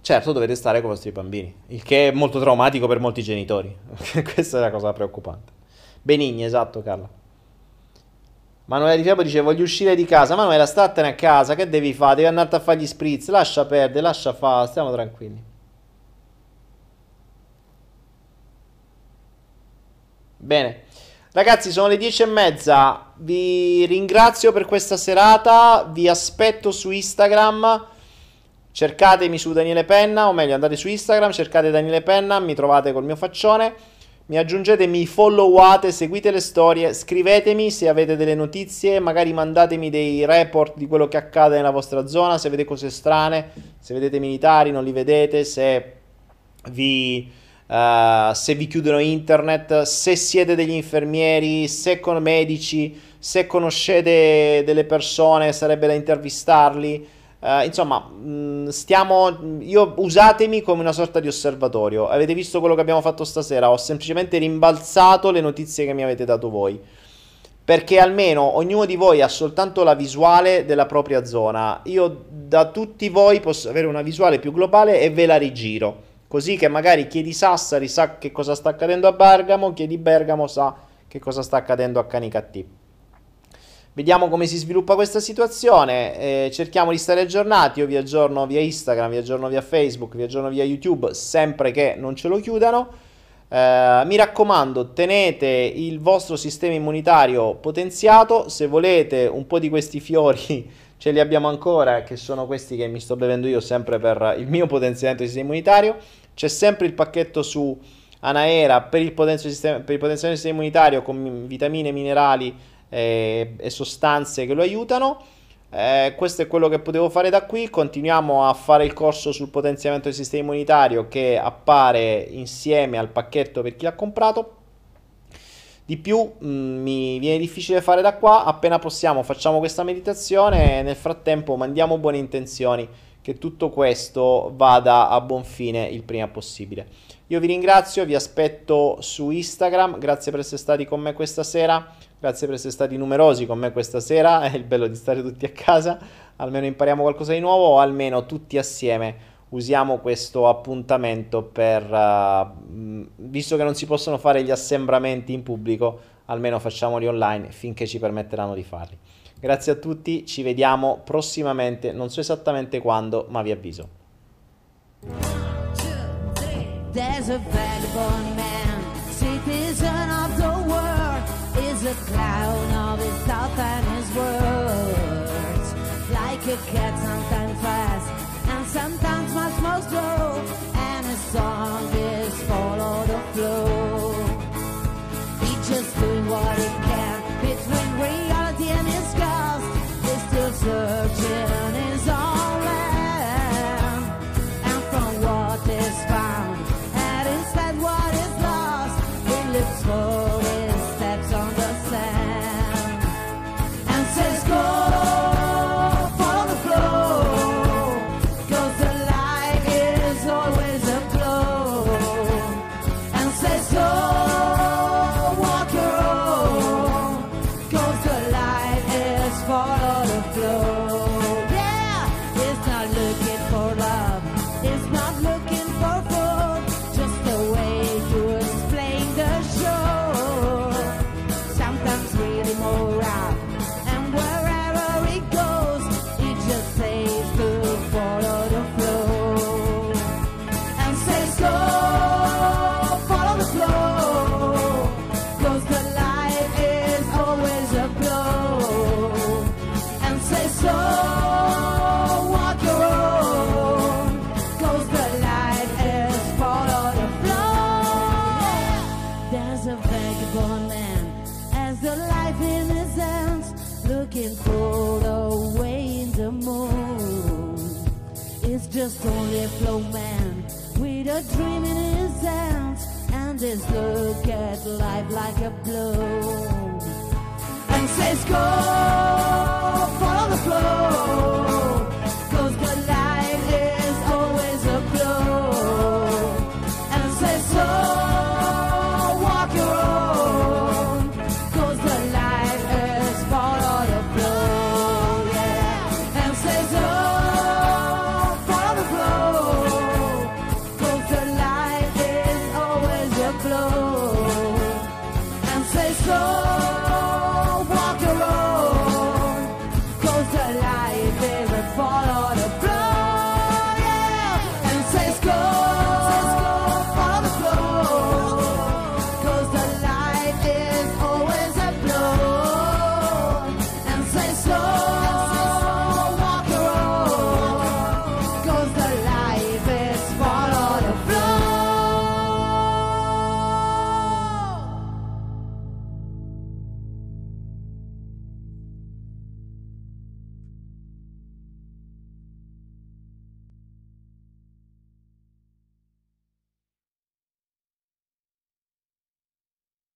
Certo, dovete stare con i vostri bambini, il che è molto traumatico per molti genitori. Questa è la cosa preoccupante. Benigni, esatto, Carla. Manuela Di Fiabo dice voglio uscire di casa. Manuela, statene a casa, che devi fare? Devi andare a fare gli spritz, lascia perdere, lascia fare, stiamo tranquilli. Bene. Ragazzi, sono le 10 e mezza. Vi ringrazio per questa serata. Vi aspetto su Instagram. Cercatemi su Daniele Penna, o meglio, andate su Instagram, cercate Daniele Penna, mi trovate col mio faccione. Mi aggiungete, mi followate, seguite le storie, scrivetemi se avete delle notizie, magari mandatemi dei report di quello che accade nella vostra zona, se vedete cose strane, se vedete militari, non li vedete, se vi Uh, se vi chiudono internet, se siete degli infermieri, se con medici, se conoscete delle persone, sarebbe da intervistarli. Uh, insomma, mh, mm, stiamo. Io usatemi come una sorta di osservatorio. Avete visto quello che abbiamo fatto stasera? Ho semplicemente rimbalzato le notizie che mi avete dato voi. Perché almeno ognuno di voi ha soltanto la visuale della propria zona. Io da tutti voi posso avere una visuale più globale e ve la rigiro così che magari chi è di Sassari sa che cosa sta accadendo a Bergamo, chi è di Bergamo sa che cosa sta accadendo a Canicattì. Vediamo come si sviluppa questa situazione, eh, cerchiamo di stare aggiornati, io vi aggiorno via Instagram, vi aggiorno via Facebook, vi aggiorno via YouTube, sempre che non ce lo chiudano. Eh, mi raccomando, tenete il vostro sistema immunitario potenziato, se volete un po' di questi fiori ce li abbiamo ancora, che sono questi che mi sto bevendo io sempre per il mio potenziamento del sistema immunitario. C'è sempre il pacchetto su Anaera per il, potenziamento del sistema immunitario con vitamine, minerali eh, e sostanze che lo aiutano. Eh, questo è quello che potevo fare da qui. Continuiamo a fare il corso sul potenziamento del sistema immunitario che appare insieme al pacchetto per chi l'ha comprato. Di più mh, mm, mi viene difficile fare da qua, appena possiamo facciamo questa meditazione e nel frattempo mandiamo buone intenzioni che tutto questo vada a buon fine il prima possibile. Io vi ringrazio, vi aspetto su Instagram, grazie per essere stati con me questa sera, grazie per essere stati numerosi con me questa sera, è il bello di stare tutti a casa, almeno impariamo qualcosa di nuovo o almeno tutti assieme usiamo questo appuntamento per, uh, visto che non si possono fare gli assembramenti in pubblico, almeno facciamoli online finché ci permetteranno di farli. Grazie a tutti, ci vediamo prossimamente, non so esattamente quando, ma vi avviso. There's a a clown of thought and his words. Like a cat, sometimes fast, and sometimes much more slow, and his song is follow the flow. He's just doing what he can between reality and his scars. He's still searching with a dream in his hands and his look at life like a blow. And says, Go, follow the flow.